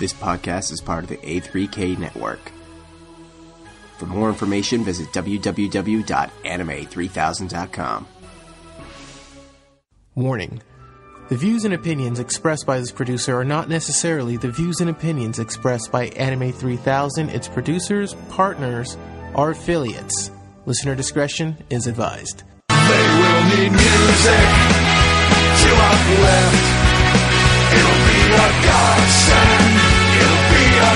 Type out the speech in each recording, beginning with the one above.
This podcast is part of the A3K network. For more information, visit www.anime3000.com. Warning. The views and opinions expressed by this producer are not necessarily the views and opinions expressed by Anime 3000, its producers, partners, or affiliates. Listener discretion is advised. They will need music to uplift. It'll be a godsend. It'll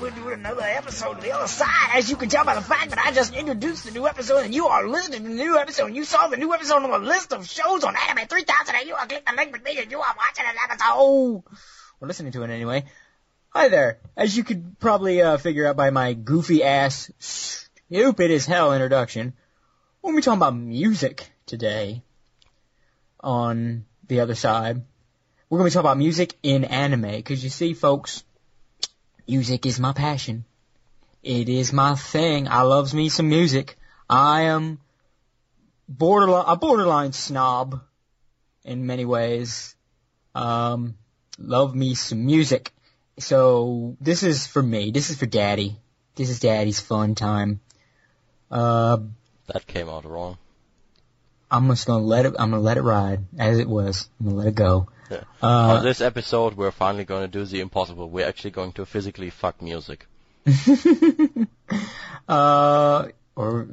We're doing another episode of The Other Side. As you can tell by the fact that I just introduced the new episode and you are listening to the new episode and you saw the new episode on the list of shows on Anime 3000 and you are clicking the link with me and you are watching an episode. Or listening to it anyway. Hi there. As you could probably uh, figure out by my goofy ass, stupid as hell introduction, we're gonna be talking about music today on the other side. We're gonna be talking about music in anime, cause you see folks, music is my passion. It is my thing. I loves me some music. I am borderline, a borderline snob in many ways. Um, love me some music. So this is for me. This is for daddy. This is daddy's fun time. Uh, That came out wrong. I'm just gonna let it, I'm gonna let it ride as it was. I'm gonna let it go. Yeah. Uh, On this episode, we're finally going to do the impossible. We're actually going to physically fuck music. uh, or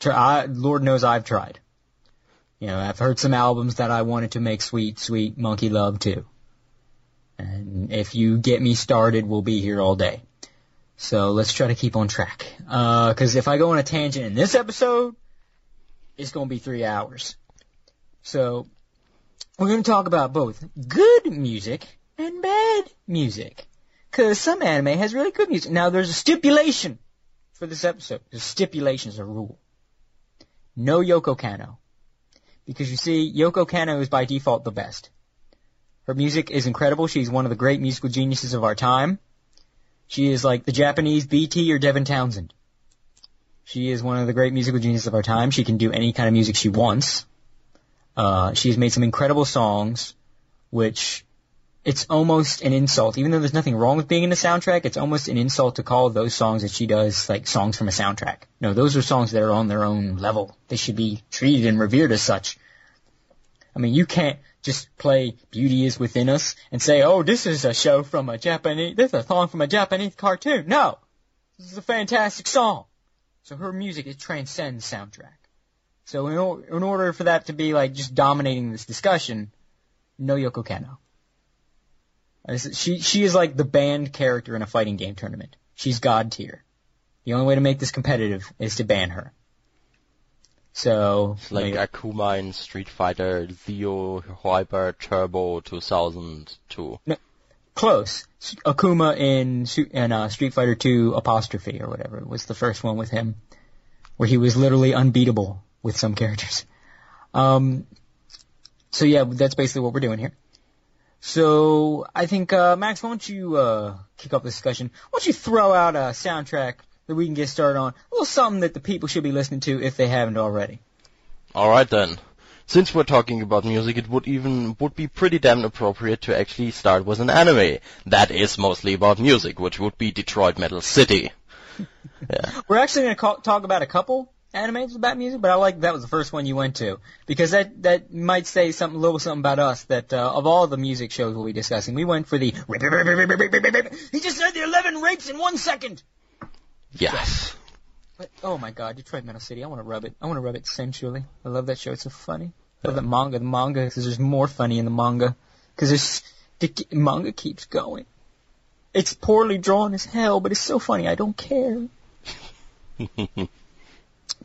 try, I, Lord knows I've tried. You know, I've heard some albums that I wanted to make sweet, sweet monkey love to. And if you get me started, we'll be here all day. So let's try to keep on track. Uh, cause if I go on a tangent in this episode, it's gonna be three hours. So, we're gonna talk about both good music and bad music. Cause some anime has really good music. Now there's a stipulation for this episode. There's stipulations, a rule. No Yoko Kanno. Because you see, Yoko Kanno is by default the best. Her music is incredible. She's one of the great musical geniuses of our time. She is like the Japanese BT or Devin Townsend. She is one of the great musical geniuses of our time. She can do any kind of music she wants. Uh, she's made some incredible songs, which it's almost an insult. Even though there's nothing wrong with being in a soundtrack, it's almost an insult to call those songs that she does like songs from a soundtrack. No, those are songs that are on their own level. They should be treated and revered as such. I mean, you can't just play Beauty is Within Us and say, oh, this is a show from a Japanese, this is a song from a Japanese cartoon. No! This is a fantastic song. So her music, it transcends soundtrack. So in, or- in order for that to be like just dominating this discussion, no Yoko Kanno. She, she is like the banned character in a fighting game tournament. She's god tier. The only way to make this competitive is to ban her. So, It's like maybe- Akuma in Street Fighter Zero Hyper Turbo 2002. No, Close. Akuma in in uh, Street Fighter 2 apostrophe or whatever was the first one with him, where he was literally unbeatable with some characters. Um, so yeah, that's basically what we're doing here. So I think uh, Max, why don't you uh, kick off the discussion? Why don't you throw out a soundtrack that we can get started on? A little something that the people should be listening to if they haven't already. Alright then. Since we're talking about music, it would even would be pretty damn appropriate to actually start with an anime that is mostly about music, which would be Detroit Metal City. yeah. We're actually going to talk about a couple animes about music, but I like that was the first one you went to because that that might say something a little something about us that uh, of all the music shows we'll be discussing, we went for the he just said the eleven rapes in one second. Yes. But oh my god, Detroit Metal City, I want to rub it. I want to rub it sensually. I love that show. It's so funny. I love that manga. The manga because there's more funny in the manga because there's the manga keeps going. It's poorly drawn as hell, but it's so funny. I don't care.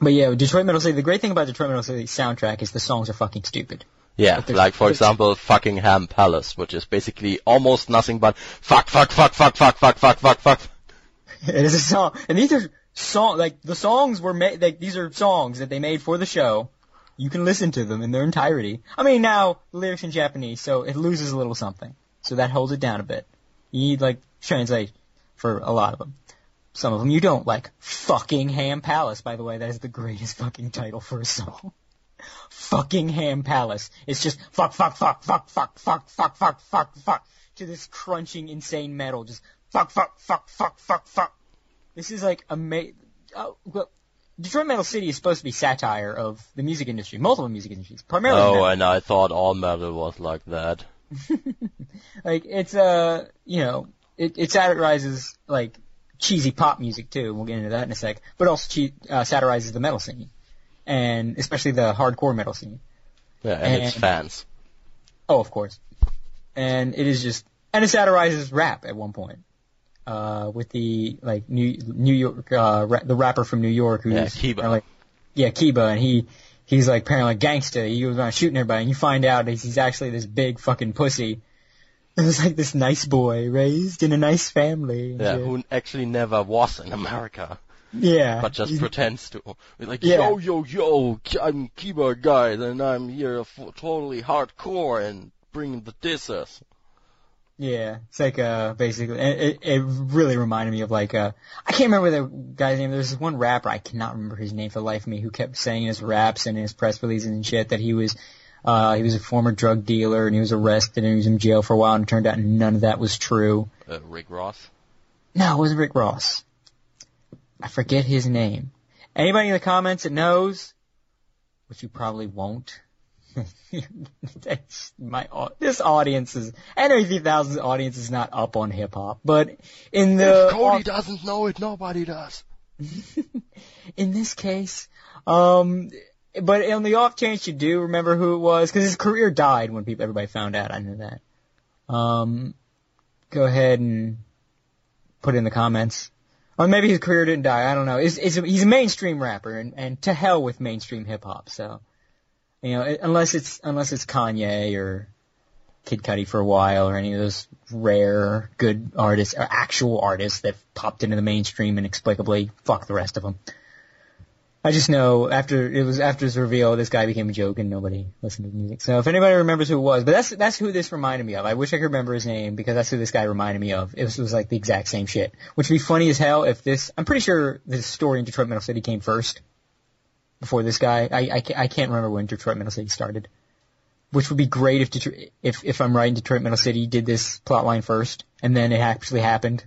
But yeah, Detroit Metal City. The great thing about Detroit Metal City soundtrack is the songs are fucking stupid. Yeah, like for example, fucking Ham Palace, which is basically almost nothing but fuck, fuck, fuck, fuck, fuck, fuck, fuck, fuck, fuck. It is a song, and these are song like the songs were made like these are songs that they made for the show. You can listen to them in their entirety. I mean now the lyrics in Japanese, so it loses a little something. So that holds it down a bit. You need like translate for a lot of them. Some of them you don't like. Fucking Ham Palace, by the way, that is the greatest fucking title for a song. Fucking Ham Palace. It's just fuck, fuck, fuck, fuck, fuck, fuck, fuck, fuck, fuck, fuck, to this crunching, insane metal. Just fuck, fuck, fuck, fuck, fuck, fuck. This is like amazing. Oh, well, Detroit Metal City is supposed to be satire of the music industry, multiple music industries, primarily. Oh, metal. and I thought all metal was like that. like it's uh you know it, it satirizes like cheesy pop music too. We'll get into that in a sec. But also che- uh, satirizes the metal scene, and especially the hardcore metal scene. Yeah, and, its fans. Oh, of course. And it is just and it satirizes rap at one point. Uh, with the like New New York uh ra- the rapper from New York who's Yeah, Kiba. like yeah Kiba and he he's like apparently a gangster. He was around shooting everybody, and you find out he's, he's actually this big fucking pussy. It was like this nice boy raised in a nice family. Yeah, shit. who actually never was in America, yeah, but just pretends to. Like, Yeah. yo, yo, yo, I'm keyboard guy, and I'm here f- totally hardcore and bringing the disses. Yeah, it's like uh basically it, it, it really reminded me of like uh I can't remember the guy's name. There's this one rapper I cannot remember his name for the life of me who kept saying in his raps and his press releases and shit that he was uh he was a former drug dealer and he was arrested and he was in jail for a while and it turned out none of that was true. Uh, Rick Ross. No, it wasn't Rick Ross. I forget his name. Anybody in the comments that knows, which you probably won't. That's my this audience is Anime 3000's audience is not up on hip hop, but in the if Cody doesn't know it, nobody does. in this case, um, but on the off chance you do remember who it was, because his career died when people everybody found out. I knew that. Um, go ahead and put in the comments. Or maybe his career didn't die. I don't know. It's, it's, he's a mainstream rapper, and, and to hell with mainstream hip hop. So, you know, unless it's unless it's Kanye or Kid Cudi for a while, or any of those rare good artists or actual artists that popped into the mainstream inexplicably, fuck the rest of them. I just know after it was after his reveal, this guy became a joke and nobody listened to the music. So if anybody remembers who it was, but that's that's who this reminded me of. I wish I could remember his name because that's who this guy reminded me of. It was, it was like the exact same shit, which would be funny as hell if this. I'm pretty sure this story in Detroit Metal City came first before this guy. I I, I can't remember when Detroit Metal City started. Which would be great if Detroit, if if I'm right, Detroit Metal City did this plotline first and then it actually happened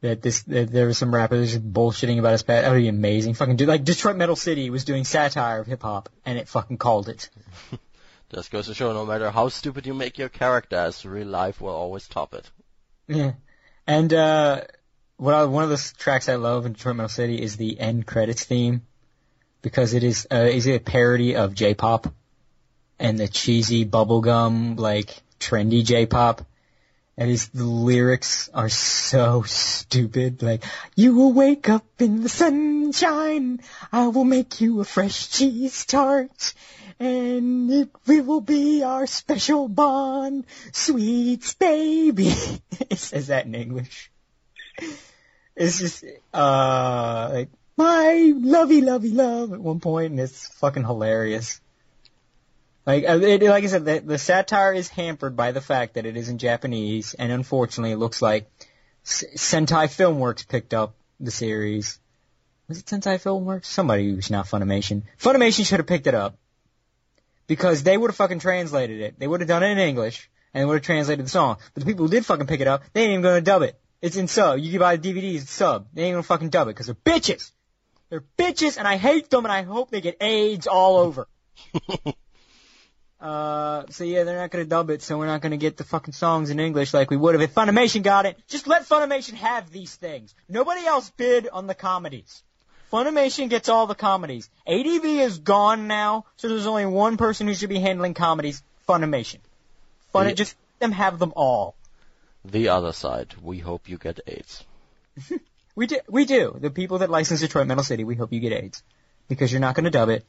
that this that there was some rapper just bullshitting about his past. That would be amazing. Fucking do like Detroit Metal City was doing satire of hip hop and it fucking called it. Just goes to show, no matter how stupid you make your characters, real life will always top it. Yeah. And uh what I, one of the tracks I love in Detroit Metal City is the end credits theme because it is uh, is it a parody of J-pop and the cheesy bubblegum like trendy J-pop. And his the lyrics are so stupid. Like, you will wake up in the sunshine. I will make you a fresh cheese tart. And it we will be our special bond. Sweets baby. it says that in English. It's just, uh, like, my lovey lovey love at one point and it's fucking hilarious. Like, uh, it, like I said, the, the satire is hampered by the fact that it is in Japanese, and unfortunately, it looks like Sentai Filmworks picked up the series. Was it Sentai Filmworks? Somebody who's not Funimation. Funimation should have picked it up because they would have fucking translated it. They would have done it in English and they would have translated the song. But the people who did fucking pick it up, they ain't even gonna dub it. It's in sub. You can buy the DVDs, it's sub. They ain't gonna fucking dub it because they're bitches. They're bitches, and I hate them, and I hope they get AIDS all over. Uh, so yeah, they're not gonna dub it, so we're not gonna get the fucking songs in English like we would have if Funimation got it. Just let Funimation have these things. Nobody else bid on the comedies. Funimation gets all the comedies. ADV is gone now, so there's only one person who should be handling comedies. Funimation. Fun, Yeah. just let them have them all. The other side, we hope you get AIDS. We do. We do. The people that license Detroit Metal City, we hope you get AIDS. Because you're not gonna dub it.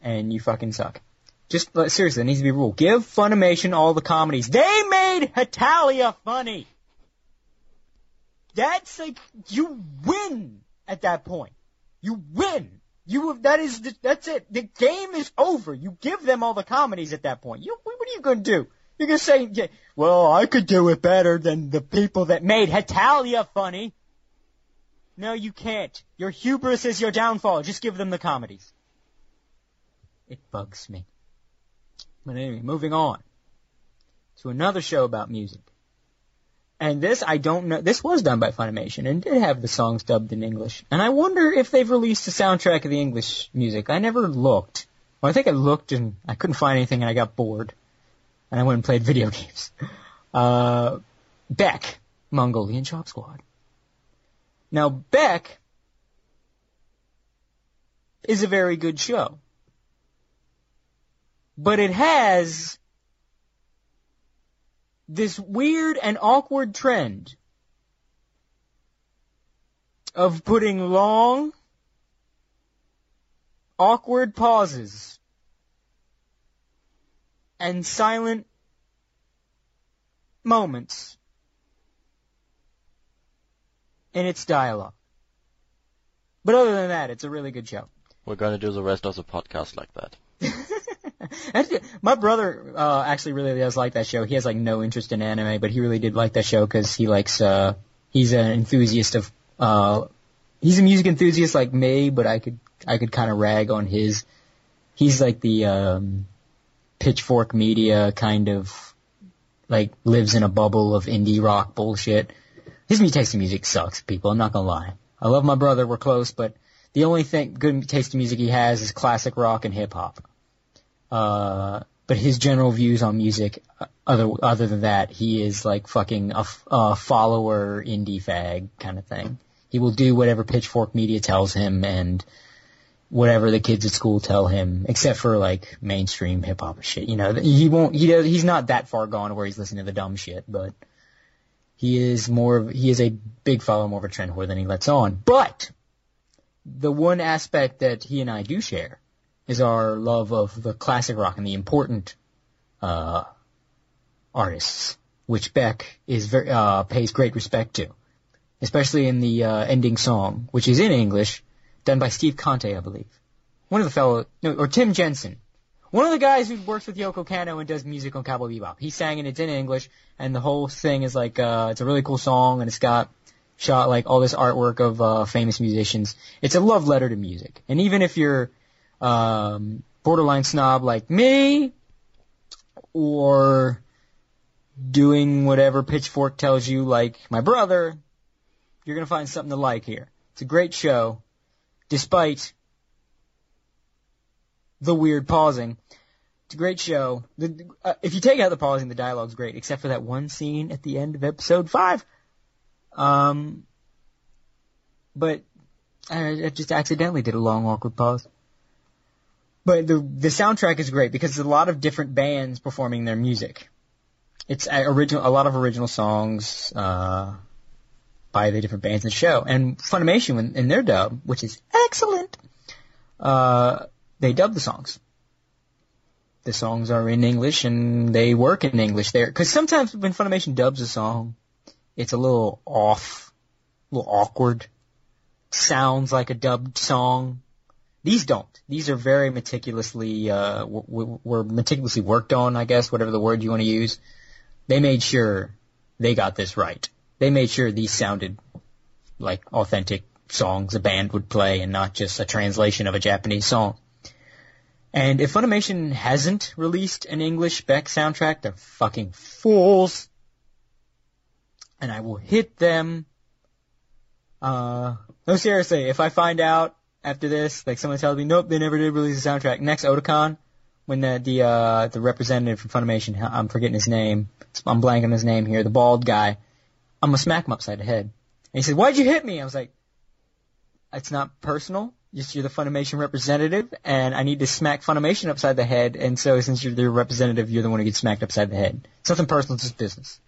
And you fucking suck. Just, like, seriously, that needs to be a rule. Give Funimation all the comedies. They made Hetalia funny! that's like you win at that point. You win. You have, that is the, that's it. The game is over. You give them all the comedies at that point. You what are you to do? You're to say, yeah, well, I could do it better than the people that made Hetalia funny. No, you can't. Your hubris is your downfall. Just give them the comedies. It bugs me. But anyway, moving on to another show about music. And this, I don't know, this was done by Funimation and did have the songs dubbed in English. And I wonder if they've released the soundtrack of the English music. I never looked. Well, I think I looked and I couldn't find anything and I got bored. And I went and played video games. Uh, Beck, Mongolian Chop Squad. Now, Beck is a very good show. But it has this weird and awkward trend of putting long, awkward pauses and silent moments in its dialogue. But other than that, it's a really good show. We're gonna do the rest of the podcast like that. My brother uh, actually really does like that show. He has like no interest in anime, but he really did like that show because he likes. Uh, he's an enthusiast of. Uh, he's a music enthusiast like me, but I could I could kind of rag on his. He's like the um, pitchfork media kind of like lives in a bubble of indie rock bullshit. His taste in music sucks, people. I'm not gonna lie. I love my brother. We're close, but the only thing good taste in music he has is classic rock and hip hop. Uh, but his general views on music, other other than that, he is like fucking a, a follower indie fag kind of thing. He will do whatever Pitchfork Media tells him and whatever the kids at school tell him, except for like mainstream hip hop shit. You know, he won't. He does, he's not that far gone where he's listening to the dumb shit, but he is more. Of, he is a big follower, more of a trend whore than he lets on. But the one aspect that he and I do share is our love of the classic rock and the important uh, artists, which Beck is very uh, pays great respect to, especially in the uh, ending song, which is in English, done by Steve Conte, I believe. One of the fellow, no, or Tim Jensen. One of the guys who works with Yoko Kanno and does music on Cowboy Bebop. He sang it, it's in English, and the whole thing is like, uh, it's a really cool song, and it's got shot like all this artwork of uh, famous musicians. It's a love letter to music. And even if you're um, borderline snob like me, or doing whatever Pitchfork tells you like my brother, you're gonna find something to like here. It's a great show, despite the weird pausing. It's a great show. The, uh, if you take out the pausing, the dialogue's great, except for that one scene at the end of episode five. Um, but I, I just accidentally did a long awkward pause. But the the soundtrack is great because there's a lot of different bands performing their music. It's a original, a lot of original songs uh, by the different bands in the show. And Funimation, in their dub, which is excellent, uh, they dub the songs. The songs are in English and they work in English there. Because sometimes when Funimation dubs a song, it's a little off, a little awkward. Sounds like a dubbed song, these don't. These are very meticulously, uh, w- were meticulously worked on, I guess, whatever the word you want to use. They made sure they got this right. They made sure these sounded like authentic songs a band would play and not just a translation of a Japanese song. And if Funimation hasn't released an English Beck soundtrack, they're fucking fools. And I will hit them. Uh, no, seriously, if I find out after this. Like someone tells me, nope, they never did release a soundtrack. Next Otakon, when the the uh, the representative from Funimation, I'm forgetting his name. I'm blanking his name here. The bald guy. I'm gonna smack him upside the head. And he said, "Why'd you hit me?" I was like, "It's not personal. Just you're the Funimation representative, and I need to smack Funimation upside the head. And so since you're the representative, you're the one who gets smacked upside the head. It's nothing personal, it's just business."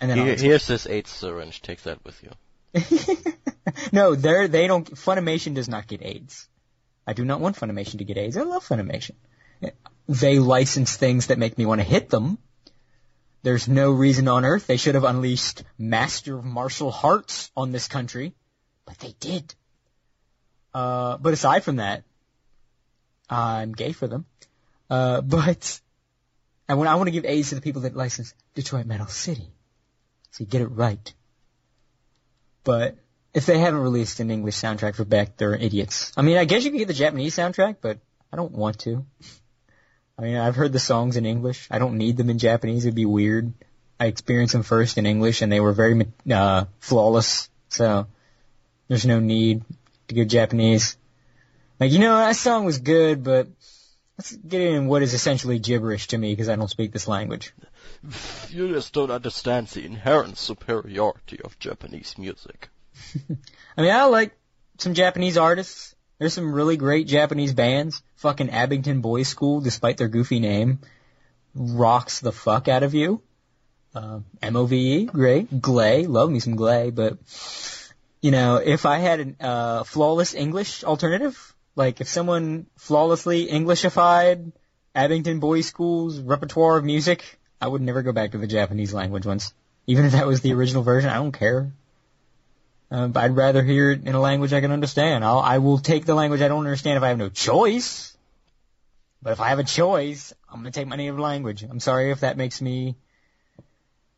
And then Here, here's this AIDS syringe. Take that with you. no, they're, they don't, Funimation does not get AIDS. I do not want Funimation to get AIDS. I love Funimation. They license things that make me want to hit them. There's no reason on earth they should have unleashed Master of Martial Hearts on this country, but they did. Uh, but aside from that, I'm gay for them. Uh, but I want, I want to give AIDS to the people that license Detroit Metal City. So you get it right. But if they haven't released an English soundtrack for Beck, they're idiots. I mean, I guess you can get the Japanese soundtrack, but I don't want to. I mean, I've heard the songs in English. I don't need them in Japanese. It'd be weird. I experienced them first in English, and they were very uh, flawless. So there's no need to go Japanese. Like, you know, that song was good, but let's get in what is essentially gibberish to me because I don't speak this language. You just don't understand the inherent superiority of Japanese music. I mean, I like some Japanese artists. There's some really great Japanese bands. Fucking Abingdon Boys School, despite their goofy name, rocks the fuck out of you. Uh, MOVE, great. Glay, love me some Glay, but, you know, if I had a uh, flawless English alternative, like if someone flawlessly Englishified Abingdon Boys School's repertoire of music, I would never go back to the Japanese language once. Even if that was the original version, I don't care. Uh, but I'd rather hear it in a language I can understand. I'll, I will take the language I don't understand if I have no choice. But if I have a choice, I'm gonna take my native language. I'm sorry if that makes me,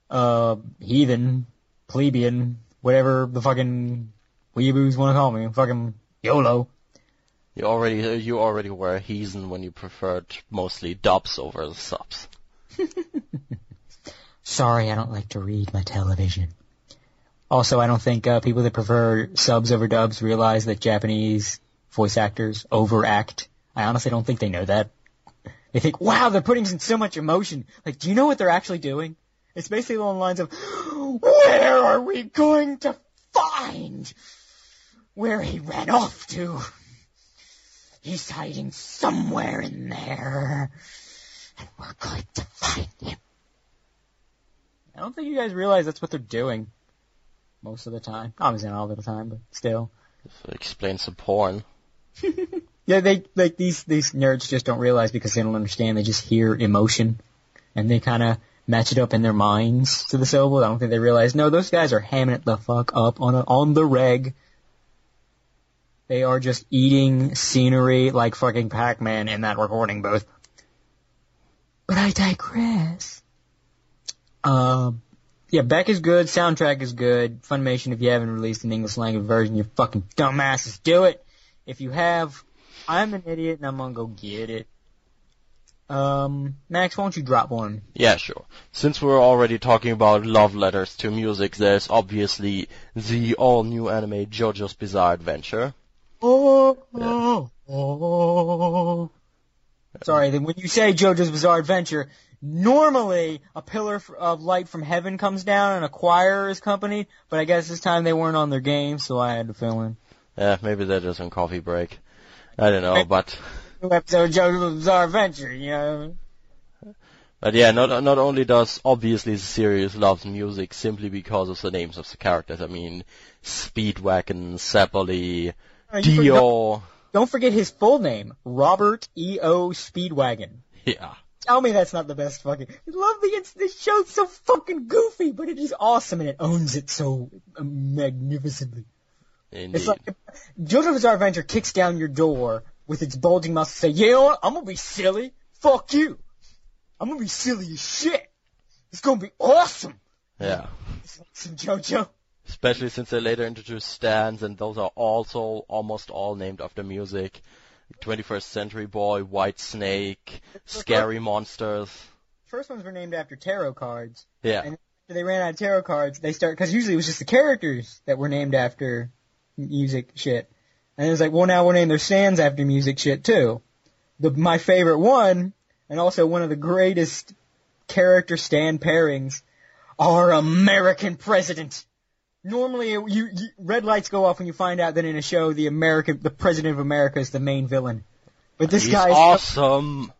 uh, heathen, plebeian, whatever the fucking weeaboos wanna call me. Fucking YOLO. You already you already were a heathen when you preferred mostly dubs over subs. Sorry, I don't like to read my television. Also, I don't think uh, people that prefer subs over dubs realize that Japanese voice actors overact. I honestly don't think they know that. They think, wow, they're putting in so much emotion. Like, do you know what they're actually doing? It's basically along the lines of, where are we going to find where he ran off to? He's hiding somewhere in there, and we're going to find him. I don't think you guys realize that's what they're doing most of the time. Obviously not all the time, but still. So explains the porn. Yeah, they like these these nerds just don't realize because they don't understand. They just hear emotion, and they kind of match it up in their minds to the syllable. I don't think they realize. No, those guys are hamming it the fuck up on a, on the reg. They are just eating scenery like fucking Pac-Man in that recording booth. But I digress. Um, yeah, Beck is good. Soundtrack is good. Funimation, if you haven't released an English language version, you fucking dumbasses, do it. If you have, I'm an idiot and I'm gonna go get it. Um, Max, why don't you drop one? Yeah, sure. Since we're already talking about love letters to music, there's obviously the all-new anime JoJo's Bizarre Adventure. Oh, oh, oh. Sorry, then when you say JoJo's Bizarre Adventure, normally a pillar of light from heaven comes down and a choir is accompanied, but I guess this time they weren't on their game, so I had to fill in. Yeah, maybe they're just on coffee break. I don't know, but New episode of JoJo's Bizarre Adventure, you know? but yeah, not not only does obviously the series loves music simply because of the names of the characters. I mean, Speedwagon, Zeppeli, Forgot- Don't forget his full name, Robert E.O. Speedwagon. Yeah. Tell me that's not the best fucking. I love the it's this show's so fucking goofy, but it is awesome and it owns it so magnificently. Indeed. It's like JoJo's Bizarre Adventure kicks down your door with its bulging mouth and say, "You know what? I'm gonna be silly. Fuck you. I'm gonna be silly as shit. It's gonna be awesome." yeah. Some JoJo. Especially since they later introduced stands, and those are also almost all named after music. 21st Century Boy, White Snake, Scary Monsters. First ones were named after tarot cards. Yeah. And after they ran out of tarot cards, they start because usually it was just the characters that were named after music shit. And it was like, well, now we'll name their stands after music shit too. The my favorite one, and also one of the greatest character stand pairings, are American President. Normally, you, you red lights go off when you find out that in a show the American, the President of America is the main villain. But this He's guy is awesome.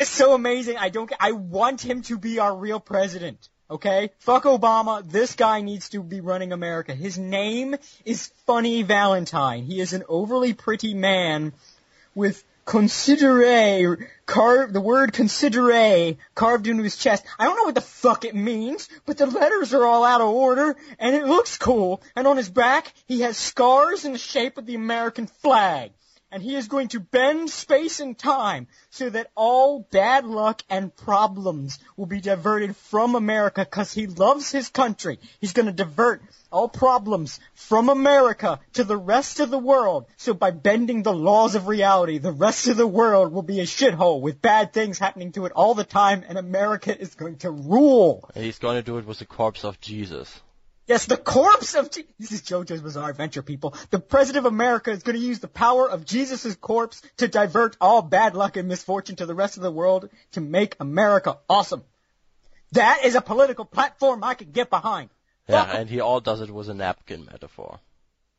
is so amazing. I don't. I want him to be our real president. Okay, fuck Obama. This guy needs to be running America. His name is Funny Valentine. He is an overly pretty man with considere carved the word considere carved into his chest. I don't know what the fuck it means, but the letters are all out of order and it looks cool. And on his back, he has scars in the shape of the American flag. And he is going to bend space and time so that all bad luck and problems will be diverted from America because he loves his country. He's going to divert all problems from America to the rest of the world. So by bending the laws of reality, the rest of the world will be a shithole with bad things happening to it all the time and America is going to rule. He's going to do it with the corpse of Jesus. Yes, the corpse of Je- this is JoJo's Bizarre Adventure, people. The President of America is going to use the power of Jesus' corpse to divert all bad luck and misfortune to the rest of the world to make America awesome. That is a political platform I can get behind. Yeah, Fuck, and he all does it with a napkin metaphor.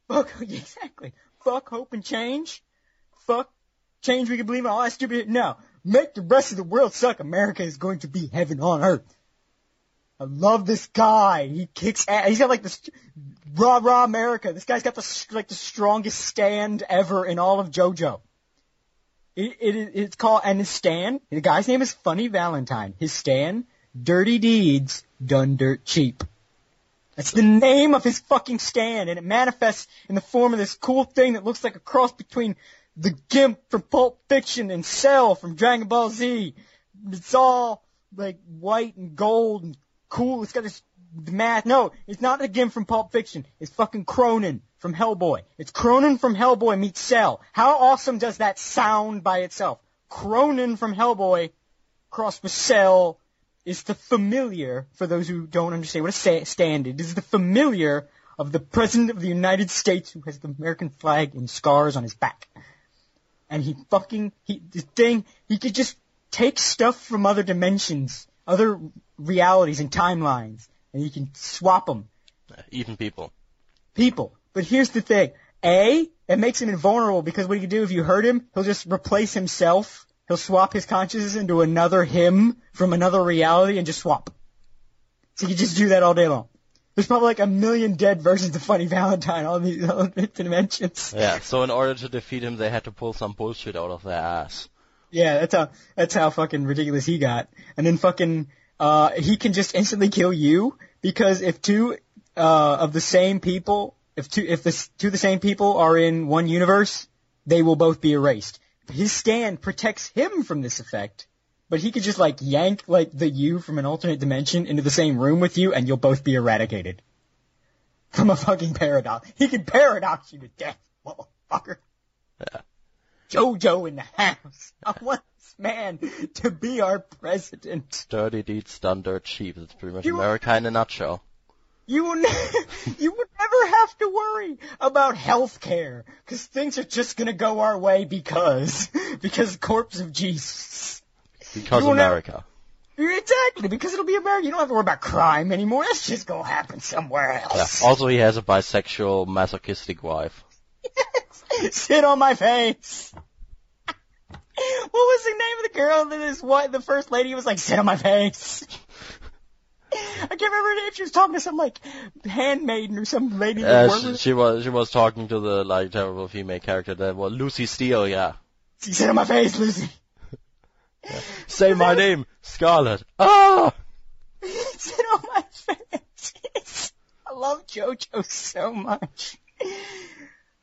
fuck, exactly. Fuck hope and change. Fuck change we can believe in all that stupid. No, make the rest of the world suck. America is going to be heaven on earth. I love this guy. He kicks ass. He's got like this rah rah America. This guy's got the like the strongest stand ever in all of JoJo. It, it it's called and his stand. The guy's name is Funny Valentine. His stand, Dirty Deeds Done Dirt Cheap. That's the name of his fucking stand, and it manifests in the form of this cool thing that looks like a cross between the Gimp from Pulp Fiction and Cell from Dragon Ball Z. It's all like white and gold and cool. It's got this math. No, it's not the Gimp from Pulp Fiction. It's fucking Kroenen from Hellboy. It's Kroenen from Hellboy meets Cell. How awesome does that sound by itself? Kroenen from Hellboy crossed with Cell is the familiar, for those who don't understand what a stand is, is the familiar of the President of the United States who has the American flag in scars on his back. And he fucking, he, the thing, he could just take stuff from other dimensions, other realities and timelines, and you can swap them. Even people. People. But here's the thing. A, it makes him invulnerable because what he can do if you hurt him, he'll just replace himself. He'll swap his consciousness into another him from another reality and just swap. So you can just do that all day long. There's probably like a million dead versions of Funny Valentine on these dimensions. Yeah, so in order to defeat him, they had to pull some bullshit out of their ass. Yeah, that's how that's how fucking ridiculous he got. And then fucking uh he can just instantly kill you because if two uh of the same people, if two if the two of the same people are in one universe, they will both be erased. His stand protects him from this effect. But he could just like yank like the you from an alternate dimension into the same room with you and you'll both be eradicated. From a fucking paradox. He could paradox you to death, motherfucker. Yeah. Jojo in the house. I want this man to be our president. Dirty deeds done dirt cheap. That's pretty much You- America in a nutshell. You will, ne- you would never have to worry about health care, because things are just gonna go our way because, because corpse of Jesus. Because will never- America. Exactly, because it'll be America. You don't have to worry about crime anymore. That's just gonna happen somewhere Yeah. else. Also, he has a bisexual, masochistic wife. Sit on my face. What was the name of the girl that is what the first lady was like, sit on my face? I can't remember if she was talking to some like handmaiden or some lady that Uh, she, she was she was talking to the like terrible female character that was Lucy Steel. Yeah. She sit on my face, Lucy. Say my name, Scarlet. Ah. sit on my face. I love JoJo so much.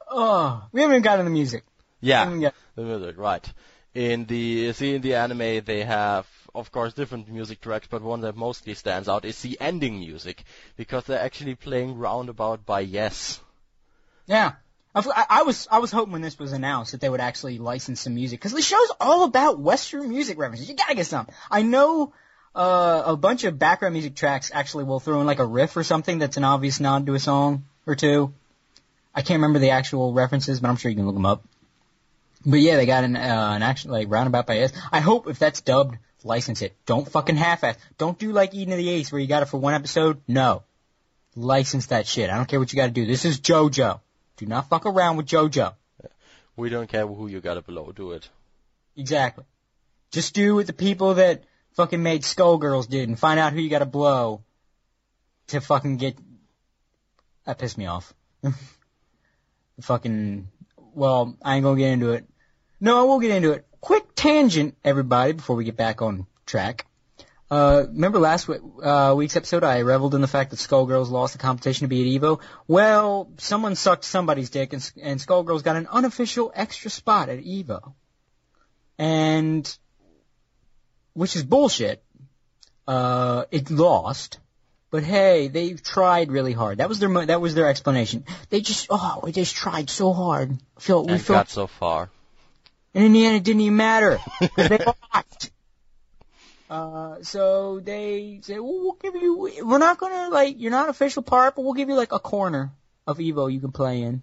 Oh, we haven't even gotten the music. Yeah. got- The music, right. In the see in the anime they have of course different music tracks, but one that mostly stands out is the ending music because they're actually playing Roundabout by Yes. Yeah. I, I- I was I was hoping when this was announced that they would actually license some music because the show's all about Western music references. You gotta get some. I know uh, a bunch of background music tracks actually will throw in like a riff or something that's an obvious nod to a song or two. I can't remember the actual references, but I'm sure you can look them up. But yeah, they got an uh, an action like roundabout by S. I hope if that's dubbed, license it. Don't fucking half-ass. Don't do like Eden of the East where you got it for one episode. No, license that shit. I don't care what you got to do. This is JoJo. Do not fuck around with JoJo. We don't care who you got it below, do it. Exactly. Just do what the people that fucking made Skullgirls did and find out who you got to blow to fucking get. That pissed me off. fucking. Well, I ain't gonna get into it. No, I will get into it. Quick tangent, everybody, before we get back on track. Uh, remember last week, uh, week's episode, I reveled in the fact that Skullgirls lost the competition to be at Evo? Well, someone sucked somebody's dick and, and Skullgirls got an unofficial extra spot at Evo. And, which is bullshit. Uh, it lost. But hey, they've tried really hard. That was their that was their explanation. They just oh, we just tried so hard. Feel we felt got so far. and in the end, it didn't even matter they lost. Uh, so they said, well, we'll give you, we're not gonna, like, you're not an official part, but we'll give you, like, a corner of Evo you can play in.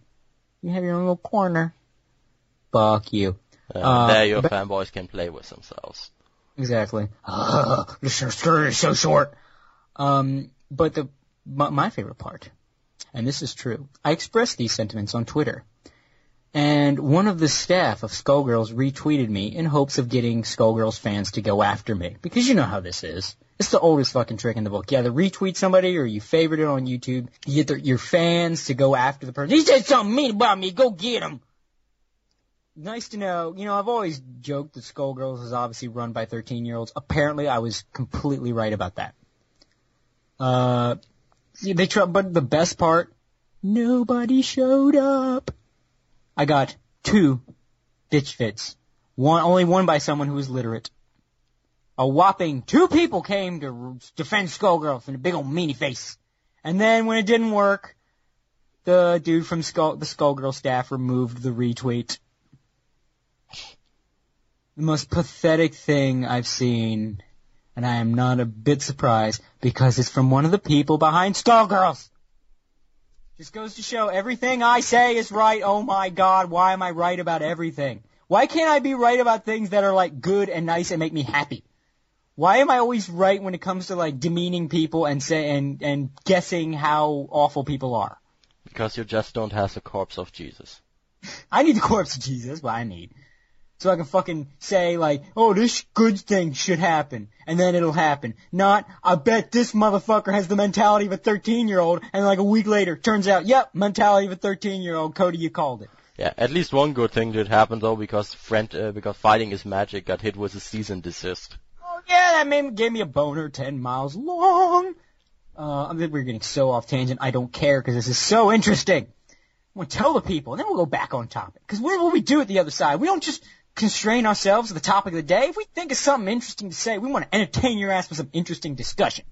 You have your own little corner. Fuck you. Uh, Uh, there your but- fanboys can play with themselves. Exactly. this skirt is so short. Um, but the, my, my favorite part, and this is true, I expressed these sentiments on Twitter. And one of the staff of Skullgirls retweeted me in hopes of getting Skullgirls fans to go after me. Because you know how this is. It's the oldest fucking trick in the book. You either retweet somebody or you favorite it on YouTube. You get your fans to go after the person. He said something mean about me. Go get him. Nice to know. You know, I've always joked that Skullgirls is obviously run by 13 year olds. Apparently, I was completely right about that. Uh, they try, but the best part, nobody showed up. I got two bitch fits. One, only one by someone who was literate. A whopping two people came to defend Skullgirl from the big old meanie face. And then when it didn't work, the dude from Skull, the Skullgirl staff removed the retweet. The most pathetic thing I've seen, and I am not a bit surprised because it's from one of the people behind Skullgirls. Just goes to show everything I say is right. Oh my god, why am I right about everything? Why can't I be right about things that are like good and nice and make me happy? Why am I always right when it comes to like demeaning people and say and and guessing how awful people are? Because you just don't have the corpse of Jesus. I need the corpse of Jesus. What I need. So I can fucking say like, oh, this good thing should happen, and then it'll happen. Not, I bet this motherfucker has the mentality of a 13 year old, and like a week later, turns out, yep, mentality of a 13 year old. Cody, you called it. Yeah, at least one good thing did happen though, because friend, uh, because fighting is magic got hit with a cease and desist. Oh yeah, that made, gave me a boner 10 miles long. Uh, I mean, we're getting so off tangent. I don't care because this is so interesting. We'll tell the people, and then we'll go back on topic. Because what will we do at the other side? We don't just constrain ourselves to the topic of the day. If we think of something interesting to say, we want to entertain your ass with some interesting discussion.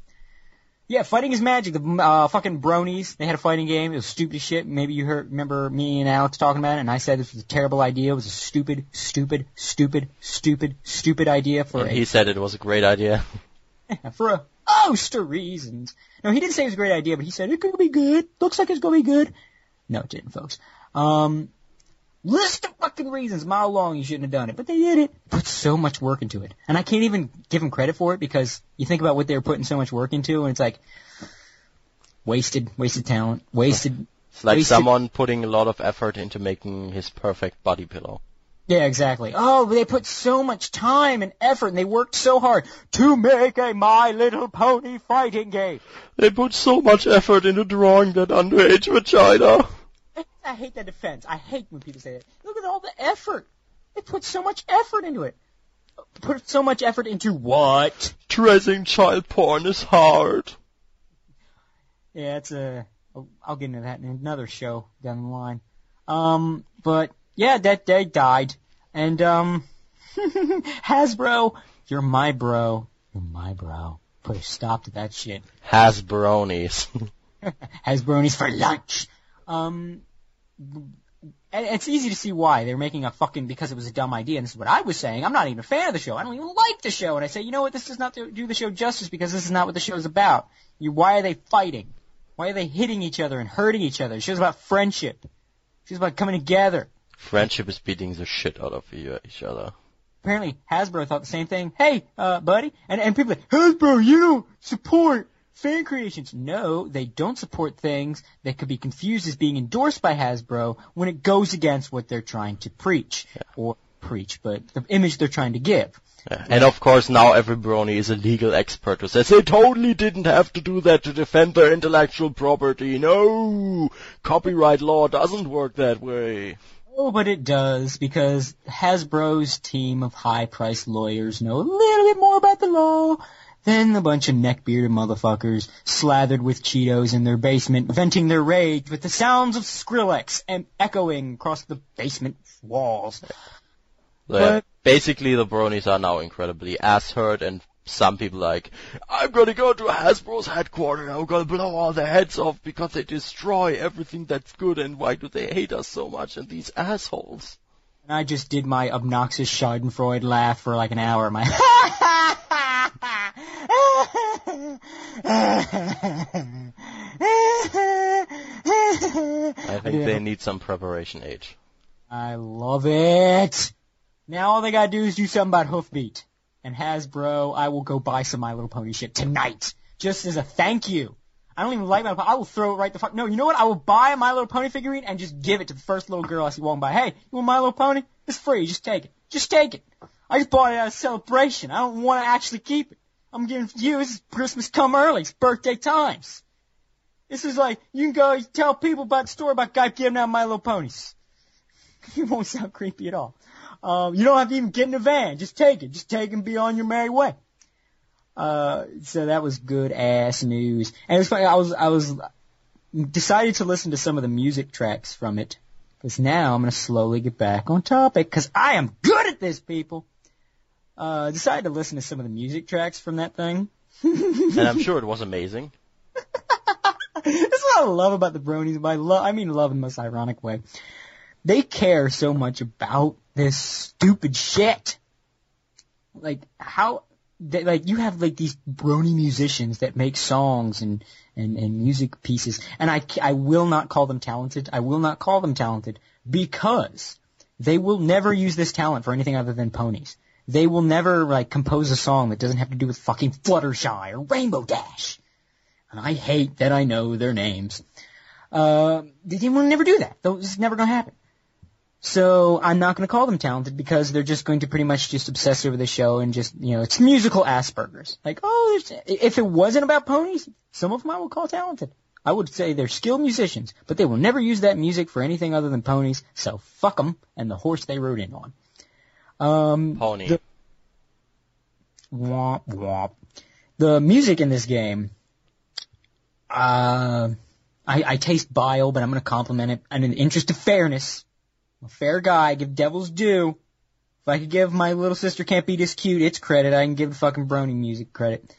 Yeah, fighting is magic. The uh, fucking bronies, they had a fighting game. It was stupid as shit. Maybe you heard, remember me and Alex talking about it, and I said this was a terrible idea. It was a stupid, stupid, stupid, stupid, stupid idea for And a he said it was a great idea. for a host of reasons. No, he didn't say it was a great idea, but he said it could be good. Looks like it's gonna be good. No, it didn't, folks. Um, list of fucking reasons, mile long, you shouldn't have done it, but they did it. Put so much work into it, and I can't even give them credit for it because you think about what they were putting so much work into, and it's like wasted, wasted talent, wasted. It's like Wasted- someone putting a lot of effort into making his perfect body pillow. Yeah, exactly. Oh, they put so much time and effort, and they worked so hard to make a My Little Pony fighting game. They put so much effort into drawing that underage vagina. I hate that defense. I hate when people say that. Look at all the effort. They put so much effort into it. Put so much effort into what? Dressing child porn is hard. Yeah, it's a. I'll- I'll get into that in another show down the line. Um, but yeah, that day died, and um, Hasbro, you're my bro. You're my bro. Put a stop to that shit. Hasbronies. Hasbronies for lunch. Um, it's easy to see why they're making a fucking because it was a dumb idea. And this is what I was saying. I'm not even a fan of the show. I don't even like the show. And I say, you know what? This does not do the show justice because this is not what the show is about. You, why are they fighting? Why are they hitting each other and hurting each other? The show's about friendship. Show's about coming together. Friendship is beating the shit out of each other. Apparently, Hasbro thought the same thing. Hey, uh, buddy. And, and people like, Hasbro, you don't support fan creations. No, they don't support things that could be confused as being endorsed by Hasbro when it goes against what they're trying to preach. Or preach, but the image they're trying to give. Yeah. And of course now every brony is a legal expert who says they totally didn't have to do that to defend their intellectual property. No! Copyright law doesn't work that way. Oh, but it does because Hasbro's team of high-priced lawyers know a little bit more about the law than a bunch of neck-bearded motherfuckers slathered with Cheetos in their basement, venting their rage with the sounds of Skrillex and echoing across the basement walls. So, yeah, But- basically, the bronies are now incredibly ass hurt, and some people like, I'm gonna go to Hasbro's headquarters, and I'm gonna blow all their heads off because they destroy everything that's good, and why do they hate us so much, and these assholes. And I just did my obnoxious Schadenfreude laugh for like an hour. My I think they need some preparation age. I love it. Now all they gotta do is do something about Hoofbeat. And Hasbro, I will go buy some My Little Pony shit tonight. Just as a thank you. I don't even like My Little Pony. I will throw it right the fuck. No, you know what? I will buy a My Little Pony figurine and just give it to the first little girl I see walking by. Hey, you want My Little Pony? It's free. Just take it. Just take it. I just bought it out of celebration. I don't want to actually keep it. I'm giving you. This is Christmas come early. It's birthday times. This is like, you can go tell people about the story about guy giving out My Little Ponies. It won't sound creepy at all. Um, you don't have to even get in a van. Just take it. Just take it and be on your merry way. Uh, so that was good ass news. And it was funny. I was, I was decided to listen to some of the music tracks from it. Cause now I'm gonna slowly get back on topic. Cause I am good at this, people. Uh, decided to listen to some of the music tracks from that thing. And I'm sure it was amazing. That's what I love about the Bronies. By love, I mean love in the most ironic way. They care so much about this stupid shit. Like how, they, like you have like these Brony musicians that make songs and and and music pieces, and I I will not call them talented. I will not call them talented because they will never use this talent for anything other than ponies. They will never like compose a song that doesn't have to do with fucking Fluttershy or Rainbow Dash and I hate that I know their names. Uh, they will never do that. It's never to happen. So I'm not going to call them talented because they're just going to pretty much just obsess over the show and just, you know, it's musical Asperger's. Like, oh, if it wasn't about ponies, some of them I would call talented. I would say they're skilled musicians, but they will never use that music for anything other than ponies, so fuck them and the horse they rode in on. Um, Pony. the- womp womp. The music in this game, uh, I, I taste bile, but I'm gonna compliment it. And in the interest of fairness, I'm a fair guy, give devils due. If I could give my little sister can't be this cute its credit, I can give the fucking Brony music credit.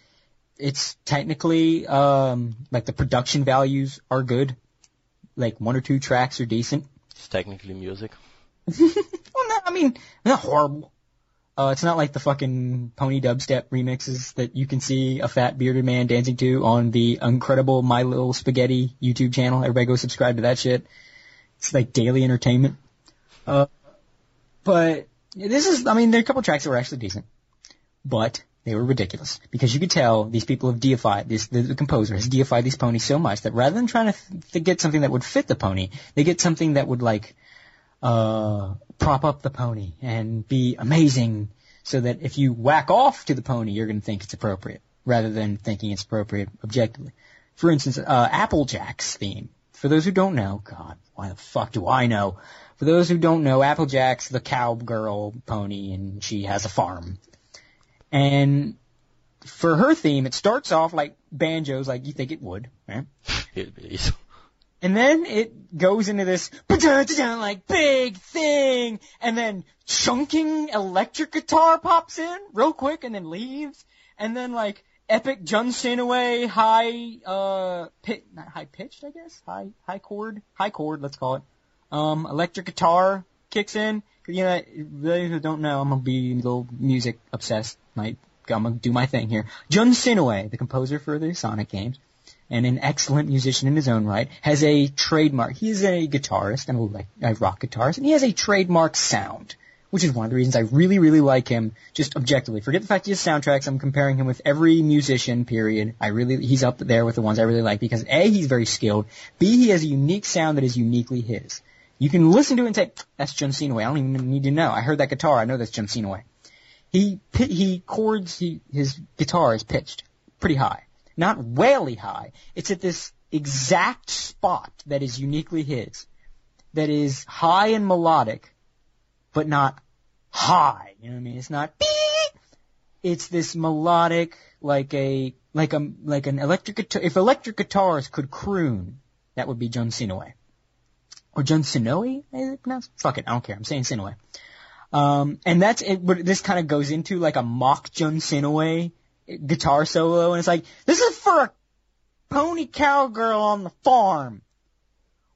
It's technically, um, like the production values are good. Like one or two tracks are decent. It's technically music. I mean, not horrible. Uh, it's not like the fucking pony dubstep remixes that you can see a fat bearded man dancing to on the incredible My Little Spaghetti YouTube channel. Everybody go subscribe to that shit. It's like daily entertainment. Uh, but this is, I mean, there are a couple tracks that were actually decent, but they were ridiculous because you could tell these people have deified this. The, the composer has deified these ponies so much that rather than trying to, th- to get something that would fit the pony, they get something that would like uh, prop up the pony and be amazing so that if you whack off to the pony, you're going to think it's appropriate rather than thinking it's appropriate objectively. For instance, uh, Applejack's theme. For those who don't know, God, why the fuck do I know? For those who don't know, Applejack's the cowgirl pony and she has a farm. And for her theme, it starts off like banjos, like you think it would, right? Hillbillies. And then it goes into this like big thing, and then chunking electric guitar pops in real quick and then leaves, and then like epic Jun Senoue high uh pit not high pitched I guess? High high chord? High chord let's call it. Um electric guitar kicks in. You know, really who don't know, I'm gonna be a little music obsessed. Like I'm gonna do my thing here. Jun Senoue, the composer for the Sonic games and an excellent musician in his own right, has a trademark. He is a guitarist and a, rock guitarist, and he has a trademark sound, which is one of the reasons I really, really like him, just objectively. Forget the fact he has soundtracks, I'm comparing him with every musician, period. I really, he's up there with the ones I really like, because A, he's very skilled, B, he has a unique sound that is uniquely his. You can listen to it and say, that's John Way. I don't even need to know. I heard that guitar, I know that's John Way. He, he chords, he, his guitar is pitched pretty high not whaley high. It's at this exact spot that is uniquely his. that is high and melodic, but not high. You know what I mean? It's not beep. It's this melodic, like a like a like an electric guitar. If electric guitars could croon, that would be Jun Sinoe. Or Jun Sinoe, is it pronounced? Fuck it, I don't care. I'm saying Sinoe. Um, and that's it. But this kind of goes into like a mock Jun Sinoe guitar solo, and it's like this is for a pony cowgirl on the farm.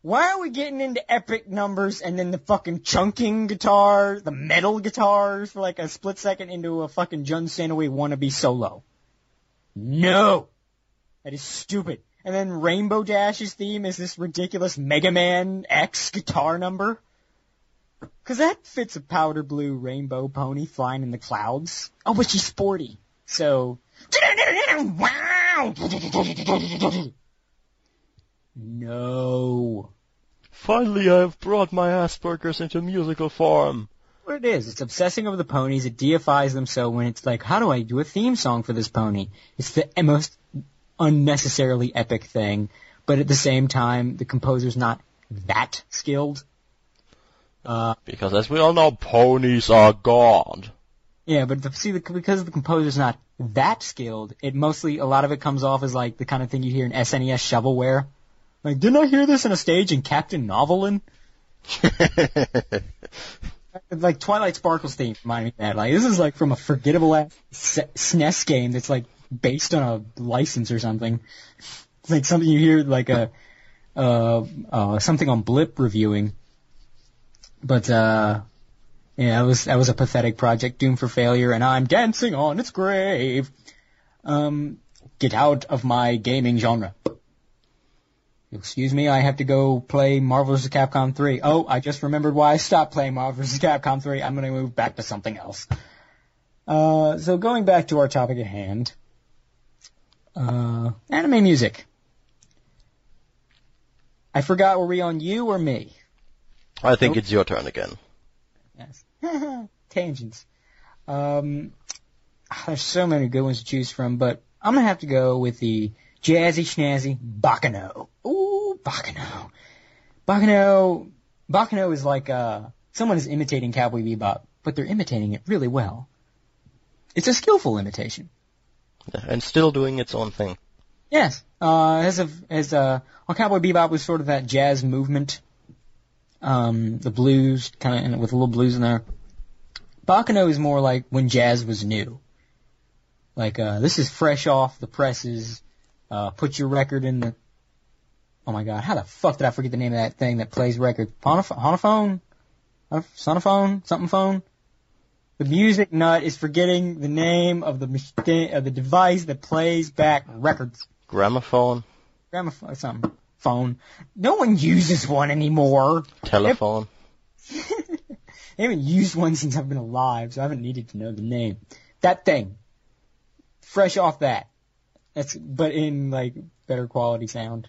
Why are we getting into epic numbers and then the fucking chunking guitar, the metal guitars for like a split second into a fucking Jun Sinoe wannabe solo? No! That is stupid. And then Rainbow Dash's theme is this ridiculous Mega Man X guitar number. Cause that fits a powder blue rainbow pony flying in the clouds. Oh, but she's sporty. So, wow! No. Finally, I have brought my Asperger's into musical form. What it is, it's obsessing over the ponies, it deifies them so when it's like, how do I do a theme song for this pony? It's the most unnecessarily epic thing, but at the same time, the composer's not that skilled. Uh, Because as we all know, ponies are God. Yeah, but the, see, the, because the composer's not that skilled, it mostly, a lot of it comes off as like the kind of thing you hear in SNES shovelware. Like, didn't I hear this in a stage in Captain Novolin? like Twilight Sparkle's theme reminded me of that. Like, this is like from a forgettable ass SNES game that's like based on a license or something. It's like something you hear like a, uh, uh, something on Blip reviewing. But, uh, yeah, that was, that was a pathetic project doomed for failure and I'm dancing on its grave. Um, get out of my gaming genre. Excuse me, I have to go play Marvel vs. Capcom 3. Oh, I just remembered why I stopped playing Marvel vs. Capcom 3. I'm gonna move back to something else. Uh, so going back to our topic at hand. Uh, anime music. I forgot, were we on you or me? I think it's your turn again. Yes. Tangents. Um, there's so many good ones to choose from, but I'm gonna have to go with the jazzy schnazzy Baccano. Ooh, Baccano. Baccano, Baccano is like, uh, someone is imitating Cowboy Bebop, but they're imitating it really well. It's a skillful imitation. And still doing its own thing. Yes. Uh, as of, as, uh, well, Cowboy Bebop was sort of that jazz movement. Um, the blues, kind of, with a little blues in there. Baccano is more like when jazz was new. Like, uh, this is fresh off the presses. Uh, put your record in the, oh my god, how the fuck did I forget the name of that thing that plays records? Honoph- Honophone? Sonophone? Something phone? The music nut is forgetting the name of the machine, of the device that plays back records. Gramophone, Gramophone, something. Phone. No one uses one anymore. telephone. I haven't used one since I've been alive, so I haven't needed to know the name. That thing. Fresh off that. That's, but in like better quality sound.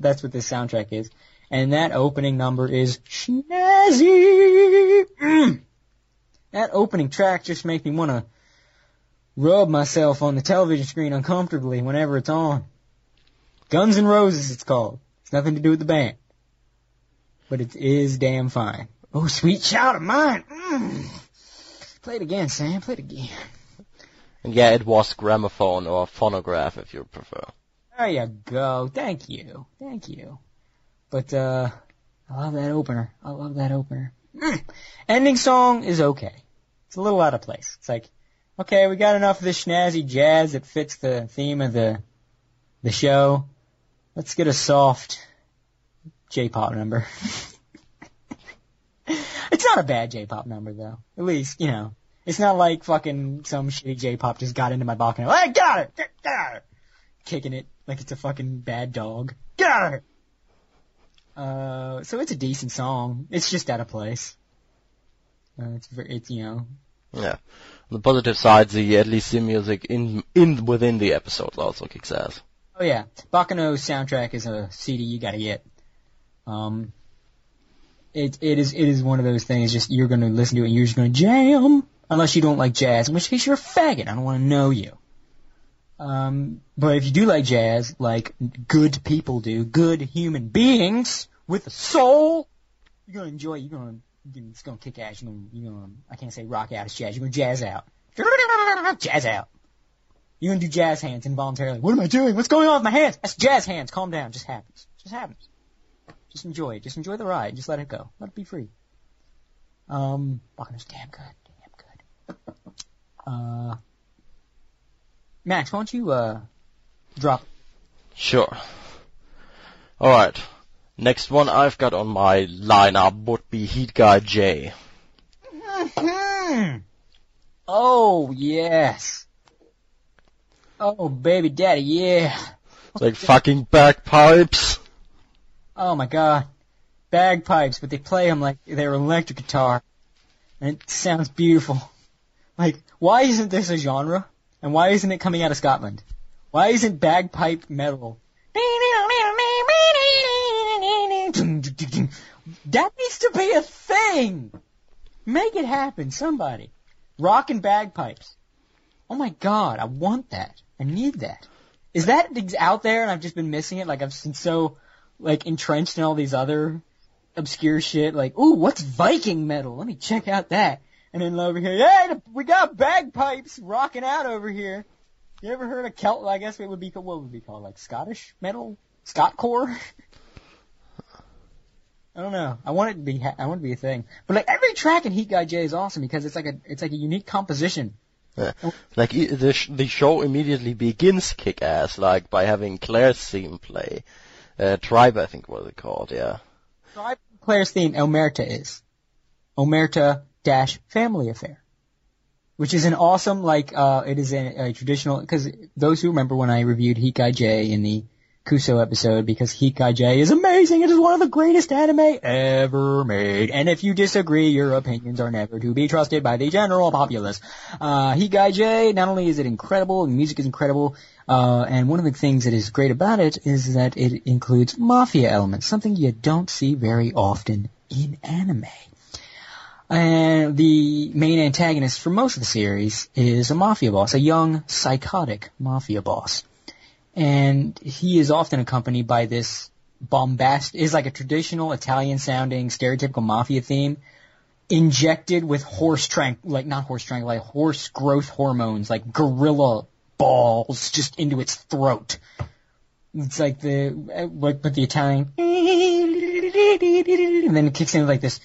That's what this soundtrack is. And that opening number is snazzy. Mm. That opening track just makes me want to rub myself on the television screen uncomfortably whenever it's on. Guns N' Roses, it's called. It's nothing to do with the band. But it is damn fine. Oh, sweet child of mine. Mm. Play it again, Sam. Play it again. And yeah, it was gramophone or phonograph if you prefer. There you go. Thank you. Thank you. But, uh, I love that opener. I love that opener. Mm. Ending song is okay. It's a little out of place. It's like, okay, we got enough of this snazzy jazz that fits the theme of the, the show. Let's get a soft J-pop number. it's not a bad J-pop number though. At least, you know, it's not like fucking some shitty J-pop just got into my balcony. Hey, get out of it! Get, get out of it! Kicking it like it's a fucking bad dog. Get out of it! Uh, so it's a decent song. It's just out of place. Uh, it's, it's, you know, Yeah. The positive side, the at least the music in in within the episodes also kicks ass. Oh yeah, Baccano's soundtrack is a CD you gotta get. Um, it it is it is one of those things. Just you're gonna listen to it, and you're just gonna jam, unless you don't like jazz, in which case you're a faggot. I don't want to know you. Um, but if you do like jazz, like good people do, good human beings with a soul, You're gonna enjoy. You're gonna. It's gonna kick ass. You're gonna. You're gonna. I can't say rock out. It's jazz. You're gonna jazz out. Jazz out. You're gonna do jazz hands involuntarily. What am I doing? What's going on with my hands? That's jazz hands. Calm down. Just happens. Just happens. Just enjoy it. Just enjoy the ride. Just let it go. Let it be free. Um, Wagner's damn good. Damn good. Uh, Max, why don't you, uh, drop Sure. Alright. Next one I've got on my lineup would be Heat Guy J. Hmm. Oh, yes. Oh, baby daddy, yeah. Like fucking bagpipes. Oh my god. Bagpipes, but they play them like they're electric guitar. And it sounds beautiful. Like, why isn't this a genre? And why isn't it coming out of Scotland? Why isn't bagpipe metal? That needs to be a thing! Make it happen, somebody. Rock and bagpipes. Oh my god, I want that. I need that. Is that out there and I've just been missing it? Like I've been so, like, entrenched in all these other obscure shit, like, ooh, what's Viking metal? Let me check out that. And then over here, yeah, we got bagpipes rocking out over here. You ever heard of Celt? I guess it would be, what would it be called? Like Scottish metal? Scottcore? I don't know. I want it to be, I want it to be a thing. But like every track in Heat Guy J is awesome because it's like a, it's like a unique composition. Like the sh- the show immediately begins kick ass, like by having Claire's theme play. Uh, Tribe, I think was it called, yeah. Tribe Claire's theme, Omerta is. Omerta dash family affair. Which is an awesome, like, uh, it is a, a traditional, cause those who remember when I reviewed Heat Guy J in the Kuso episode, because Heat Guy J is amazing, it is one of the greatest anime ever made. And if you disagree, your opinions are never to be trusted by the general populace. Uh, J, not only is it incredible, the music is incredible, uh, and one of the things that is great about it is that it includes mafia elements, something you don't see very often in anime. And the main antagonist for most of the series is a mafia boss, a young, psychotic mafia boss. And he is often accompanied by this bombast, is like a traditional Italian sounding stereotypical mafia theme, injected with horse trank, like not horse trank, like horse growth hormones, like gorilla balls just into its throat. It's like the, eh, like, but the Italian, and then it kicks in like this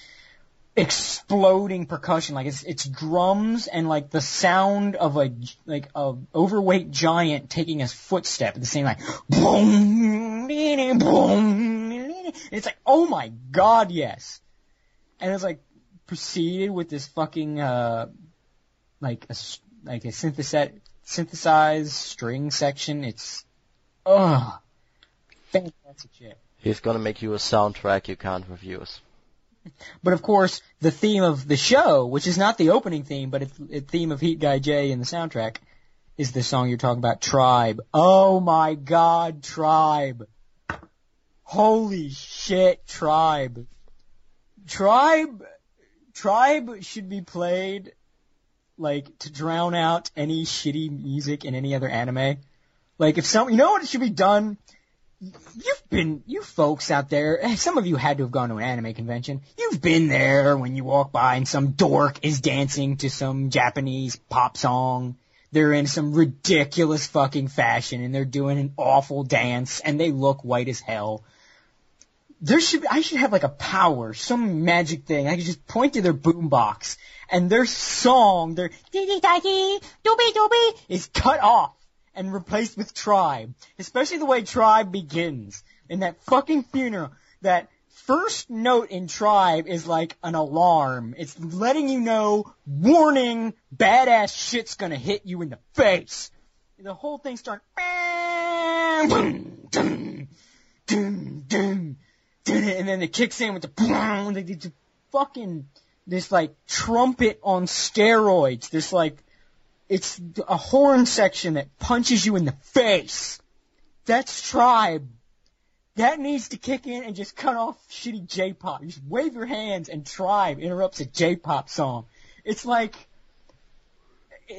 exploding percussion, like it's it's drums and like the sound of a like a overweight giant taking a footstep at the same like boom, boom. It's like oh my god, yes, and it's like preceded with this fucking uh like a like a syntheset synthesized string section. It's ugh fantastic shit. He's gonna make you a soundtrack you can't refuse. But of course, the theme of the show, which is not the opening theme, but it's the theme of Heat Guy J in the soundtrack, is the song you're talking about, Tribe. Oh my god, Tribe. Holy shit, Tribe. Tribe, Tribe should be played, like, to drown out any shitty music in any other anime. Like, if some, you know what it should be done? You've been, you folks out there, some of you had to have gone to an anime convention. You've been there when you walk by and some dork is dancing to some Japanese pop song. They're in some ridiculous fucking fashion and they're doing an awful dance and they look white as hell. There should, I should have like a power, some magic thing. I could just point to their boombox and their song, their dee dee da dee, doobie doobie, is cut off and replaced with Tribe. Especially the way Tribe begins. In that fucking funeral. That first note in Tribe is like an alarm. It's letting you know, warning, badass shit's gonna hit you in the face. The whole thing starts, and then it kicks in with the fucking, this like trumpet on steroids. This like, it's a horn section that punches you in the face. That's tribe. That needs to kick in and just cut off shitty J-pop. Just wave your hands and tribe interrupts a J-pop song. It's like,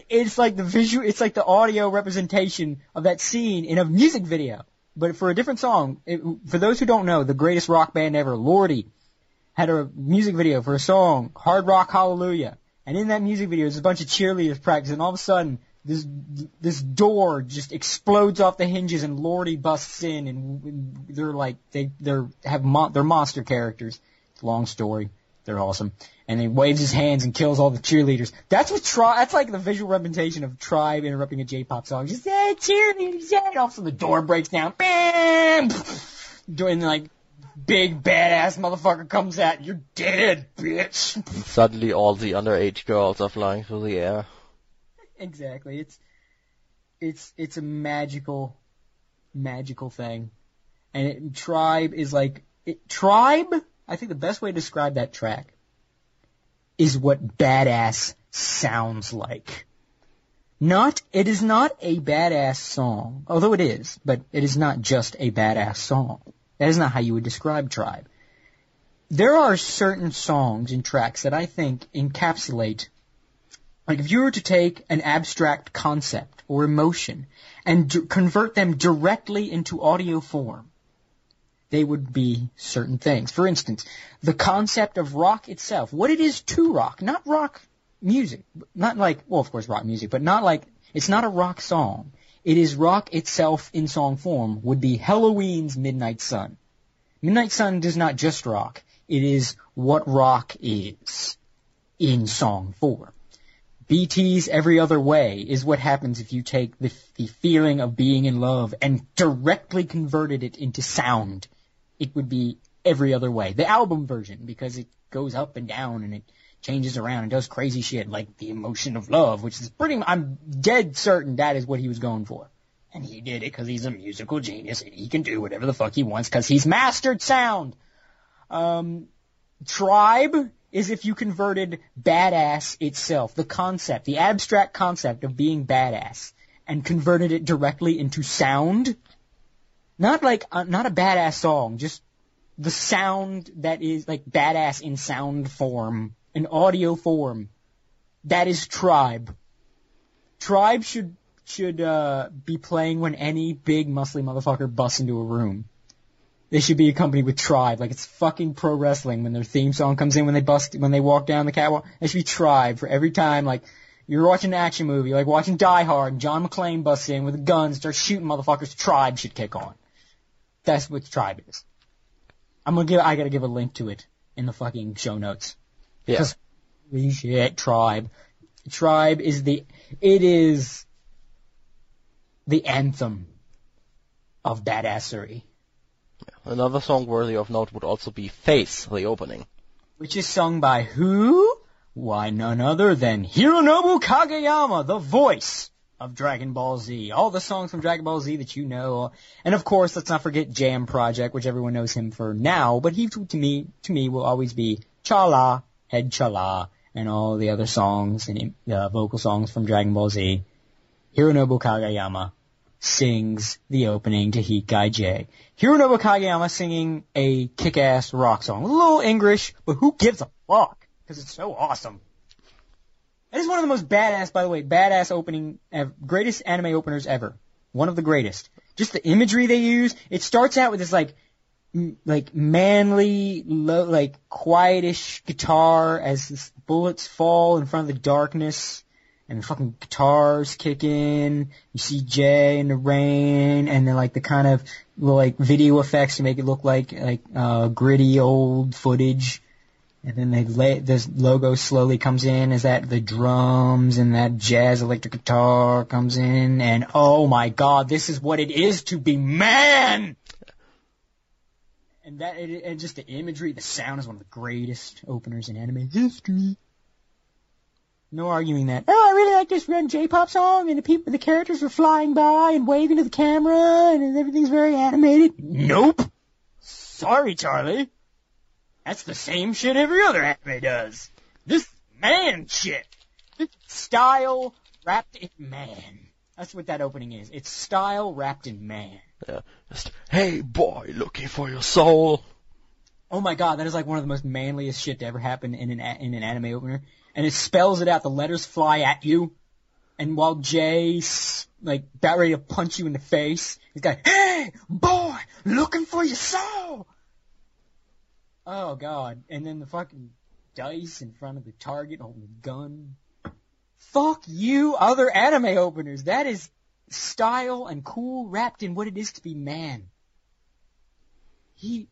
it's like the visual, it's like the audio representation of that scene in a music video. But for a different song, it, for those who don't know, the greatest rock band ever, Lordi, had a music video for a song, Hard Rock Hallelujah. And in that music video, there's a bunch of cheerleaders practicing. And all of a sudden, this this door just explodes off the hinges, and Lordi busts in, and they're like they they're have mon- they're monster characters. Long story. They're awesome. And he waves his hands and kills all the cheerleaders. That's what Tribe, that's like the visual representation of Tribe interrupting a J-pop song. Just, hey, cheerleaders. And all of a sudden the door breaks down. Bam! Doing like, big badass motherfucker comes out. You're dead, bitch. Suddenly all the underage girls are flying through the air. exactly. It's, it's, it's a magical, magical thing. And it, Tribe is like, it, Tribe, I think the best way to describe that track is what badass sounds like. Not, it is not a badass song, although it is, but it is not just a badass song. That is not how you would describe Tribe. There are certain songs and tracks that I think encapsulate, like if you were to take an abstract concept or emotion and d- convert them directly into audio form, they would be certain things. For instance, the concept of rock itself, what it is to rock, not rock music, not like, well, of course, rock music, but not like, it's not a rock song. It is rock itself in song form, would be Halloween's Midnight Sun. Midnight Sun does not just rock, it is what rock is in song form. BT's Every Other Way is what happens if you take the, the feeling of being in love and directly converted it into sound. It would be every other way. The album version, because it goes up and down and it changes around and does crazy shit like the emotion of love, which is pretty, I'm dead certain that is what he was going for. And he did it because he's a musical genius and he can do whatever the fuck he wants because he's mastered sound. Um, tribe is if you converted badass itself, the concept, the abstract concept of being badass, and converted it directly into sound. Not like, uh, not a badass song, just the sound that is like badass in sound form, in audio form. That is Tribe. Tribe should, should, uh, be playing when any big muscly motherfucker busts into a room. They should be accompanied with Tribe, like it's fucking pro wrestling when their theme song comes in when they bust, when they walk down the catwalk. It should be Tribe for every time, like, you're watching an action movie, like watching Die Hard, and John McClane busts in with a gun, starts shooting motherfuckers, Tribe should kick on. That's what Tribe is. I'm gonna give, I gotta give a link to it in the fucking show notes. Yeah. shit, Tribe. Tribe is the, it is the anthem of badassery. Another song worthy of note would also be Face, the opening. which is sung by who? Why, none other than Hironobu Kageyama, the voice of Dragon Ball Z. All the songs from Dragon Ball Z that you know. And of course, let's not forget Jam Project, which everyone knows him for now, but he, to me, to me, will always be Chala, Head Chala, and all the other songs and uh, vocal songs from Dragon Ball Z. Hironobu Kageyama sings the opening to Heat Guy J. Hironobu Kageyama singing a kick-ass rock song. A little English, but who gives a fuck? Because it's so awesome. It is one of the most badass, by the way, badass opening, greatest anime openers ever. One of the greatest. Just the imagery they use. It starts out with this like, like manly, low, like quietish guitar as bullets fall in front of the darkness and fucking guitars kick in. You see Jay in the rain, and then like the kind of like video effects to make it look like like uh, gritty old footage. And then they lay, this logo slowly comes in as that the drums and that jazz electric guitar comes in, and oh my god, this is what it is to be man. And that it, and just the imagery, the sound is one of the greatest openers in anime history. No arguing that. Oh, I really like this run J-pop song, and the people, the characters are flying by and waving to the camera, and everything's very animated. Nope. Sorry, Charlie. That's the same shit every other anime does. This man shit. Style wrapped in man. That's what that opening is. It's style wrapped in man. Yeah. Just, hey boy, looking for your soul. Oh my god, that is like one of the most manliest shit to ever happen in an in an anime opener. And it spells it out. The letters fly at you, and while Jay's like about ready to punch you in the face, he's like, "Hey, boy, looking for your soul." Oh god. And then the fucking dice in front of the target holding the gun. Fuck you, other anime openers. That is style and cool wrapped in what it is to be man. He,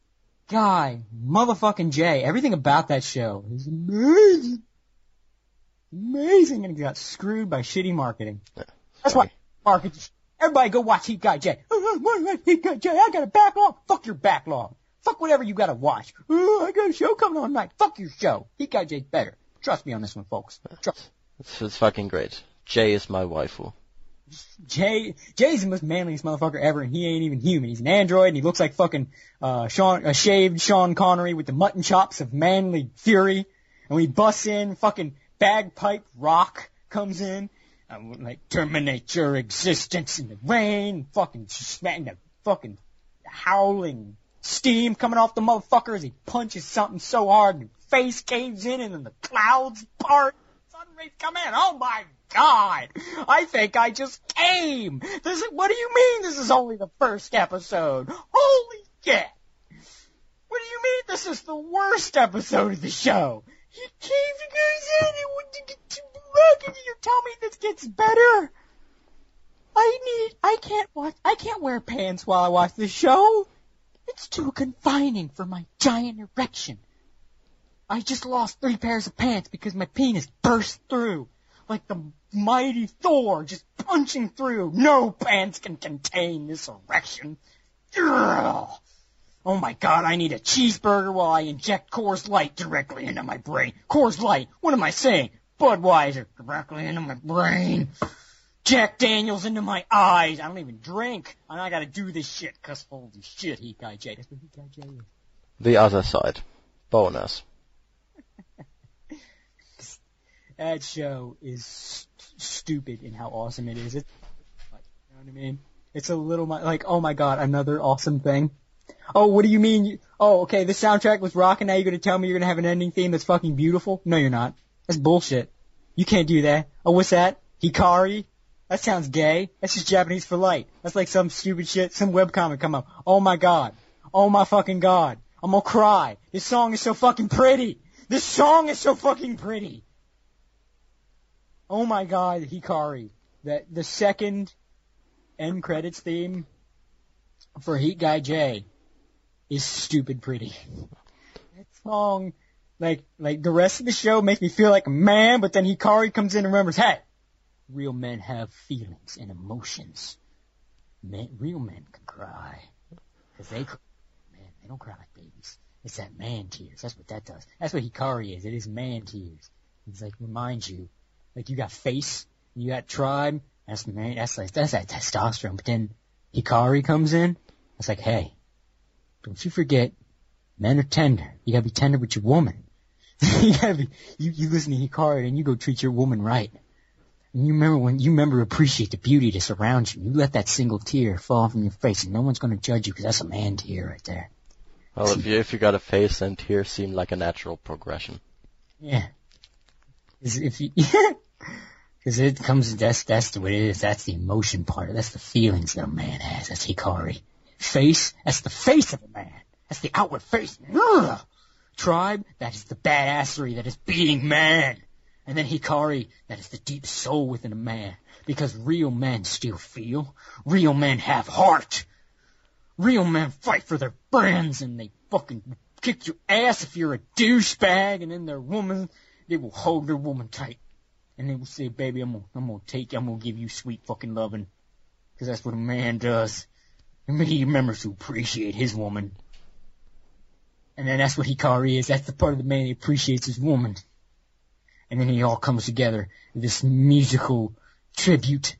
guy, motherfucking Jay, everything about that show is amazing. Amazing. And he got screwed by shitty marketing. That's why market. Everybody go watch Heat Guy J. Heat Guy J, I got a backlog. Fuck your backlog. Fuck whatever you gotta watch. Oh, I got a show coming on tonight. Fuck your show. Heat Guy J's better. Trust me on this one, folks. Trust. It's, it's fucking great. Jay is my waifu. Jay Jay's the most manliest motherfucker ever, and he ain't even human. He's an android, and he looks like fucking uh, Sean, uh, shaved Sean Connery with the mutton chops of manly fury. And we he busts in, fucking bagpipe rock comes in, and like terminate your existence in the rain, fucking smacking the fucking howling steam coming off the motherfucker as he punches something so hard, and face caves in, and then the clouds part, sun rays come in. Oh my god! I think I just came. This is, what do you mean? This is only the first episode. Holy shit! What do you mean? This is the worst episode of the show. He caved you guys in. Too black, and you tell me this gets better. I need. I can't watch. I can't wear pants while I watch the show. It's too confining for my giant erection. I just lost three pairs of pants because my penis burst through like the mighty Thor just punching through. No pants can contain this erection. Ugh. Oh my god, I need a cheeseburger while I inject Coors Light directly into my brain. Coors Light, what am I saying? Budweiser directly into my brain. Jack Daniels into my eyes. I don't even drink. And I gotta do this shit, cause holy shit, Heat Guy J. That's what Heat Guy J is. The other side. Bonus. That show is st- stupid in how awesome it is. It's like, you know what I mean? It's a little like, oh my god, another awesome thing. Oh, what do you mean? Oh, okay, the soundtrack was rocking. Now you're gonna tell me you're gonna have an ending theme that's fucking beautiful? No, you're not. That's bullshit. You can't do that. Oh, what's that? Hikari? That sounds gay. That's just Japanese for light. That's like some stupid shit, some webcomic come up. Oh my god. Oh my fucking god. I'm gonna cry. This song is so fucking pretty. This song is so fucking pretty. Oh my god, Hikari. That the second end credits theme for Heat Guy J is stupid pretty. That song, like, like the rest of the show makes me feel like a man, but then Hikari comes in and remembers, hey, real men have feelings and emotions. Men, real men can cry. Cause they, man, they don't cry like babies. It's that man tears. That's what that does. That's what Hikari is. It is man tears. It's like reminds you, like you got face, you got tribe. That's man. That's like that's that testosterone. But then Hikari comes in. It's like, hey, don't you forget, men are tender. You gotta be tender with your woman. you gotta be. You you listen to Hikari and you go treat your woman right. And you remember when you remember appreciate the beauty that surrounds you. You let that single tear fall from your face, and no one's gonna judge you because that's a man tear right there. Well, if you, if you got a face, then tears seem like a natural progression. Yeah. 'Cause if you, because it comes, that's, that's the way it is. That's the emotion part. That's the feelings that a man has. That's Hikari. Face, that's the face of a man. That's the outward face. Ugh. Tribe, that is the badassery that is being man. And then Hikari, that is the deep soul within a man. Because real men still feel. Real men have heart. Real men fight for their friends and they fucking kick your ass if you're a douchebag and then their woman, they will hold their woman tight. And they will say, baby, I'm gonna, I'm gonna take you, I'm gonna give you sweet fucking loving. Cause that's what a man does. And he remembers to appreciate his woman. And then that's what Hikari is. That's the part of the man that appreciates his woman. And then it all comes together. This musical tribute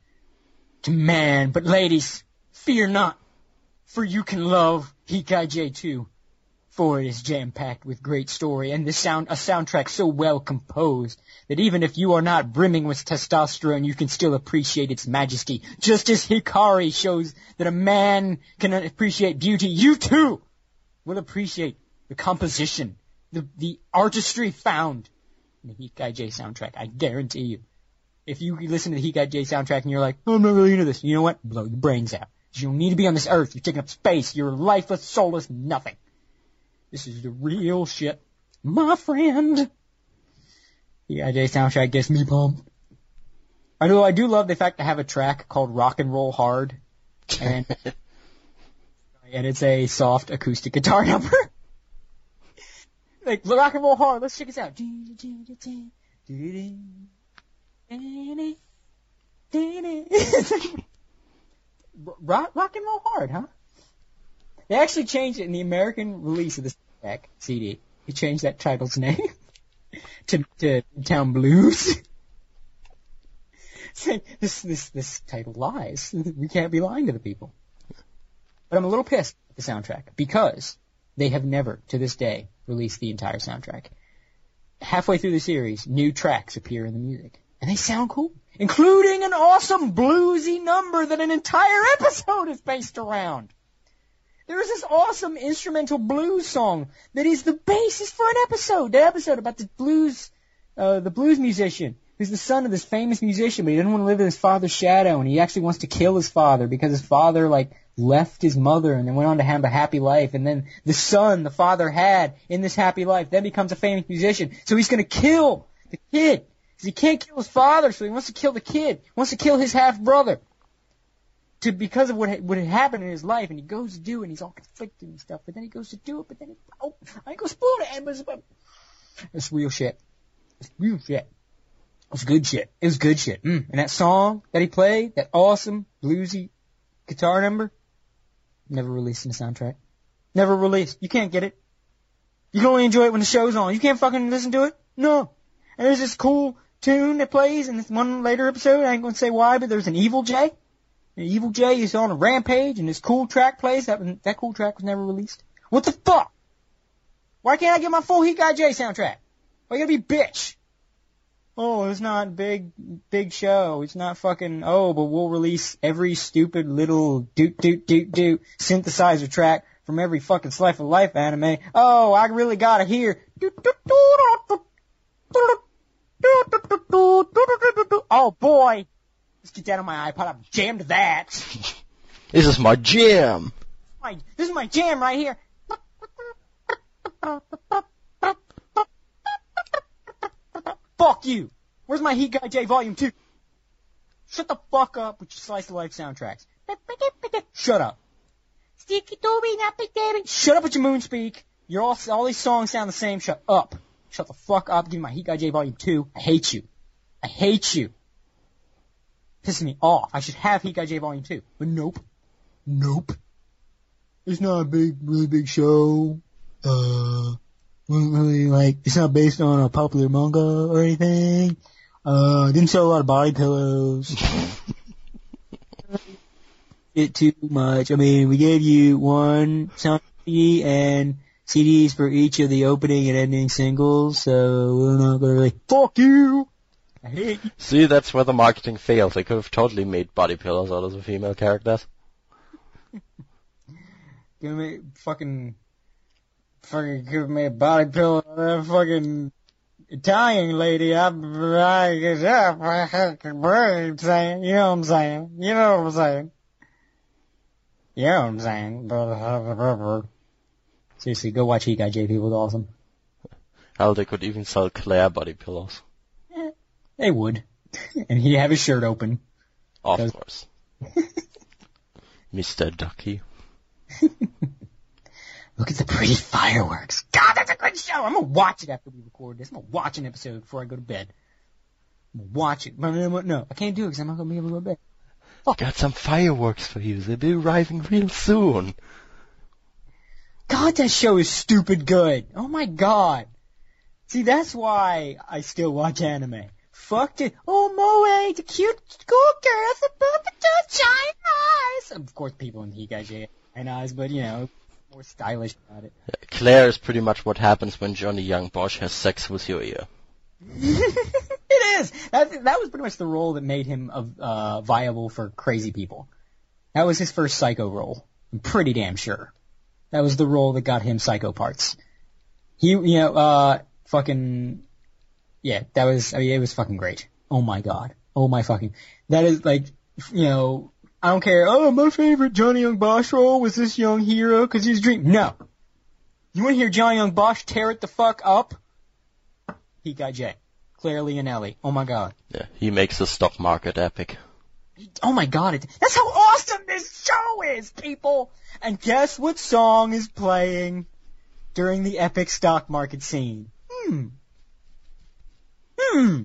to man. But ladies, fear not, for you can love Heat Guy J too. For it is jam-packed with great story and the sound, a soundtrack so well composed that even if you are not brimming with testosterone, you can still appreciate its majesty. Just as Hikari shows that a man can appreciate beauty, you too will appreciate the composition, the, the artistry found in the Heat Guy J soundtrack. I guarantee you. If you listen to the Heat Guy J soundtrack and you're like, oh, I'm not really into this, you know what? Blow your brains out. You don't need to be on this earth. You're taking up space. You're lifeless, soulless, nothing. This is the real shit. My friend. The IJ soundtrack gets me pumped. I know I do love the fact to have a track called Rock and Roll Hard. And, and it's a soft acoustic guitar number. like, rock and roll hard, let's check this out. rock, rock and roll hard, huh? They actually changed it in the American release of this CD. He changed that title's name to, to Town Blues. This this this title lies. We can't be lying to the people. But I'm a little pissed at the soundtrack because they have never, to this day, released the entire soundtrack. Halfway through the series, new tracks appear in the music, and they sound cool, including an awesome bluesy number that an entire episode is based around. There is this awesome instrumental blues song that is the basis for an episode. That episode about the blues, uh, the blues musician who's the son of this famous musician, but he doesn't want to live in his father's shadow, and he actually wants to kill his father because his father like left his mother and then went on to have a happy life, and then the son the father had in this happy life then becomes a famous musician, so he's gonna kill the kid. 'Cause He can't kill his father, so he wants to kill the kid. He wants to kill his half brother. To because of what what had happened in his life, and he goes to do it, and he's all conflicted and stuff. But then he goes to do it, but then he, oh, I ain't gonna spoil it, but it's, it's real shit. It's real shit. It was good shit. It was good shit. Mm. And that song that he played, that awesome bluesy guitar number, never released in the soundtrack. Never released. You can't get it. You can only enjoy it when the show's on. You can't fucking listen to it. No. And there's this cool tune that plays in this one later episode. I ain't gonna say why, but there's an Evil J. And Evil J is on a rampage, and this cool track plays. That that cool track was never released. What the fuck? Why can't I get my full Heat Guy J soundtrack? Why you gotta be bitch? Oh, it's not big, big show. It's not fucking, oh, but we'll release every stupid little doot doot doot doot synthesizer track from every fucking Slice of Life anime. Oh, I really gotta hear. Oh boy. Let's get that on my iPod. I've jammed that. This is my jam. My, this is my jam right here. Fuck you. Where's my Heat Guy J Volume 2? Shut the fuck up with your Slice of Life soundtracks. Shut up. Shut up with your Moonspeak. You're all, all these songs sound the same. Shut up. Shut the fuck up. Give me my Heat Guy J Volume 2. I hate you. I hate you. Pissing me off. I should have J Volume 2. But nope. Nope. It's not a big, really big show. Uh, really like, it's not based on a popular manga or anything. Uh, didn't sell a lot of body pillows. it too much. I mean, we gave you one sound CD and CDs for each of the opening and ending singles, so we're not gonna really, fuck you! I hate you. See, that's where the marketing failed. They could have totally made body pillows out of the female characters. Give me fucking, fucking give me a body pillow, of that fucking Italian lady, I, I get up, I fucking brain saying, you know what I'm saying, you know what I'm saying. You know what I'm saying, but, uh, seriously, go watch Heat Guy J People, it's awesome. Hell, they could even sell Claire body pillows. They would. and he'd have his shirt open. Of Does- course. Mr. Ducky. Look at the pretty fireworks. God, that's a good show. I'm gonna watch it after we record this. I'm gonna watch an episode before I go to bed. Watch it. No. I can't do it because I'm not gonna be able to go to bed. Got some fireworks for you. They'll be arriving real soon. God, that show is stupid good. Oh my god. See, that's why I still watch anime. Fucked it. Oh, Moe, the cute schoolgirls about to do giant eyes. Of course, people in Heat Guy J giant eyes, but you know, more stylish about it. Claire is pretty much what happens when Johnny Young Bosch has sex with your ear. it is. That that was pretty much the role that made him uh, viable for crazy people. That was his first psycho role. I'm pretty damn sure. That was the role that got him psycho parts. He, you know, uh, fucking, yeah, that was. I mean, it was fucking great. Oh my god. Oh my fucking. That is like, you know, I don't care. Oh, my favorite Johnny Young Bosch role was this young hero because he's dream. No. You want to hear Johnny Young Bosch tear it the fuck up? Heat Guy J. Claire Leonelli. Oh my god. Yeah, he makes the stock market epic. Oh my god, it, that's how awesome this show is, people! And guess what song is playing during the epic stock market scene? Hmm. Hmm.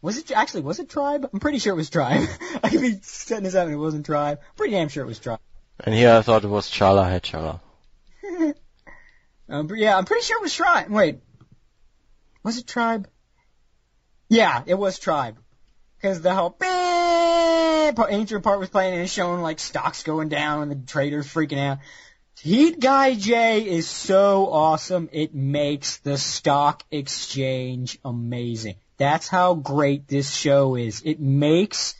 Was it, actually, was it Tribe? I'm pretty sure it was Tribe. I could be setting this up and it wasn't Tribe. Pretty damn sure it was Tribe. And here I thought it was Chala Hey Chala. Um, but yeah, I'm pretty sure it was Tribe. Wait. Was it Tribe? Yeah, it was Tribe. Cause the whole part- intro part was playing and it's showing like stocks going down and the traders freaking out. Heat Guy J is so awesome. It makes the stock exchange amazing. That's how great this show is. It makes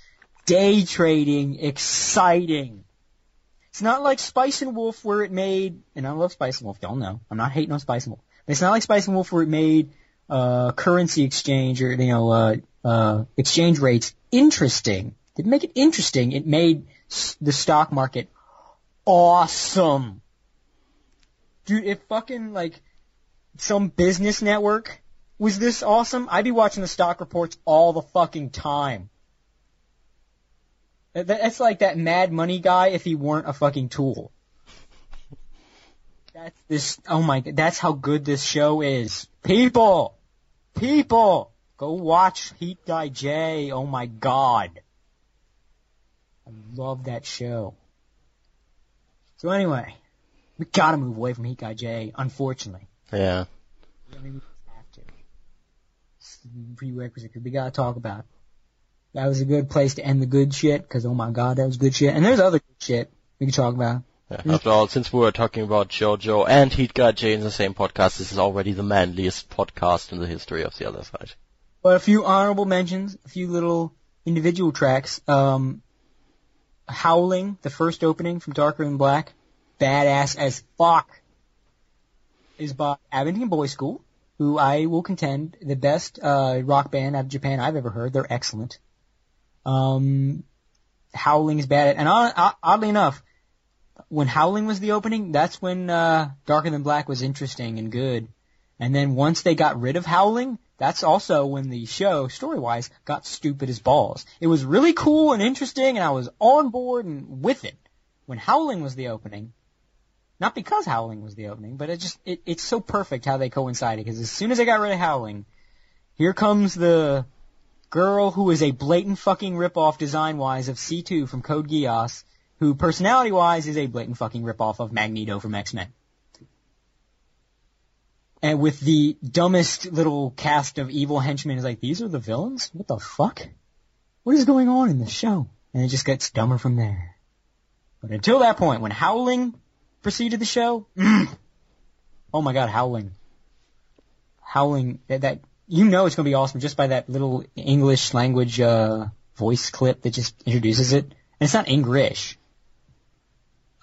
day trading exciting. It's not like Spice and Wolf where it made, and I love Spice and Wolf, y'all know. I'm not hating on Spice and Wolf. But it's not like Spice and Wolf where it made, uh, currency exchange or, you know, uh, uh, exchange rates interesting. It didn't make it interesting. It made the stock market awesome. Dude, if fucking like some business network was this awesome, I'd be watching the stock reports all the fucking time. That- That's like that mad money guy if he weren't a fucking tool. That's this, oh my, god, that's how good this show is. People! People! Go watch Heat Guy J. Oh my god. I love that show. So anyway, we gotta move away from Heat Guy J, unfortunately. Yeah. I mean, we have to. It's prerequisite, 'cause we gotta talk about it. That was a good place to end the good shit, cause oh my god, that was good shit. And there's other good shit we can talk about. yeah. After all, since we were talking about JoJo and Heat Guy J in the same podcast, this is already the manliest podcast in the history of the other side. But a few honorable mentions, a few little individual tracks. Um, Howling, the first opening from Darker Than Black, badass as fuck, is by Abingdon Boys School, who I will contend the best uh, rock band out of Japan I've ever heard. They're excellent. Um, Howling is bad, and odd- odd- oddly enough, when Howling was the opening, that's when uh, Darker Than Black was interesting and good. And then once they got rid of Howling, that's also when the show, story-wise, got stupid as balls. It was really cool and interesting, and I was on board and with it when Howling was the opening. Not because Howling was the opening, but it just it, it's so perfect how they coincided. Because as soon as they got rid of Howling, here comes the girl who is a blatant fucking ripoff design-wise of C2 from Code Geass, who personality-wise is a blatant fucking ripoff of Magneto from X-Men and with the dumbest little cast of evil henchmen is like, these are the villains? What the fuck? What is going on in this show? And it just gets dumber from there. But until that point, when Howling preceded the show, oh my god, Howling. Howling, that, that, you know it's gonna be awesome just by that little English language, uh, voice clip that just introduces it. And it's not English.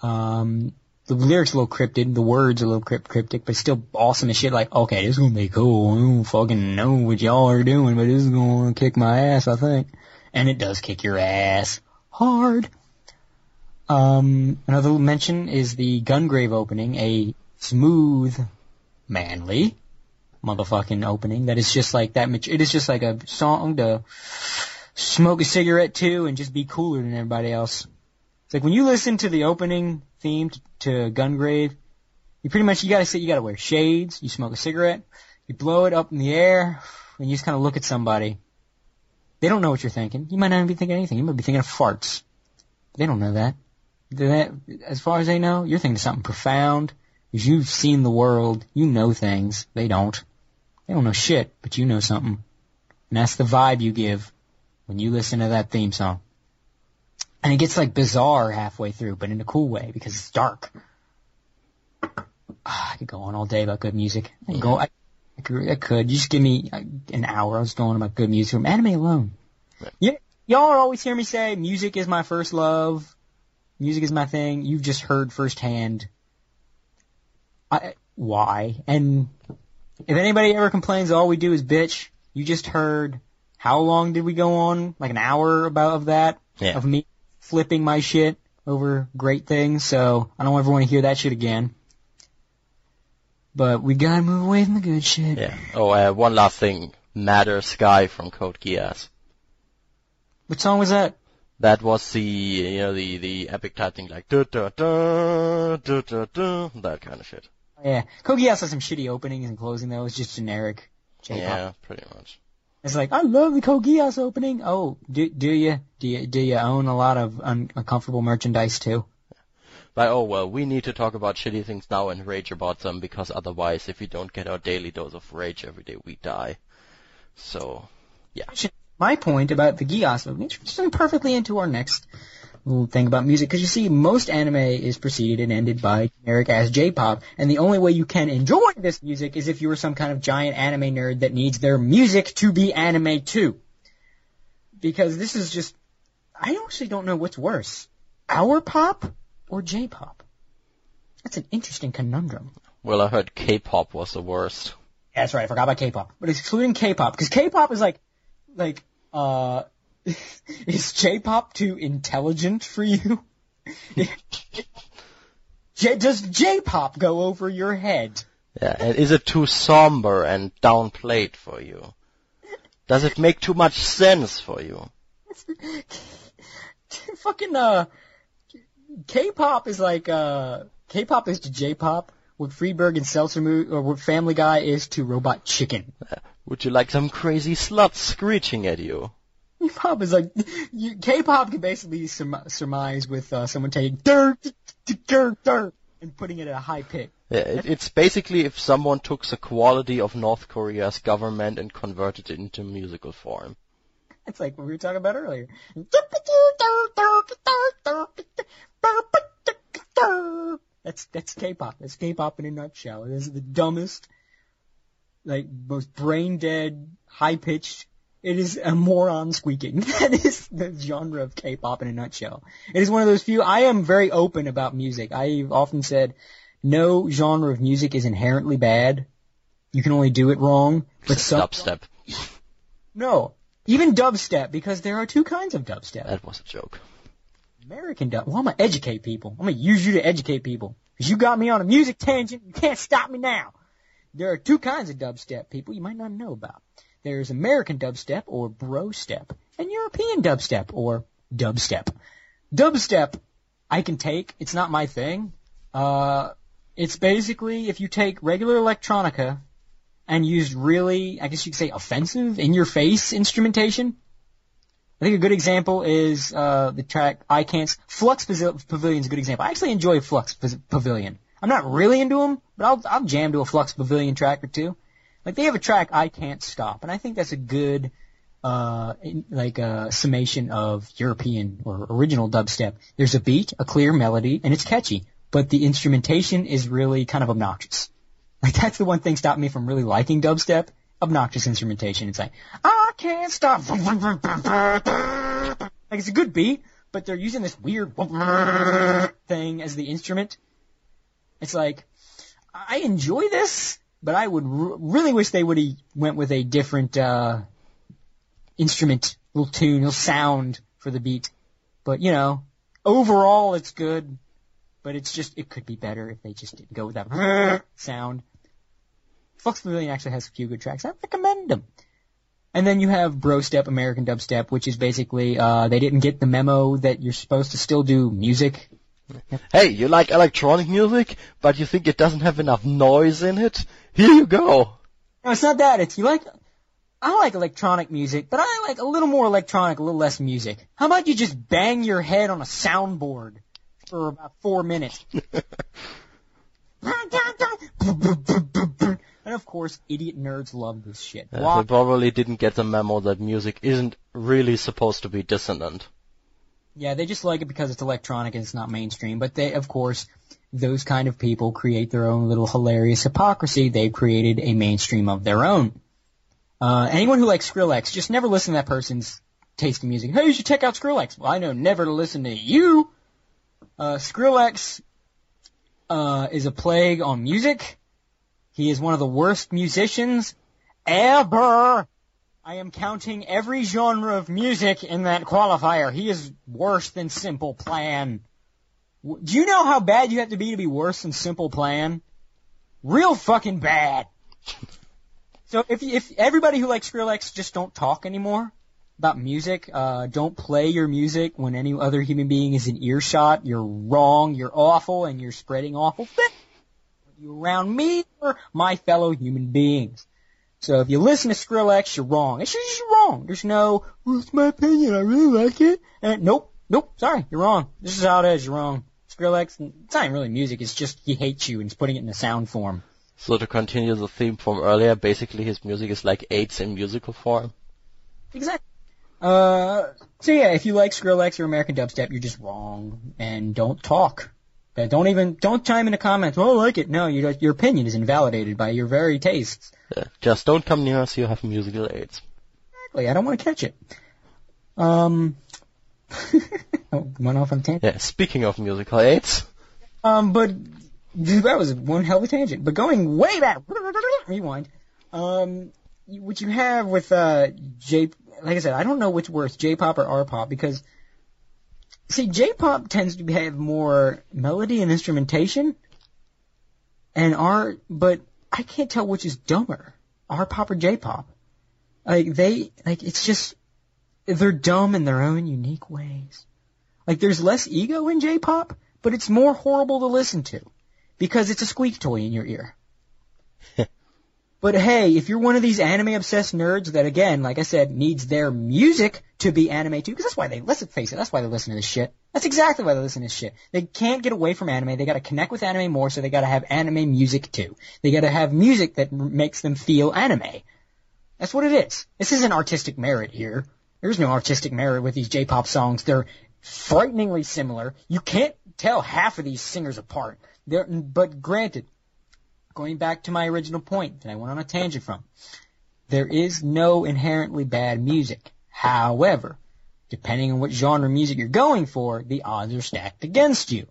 Um, the lyrics a little cryptic, the words a little crypt- cryptic, but still awesome as shit. Like, okay, this is gonna be cool. I don't fucking know what y'all are doing, but this is gonna kick my ass, I think. And it does kick your ass hard. Um, another mention is the Gungrave opening, a smooth, manly motherfucking opening that is just like that. It is just like a song to smoke a cigarette to and just be cooler than everybody else. It's like when you listen to the opening theme to, to Gungrave, you pretty much you gotta sit, you gotta wear shades, you smoke a cigarette, you blow it up in the air, and you just kind of look at somebody. They don't know what you're thinking. You might not even be thinking anything. You might be thinking of farts. They don't know that. As far as they know, you're thinking of something profound. Because you've seen the world, you know things. They don't. They don't know shit, but you know something. And that's the vibe you give when you listen to that theme song. And it gets like bizarre halfway through, but in a cool way because it's dark. Ah, I could go on all day about good music. I could go. I, I could. I could. You just give me uh, an hour. I was going about good music from anime alone. Yeah, y'all always hear me say music is my first love. Music is my thing. You've just heard firsthand. I, why? And if anybody ever complains, all we do is bitch. You just heard. How long did we go on? Like an hour about of that Yeah. of me flipping my shit over great things. So I don't ever want to hear that shit again. But we gotta move away from the good shit. Yeah. Oh, uh, one last thing. Matter Sky from Code Geass. What song was that? That was the, you know, the, the epic type thing like, da da da, da da da, that kind of shit. Yeah. Code Geass has some shitty openings and closing though. It's just generic J-pop. Yeah, pretty much. It's like, I love the Geass opening. Oh, do, do you? Do you, do you own a lot of un- uncomfortable merchandise too? But oh well, we need to talk about shitty things now and rage about them because otherwise, if we don't get our daily dose of rage every day, we die. So, my point about the Geass opening is perfectly into our next little thing about music. Because you see, most anime is preceded and ended by generic ass J-pop, and the only way you can enjoy this music is if you are some kind of giant anime nerd that needs their music to be anime too. Because this is just, I actually don't know what's worse, our pop or J-pop. That's an interesting conundrum. well, I heard K-pop was the worst. That's right. I forgot about K-pop, but excluding K-pop because K-pop is like, like, uh, is J-pop too intelligent for you? J- does J-pop go over your head? Yeah, and is it too somber and downplayed for you? Does it make too much sense for you? Fucking uh, K-pop is like uh, K-pop is to J-pop what Friedberg and Seltzer mo- or what Family Guy is to Robot Chicken. Would you like some crazy slut screeching at you? K-pop is like you, K-pop can basically surm- surmise with uh, someone taking dirt, dirt, dirt, and putting it at a high pitch. Yeah, it, it's basically if someone took the quality of North Korea's government and converted it into musical form. It's like what we were talking about earlier. That's that's K-pop. That's K-pop in a nutshell. It is the dumbest, like most brain dead, high pitched. It is a moron squeaking. That is the genre of K-pop in a nutshell. It is one of those few. I am very open about music. I've often said no genre of music is inherently bad. You can only do it wrong. But some Dubstep. no, even dubstep because there are two kinds of dubstep. That was a joke. American dub. Well, I'm gonna educate people. I'm gonna use you to educate people. Cause you got me on a music tangent. You can't stop me now. There are two kinds of dubstep people you might not know about. There's American dubstep or bro step and European dubstep or dubstep. Dubstep I can take. It's not my thing. Uh, it's basically if you take regular electronica and used really, I guess you could say offensive, in your face instrumentation. I think a good example is uh, the track I Can't. Flux Pavilion is a good example. I actually enjoy Flux Pavilion. I'm not really into them, but I'll I'll jam to a Flux Pavilion track or two. Like they have a track I Can't Stop, and I think that's a good uh in, like uh, summation of European or original dubstep. There's a beat, a clear melody, and it's catchy, but the instrumentation is really kind of obnoxious. Like that's the one thing stopped me from really liking dubstep. Obnoxious instrumentation. It's like I can't stop. Like it's a good beat, but they're using this weird thing as the instrument. It's like I enjoy this, but I would r- really wish they would have went with a different uh, instrument, little tune, little sound for the beat. But you know, overall it's good, but it's just it could be better if they just didn't go with that sound. Flux Pavilion actually has a few good tracks. I recommend them. And then you have Bro Step, American Dubstep, which is basically uh, they didn't get the memo that you're supposed to still do music. Hey, you like electronic music, but you think it doesn't have enough noise in it? Here you go. No, it's not that. It's you like. I like electronic music, but I like a little more electronic, a little less music. How about you just bang your head on a soundboard for about four minutes? and of course, idiot nerds love this shit. Uh, they probably didn't get the memo that music isn't really supposed to be dissonant. Yeah, they just like it because it's electronic and it's not mainstream. But they, of course, those kind of people create their own little hilarious hypocrisy. They've created a mainstream of their own. Uh, anyone who likes Skrillex, just never listen to that person's taste in music. Hey, you should check out Skrillex. Well, I know never to listen to you. Uh, Skrillex, uh, is a plague on music. He is one of the worst musicians ever. I am counting every genre of music in that qualifier. He is worse than Simple Plan. Do you know how bad you have to be to be worse than Simple Plan? real fucking bad. so if if everybody who likes Skrillex just don't talk anymore about music, uh, don't play your music when any other human being is in earshot, you're wrong, you're awful, and you're spreading awful things. You around me or my fellow human beings. So if you listen to Skrillex, you're wrong. It's just wrong. There's no, well, it's my opinion, I really like it. And nope, nope, sorry, you're wrong. This is how it is, you're wrong. Skrillex, it's not even really music, it's just he hates you and he's putting it in a sound form. So to continue the theme from earlier, basically his music is like AIDS in musical form. Exactly. Uh, so yeah, if you like Skrillex or American dubstep, you're just wrong, and don't talk. Uh, Don't even, don't chime in the comments, oh, I like it. No, you, your opinion is invalidated by your very tastes. Uh, just don't come near us, you have musical AIDS. Exactly, I don't want to catch it. Um, oh, went off on tangent. Yeah, speaking of musical AIDS, Um, but that was one hell of a tangent. But going way back, rewind. Um, what you have with uh J, like I said, I don't know which worse, J-pop or R-pop, because see, J-pop tends to have more melody and instrumentation, and R, but I can't tell which is dumber, R-pop or J-pop. Like they, like it's just they're dumb in their own unique ways. Like there's less ego in J-pop, but it's more horrible to listen to because it's a squeak toy in your ear. but hey, if you're one of these anime obsessed nerds that again, like I said, needs their music to be anime too, because that's why they let's face it, that's why they listen to this shit. That's exactly why they listen to this shit. They can't get away from anime. They got to connect with anime more, so they got to have anime music too. They got to have music that makes them feel anime. That's what it is. This isn't artistic merit here. There's no artistic merit with these J-pop songs. They're frighteningly similar. You can't tell half of these singers apart. They're, but granted, going back to my original point that I went on a tangent from, there is no inherently bad music. However, depending on what genre of music you're going for, the odds are stacked against you.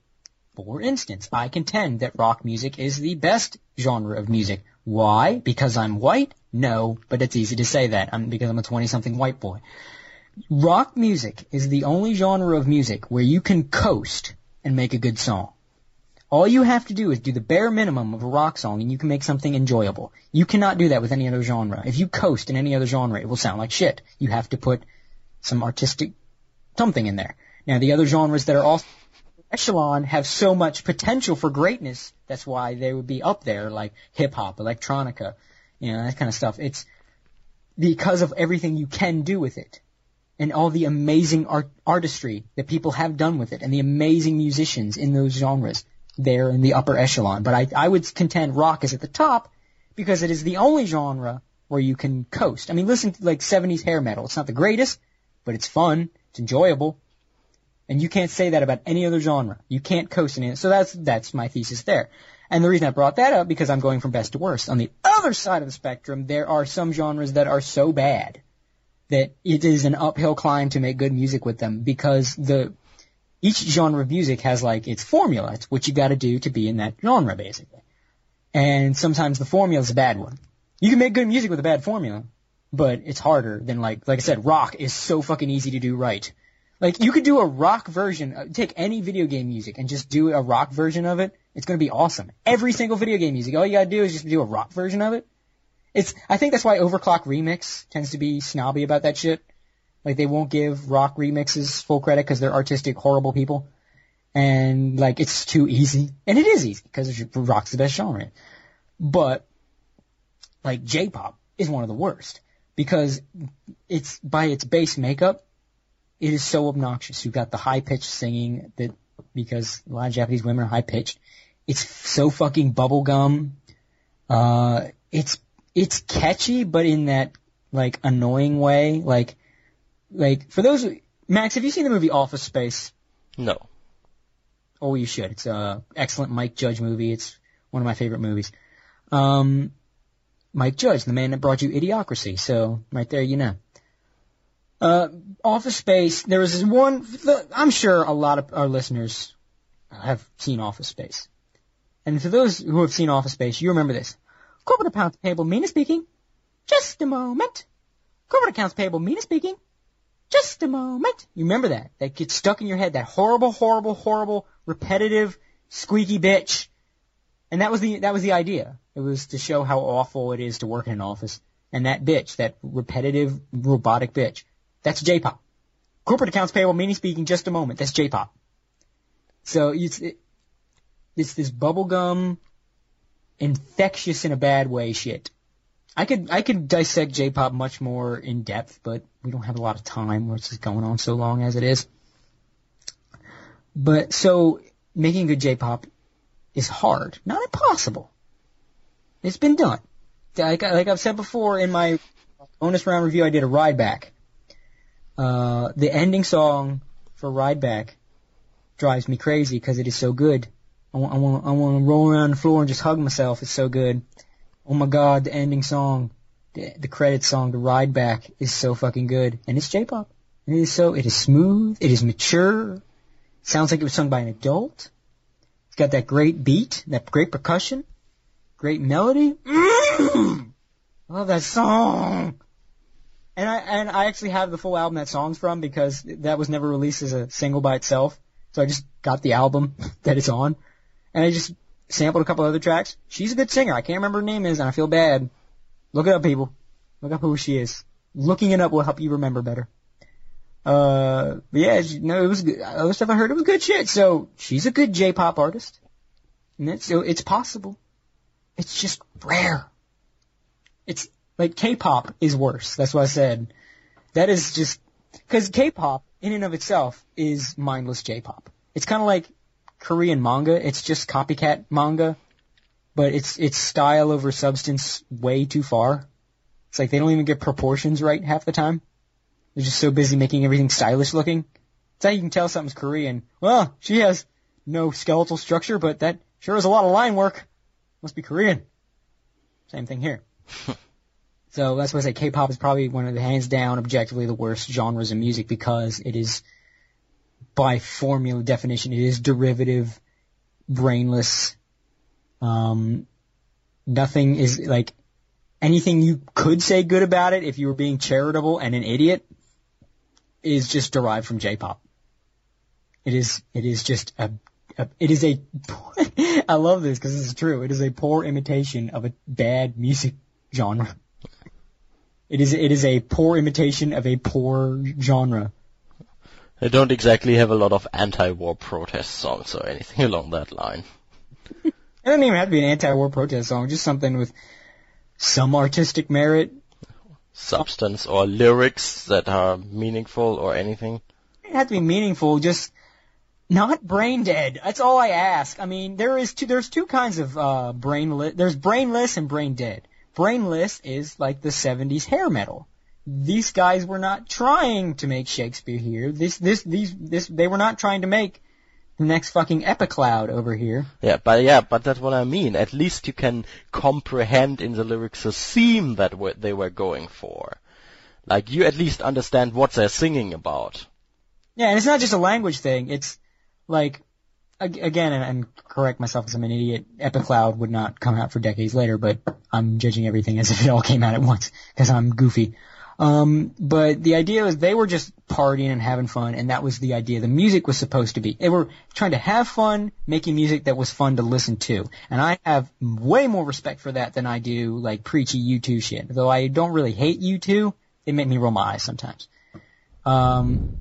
For instance, I contend that rock music is the best genre of music. Why? Because I'm white? No, but it's easy to say that. I'm, because I'm a 20 something white boy. Rock music is the only genre of music where you can coast and make a good song. All you have to do is do the bare minimum of a rock song and you can make something enjoyable. You cannot do that with any other genre. If you coast in any other genre, it will sound like shit. You have to put some artistic something in there. Now the other genres that are also echelon have so much potential for greatness. That's why they would be up there, like hip hop, electronica, you know, that kind of stuff. It's because of everything you can do with it and all the amazing art, artistry that people have done with it and the amazing musicians in those genres there in the upper echelon. But I, I would contend rock is at the top because it is the only genre where you can coast. I mean, listen to like 70s hair metal. It's not the greatest, but it's fun. It's enjoyable. And you can't say that about any other genre. You can't coast in it. So that's, that's my thesis there. And the reason I brought that up because I'm going from best to worst. On the other side of the spectrum, there are some genres that are so bad that it is an uphill climb to make good music with them because the each genre of music has like its formula. It's what you got to do to be in that genre basically. And sometimes the formula is a bad one. You can make good music with a bad formula, but it's harder than like like I said, rock is so fucking easy to do right. Like you could do a rock version, uh, take any video game music and just do a rock version of it. It's gonna be awesome. Every single video game music, all you gotta do is just do a rock version of it. It's, I think that's why OverClocked ReMix tends to be snobby about that shit. Like they won't give rock remixes full credit because they're artistic, horrible people. And like it's too easy. And it is easy because rock's the best genre. But like J-pop is one of the worst because it's by its base makeup, it is so obnoxious. You've got the high pitched singing that because a lot of Japanese women are high pitched. It's so fucking bubblegum. Uh, it's it's catchy, but in that like annoying way. Like, like for those Max, have you seen the movie Office Space? no. Oh, you should. It's a excellent Mike Judge movie. It's one of my favorite movies. Um, Mike Judge, the man that brought you Idiocracy. So right there, you know. Uh, Office Space. There was this one. I'm sure a lot of our listeners have seen Office Space. And for those who have seen Office Space, you remember this. Corporate accounts payable, Nina speaking. Just a moment. Corporate accounts payable, Nina speaking. Just a moment. You remember that? That gets stuck in your head. That horrible, horrible, horrible, repetitive, squeaky bitch. And that was the that was the idea. It was to show how awful it is to work in an office. And that bitch, that repetitive robotic bitch, that's J-pop. Corporate accounts payable, meaning speaking, just a moment. That's J-pop. So it's it, it's this bubblegum, infectious in a bad way shit. I could I could dissect J-pop much more in depth, but we don't have a lot of time. Where it's just going on so long as it is. But so making good J-pop is hard, not impossible. It's been done. Like, like I've said before in my bonus round review, I did a ride back. Uh, the ending song for Rideback drives me crazy because it is so good. I want, I want, I want to roll around the floor and just hug myself. It's so good. Oh my god, the ending song, the, the credit song, the Rideback is so fucking good, and it's J-pop. And it is so, it is smooth, it is mature. Sounds like it was sung by an adult. It's got that great beat, that great percussion, great melody. Mm! I love that song. And I and I actually have the full album that song's from because that was never released as a single by itself. So I just got the album that it's on, and I just sampled a couple other tracks. She's a good singer. I can't remember her name is, and I feel bad. Look it up, people. Look up who she is. Looking it up will help you remember better. Uh, but yeah, she- no, it was good. Other stuff I heard, it was good shit. So she's a good J-pop artist, and it's so it's possible. It's just rare. It's like K-pop is worse. That's what I said. That is just because K-pop in and of itself is mindless J-pop. It's kind of like Korean manga. It's just copycat manga, but it's it's style over substance way too far. It's like they don't even get proportions right half the time. They're just so busy making everything stylish looking. That's how you can tell something's Korean. Well, she has no skeletal structure, but that sure is a lot of line work. Must be Korean. Same thing here. so that's why I say K-pop is probably one of the hands down objectively the worst genres of music because it is by formula definition, it is derivative, brainless. Um, nothing is like anything you could say good about it if you were being charitable and an idiot is just derived from J-pop. It is, it is just a, a it is a, I love this because this is true. It is a poor imitation of a bad music genre. It is, it is a poor imitation of a poor genre. They don't exactly have a lot of anti-war protest songs or anything along that line. It doesn't even have to be an anti-war protest song, just something with some artistic merit. Substance or lyrics that are meaningful or anything. It doesn't have to be meaningful, just not brain dead. That's all I ask. I mean, there is two, there's two kinds of, uh, brainless, there's brainless and brain dead. Brainless is like the 70s hair metal. These guys were not trying to make Shakespeare here. This, this, these, this, they were not trying to make the next fucking Epicloud over here. Yeah, but yeah, but that's what I mean. At least you can comprehend in the lyrics the theme that they were going for. Like you at least understand what they're singing about. Yeah, and it's not just a language thing. It's like, again, and, and correct myself as I'm an idiot, Epicloud would not come out for decades later, but I'm judging everything as if it all came out at once, because I'm goofy. Um, but the idea was they were just partying and having fun, and that was the idea. The music was supposed to be. They were trying to have fun, making music that was fun to listen to. And I have way more respect for that than I do, like, preachy U2 shit. Though I don't really hate U2, they make me roll my eyes sometimes. Um,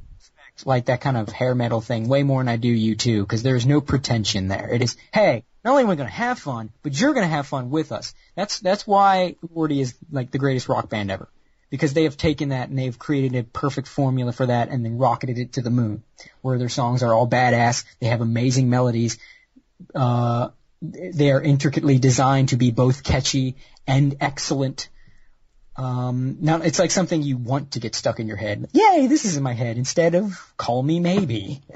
like that kind of hair metal thing way more than I do you too, because there's no pretension there. It is, hey, not only are we going to have fun, but you're going to have fun with us. That's that's why Lordi is like the greatest rock band ever, because they have taken that and they've created a perfect formula for that and then rocketed it to the moon, where their songs are all badass, they have amazing melodies, uh, they are intricately designed to be both catchy and excellent. Um, now it's like something you want to get stuck in your head. Yay, this is in my head instead of call me maybe.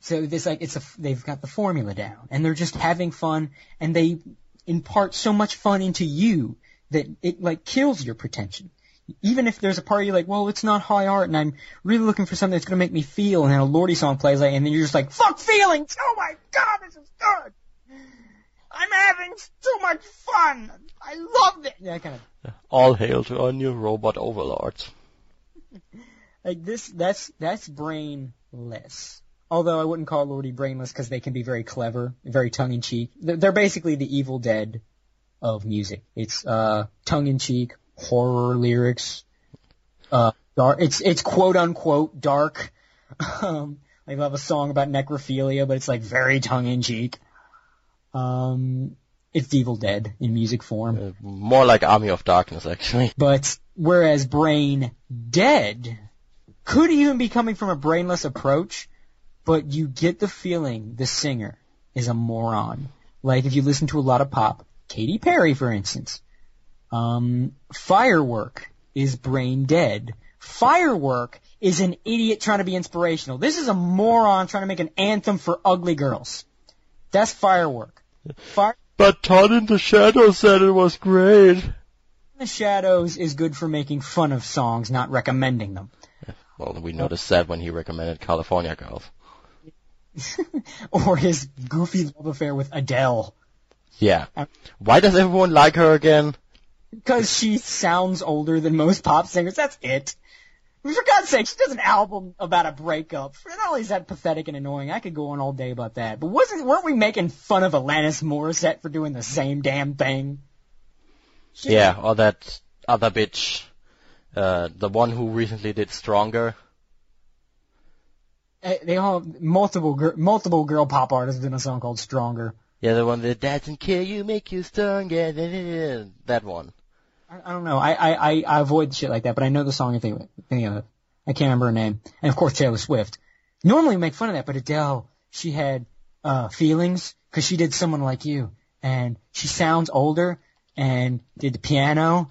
So this like it's a they've got the formula down and they're just having fun and they impart so much fun into you that it like kills your pretension. Even if there's a part you're like, well, it's not high art and I'm really looking for something that's gonna make me feel and then a Lordi song plays like and then you're just like, fuck feelings! Oh my god, this is good! I'm having too much fun! I loved it! Yeah, kind of All hail to our new robot overlords. like this that's that's brainless Although I wouldn't call Lordi brainless because they can be very clever, very tongue in cheek. They're, they're basically the Evil Dead of music. It's uh, tongue in cheek horror lyrics. Uh, dark. It's it's quote unquote dark. Um, they have a song about necrophilia, but it's like very tongue in cheek. Um, it's Evil Dead in music form. Uh, more like Army of Darkness, actually. But whereas Brain Dead could even be coming from a brainless approach, but you get the feeling the singer is a moron. Like if you listen to a lot of pop, Katy Perry, for instance. Um, Firework is brain dead. Firework is an idiot trying to be inspirational. This is a moron trying to make an anthem for ugly girls. That's Firework. Fire But Todd in the Shadows said it was great. the Shadows is good for making fun of songs, not recommending them. Well, we noticed that when he recommended California Girls. or his goofy love affair with Adele. Yeah. Why does everyone like her again? Because she sounds older than most pop singers. That's it. For God's sake, she does an album about a breakup. Not only is that pathetic and annoying, I could go on all day about that. But wasn't weren't we making fun of Alanis Morissette for doing the same damn thing? She- Yeah, or that other bitch, uh, the one who recently did Stronger. Eh, They all multiple gir- multiple girl pop artists did a song called Stronger. Yeah, the one that doesn't kill you, make you stronger. That one. I, I don't know. I, I, I, avoid shit like that, but I know the song you're thinking, thinking of. I can't remember her name. And of course Taylor Swift. Normally we make fun of that, but Adele, she had, uh, feelings, cause she did Someone Like You. And she sounds older, and did the piano,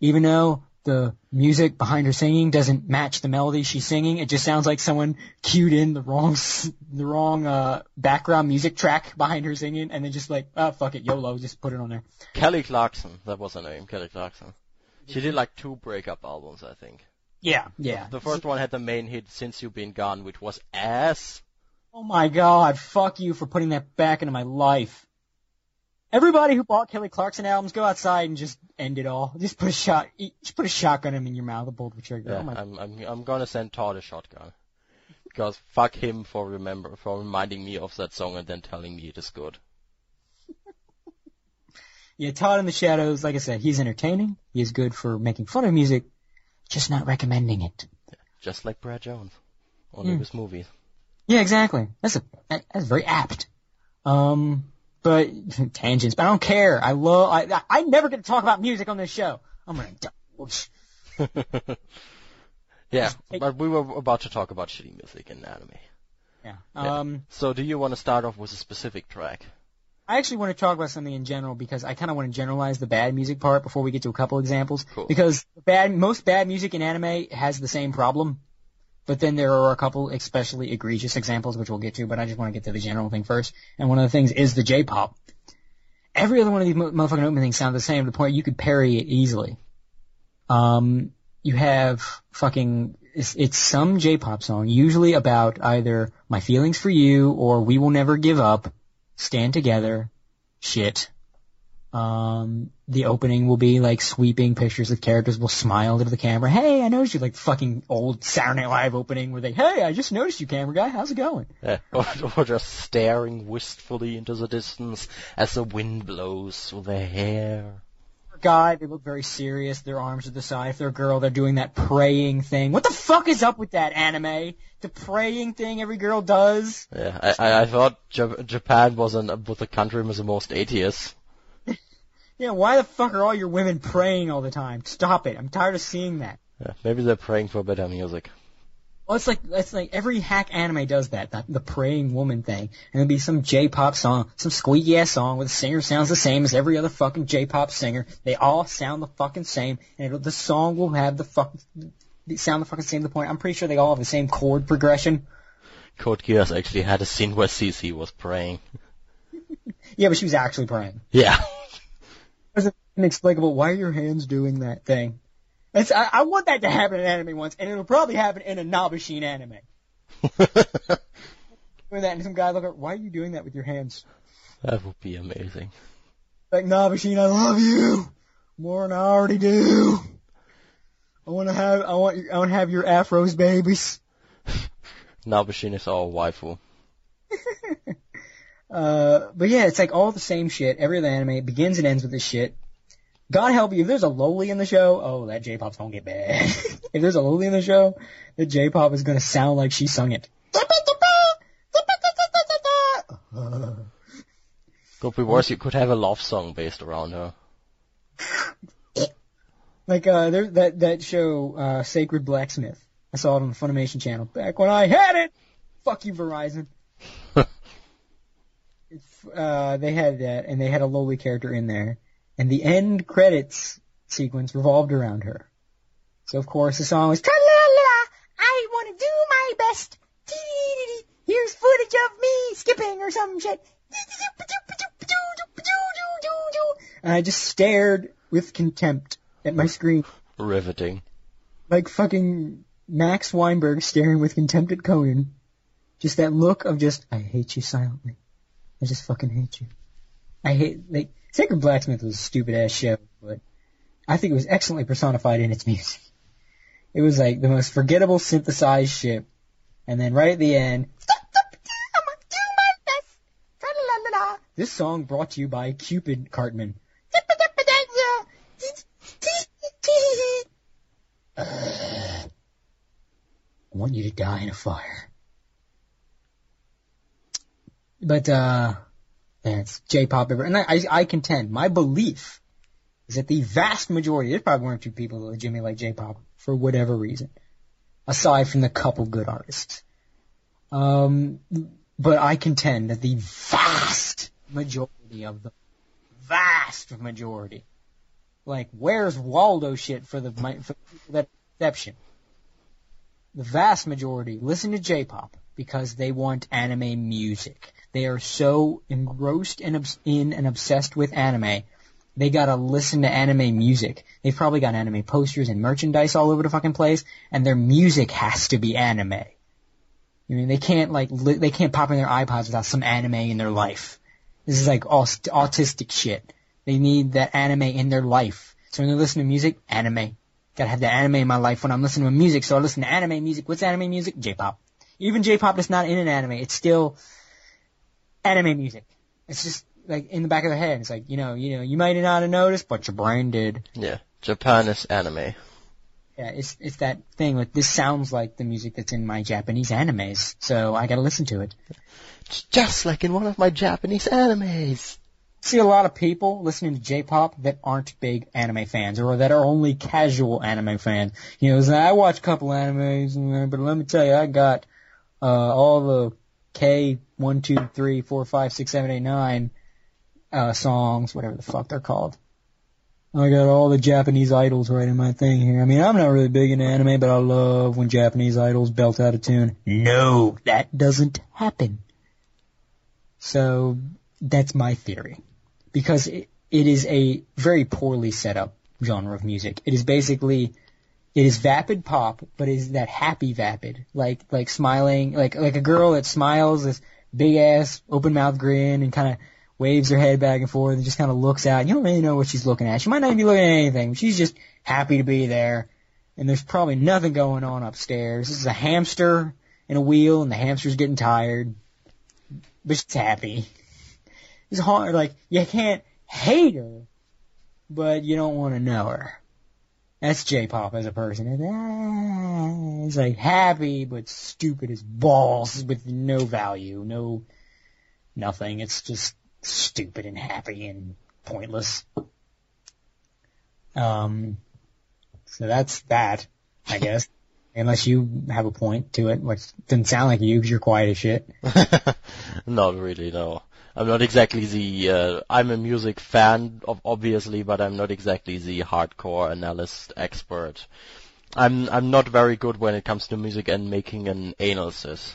even though the music behind her singing doesn't match the melody she's singing. It just sounds like someone cued in the wrong, s- the wrong, uh, background music track behind her singing, and then just like, oh fuck it, YOLO, just put it on there. Kelly Clarkson, that was her name, Kelly Clarkson. She did like two breakup albums, I think. Yeah, yeah. The first one had the main hit, Since You've Been Gone, which was ass. Oh my god, fuck you for putting that back into my life. Everybody who bought Kelly Clarkson albums, go outside and just end it all. Just put a shot, just put a shotgun in your mouth and pull the trigger. Yeah, oh I'm, I'm, I'm gonna send Todd a shotgun. Because fuck him for remember, for reminding me of that song and then telling me it is good. Yeah, Todd in the Shadows, like I said, he's entertaining. He is good for making fun of music, just not recommending it. Just like Brad Jones. Only with movies. Yeah, exactly. That's a that's very apt. Um, but tangents. But I don't care. I love. I I, never get to talk about music on this show. I'm gonna. indulge. yeah, but we were about to talk about shitty music in anime. Yeah. Yeah. Um. So do you want to start off with a specific track? I actually want to talk about something in general because I kind of want to generalize the bad music part before we get to a couple examples. Cool. Because bad, most bad music in anime has the same problem, but then there are a couple especially egregious examples which we'll get to. But I just want to get to the general thing first. And one of the things is the J-pop. Every other one of these mo- motherfucking opening things sound the same to the point you could parry it easily. Um, you have fucking it's, it's some J-pop song, usually about either my feelings for you or we will never give up stand together, shit. Um, the opening will be like sweeping pictures of characters will smile into the camera. Hey, I noticed you like fucking old Saturday Night Live opening where they, hey, I just noticed you camera guy. How's it going? Yeah, or, or just staring wistfully into the distance as the wind blows through their hair. Guy, they look very serious. Their arms to the side. If they're a girl, they're doing that praying thing. What the fuck is up with that anime? The praying thing every girl does? Yeah, I, I, I thought Jap- Japan was an, was the country with the most atheists. Yeah, why the fuck are all your women praying all the time? Stop it. I'm tired of seeing that. Yeah, maybe they're praying for better music. Well, it's like it's like every hack anime does that, that the praying woman thing, and it'll be some J-pop song, some squeaky ass song where the singer sounds the same as every other fucking J-pop singer. They all sound the fucking same, and it'll, the song will have the fuck sound the fucking same. To the point, I'm pretty sure they all have the same chord progression. Code Geass actually had a scene where CC was praying. Yeah, but she was actually praying. Yeah. Was inexplicable. Why are your hands doing that thing? It's, I, I want that to happen in anime once, and it'll probably happen in a Nabeshin anime. doing that and some guy look at, why are you doing that with your hands? that would be amazing. Like, nah, machine, I love you more than I already do. I want to have, I want, I want to have your afros, babies. Nabeshin is all waifu. Uh, but yeah, it's like all the same shit. Every other anime begins and ends with this shit. God help you, if there's a loli in the show, oh, that J-pop's gonna get bad. if there's a loli in the show, the J-pop is gonna sound like she sung it. Could be worse, you could have a love song based around her. Like, uh, there, that, that show, uh, Sacred Blacksmith. I saw it on the Funimation channel back when I had it! Fuck you, Verizon. uh, they had that, and they had a loli character in there. And the end credits sequence revolved around her. So of course the song was, Tra-la-la, I wanna do my best. Here's footage of me skipping or some shit. And I just stared with contempt at my screen. Riveting. Like fucking Max Weinberg staring with contempt at Conan. Just that look of just, I hate you silently. I just fucking hate you. I hate, like, Sacred Blacksmith was a stupid ass show, but I think it was excellently personified in its music. It was like the most forgettable synthesized shit. And then right at the end, this song brought to you by Cupid Cartman. I want you to die in a fire. But, uh, yeah, it's J-pop, ever, and I, I, I contend, my belief is that the vast majority, there's probably one or two people that legitimately like J-pop for whatever reason, aside from the couple good artists. Um, but I contend that the vast majority of the vast majority, like where's Waldo shit for the for that exception, the vast majority listen to J-pop because they want anime music. They are so engrossed and obs- in and obsessed with anime. They gotta listen to anime music. They've probably got anime posters and merchandise all over the fucking place, and their music has to be anime. I mean, they can't like li- they can't pop in their iPods without some anime in their life. This is like all st- autistic shit. They need that anime in their life. So when they listen to music, anime. Gotta have that anime in my life when I'm listening to music. So I listen to anime music. What's anime music? J-pop. Even J-pop that's not in an anime, it's still anime music. It's just like in the back of their head. It's like you know, you know, you might not have noticed, but your brain did. Yeah. Japan is anime. Yeah, it's it's that thing with this sounds like the music that's in my Japanese animes, so I gotta listen to it. It's just like in one of my Japanese animes. see a lot of people listening to J-pop that aren't big anime fans or that are only casual anime fans. You know, like, I watch a couple animes, but let me tell you, I got uh, all the K one two three four five six seven eight nine uh, songs, whatever the fuck they're called. I got all the Japanese idols right in my thing here. I mean, I'm not really big into anime, but I love when Japanese idols belt out a tune. No, that doesn't happen. So that's my theory because it, it is a very poorly set up genre of music. It is basically it is vapid pop, but it is that happy vapid, like like smiling, like like a girl that smiles, this big ass open mouth grin, and kind of waves her head back and forth, and just kind of looks out. You don't really know what she's looking at. She might not even be looking at anything. She's just happy to be there, and there's probably nothing going on upstairs. This is a hamster in a wheel, and the hamster's getting tired, but she's happy. It's hard, like, you can't hate her, but you don't want to know her. That's J-pop as a person. It's, ah, it's like happy, but stupid as balls with no value, no, nothing. It's just stupid and happy and pointless. Um, so that's that, I guess. Unless you have a point to it, which doesn't sound like you because you're quiet as shit. Not really, no. I'm not exactly the, uh, I'm a music fan, of, obviously, but I'm not exactly the hardcore analyst expert. I'm, I'm not very good when it comes to music and making an analysis.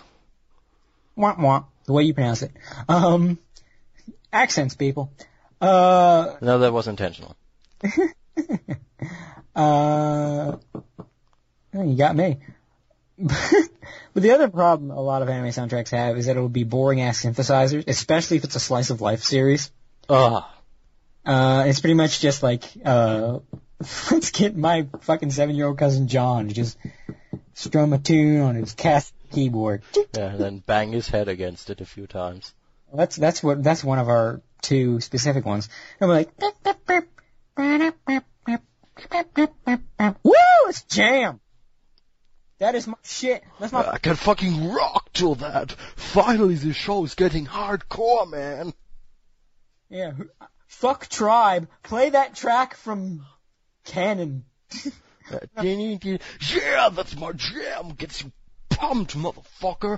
Wah wah. The way you pronounce it. Um, accents, people. Uh, No, that was intentional. uh, you got me. but the other problem a lot of anime soundtracks have is that it will be boring ass synthesizers, especially if it's a slice of life series. Ugh. Uh, it's pretty much just like, uh, let's get my fucking seven year old cousin John to just strum a tune on his cast keyboard. Yeah, and then bang his head against it a few times. That's that's what that's one of our two specific ones. And we're like, woo, it's jam. That is my shit. That's my I can fucking rock to that. Finally, the is getting hardcore, man. yeah. Fuck tribe. Play that track from Kanon. Uh, Yeah, that's my jam. Gets you pumped, motherfucker.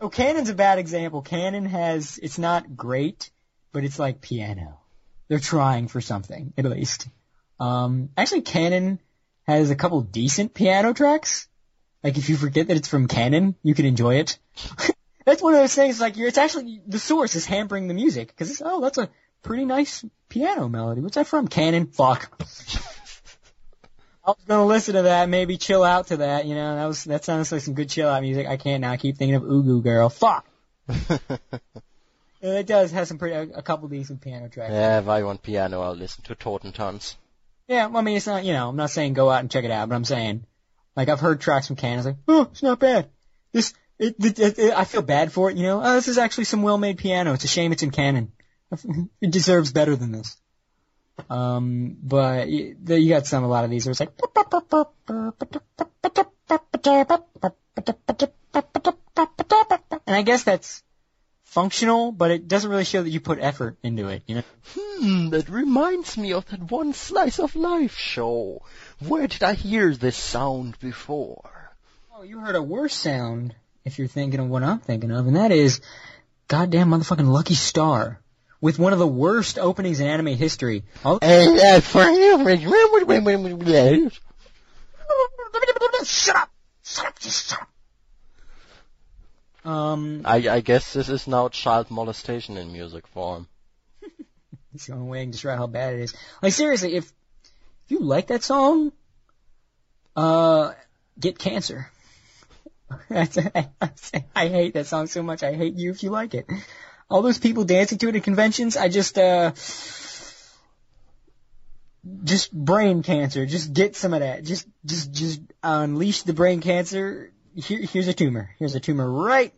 Oh, Kanon's a bad example. Kanon has it's not great, but it's like piano. They're trying for something at least. Um, actually, Kanon has a couple decent piano tracks. Like if you forget that it's from Kanon, you can enjoy it. that's one of those things. Like you're, it's actually the source is hampering the music because it's oh that's a pretty nice piano melody. What's that from? Kanon. Fuck. I was gonna listen to that, maybe chill out to that. You know, that was that sounds like some good chill out music. I can't now. I keep thinking of Ugu Girl. Fuck. Yeah, uh, It does have some pretty a, a couple decent piano tracks. yeah, if I want piano, I'll listen to Totentons. Yeah, well, I mean, it's not, you know, I'm not saying go out and check it out, but I'm saying, like, I've heard tracks from Kanon, like, oh, it's not bad. This, it, it, it, it- I feel bad for it, you know, oh, this is actually some well-made piano. It's a shame it's in Kanon. It deserves better than this. Um, but y- the- you got some, a lot of these where it's like, and I guess that's functional, but it doesn't really show that you put effort into it, you know? Hmm, that reminds me of that one Slice of Life show. Where did I hear this sound before? Oh, you heard a worse sound if you're thinking of what I'm thinking of, and that is goddamn motherfucking Lucky Star with one of the worst openings in anime history. All- shut up! Shut up! Just shut up! Um, I, I guess this is now child molestation in music form. it's the only way I can describe how bad it is. Like seriously, if if you like that song, uh, get cancer. That's, I, I hate that song so much. I hate you if you like it. All those people dancing to it at conventions, I just uh, just brain cancer. Just get some of that. Just just just unleash the brain cancer. Here, here's a tumor. Here's a tumor right.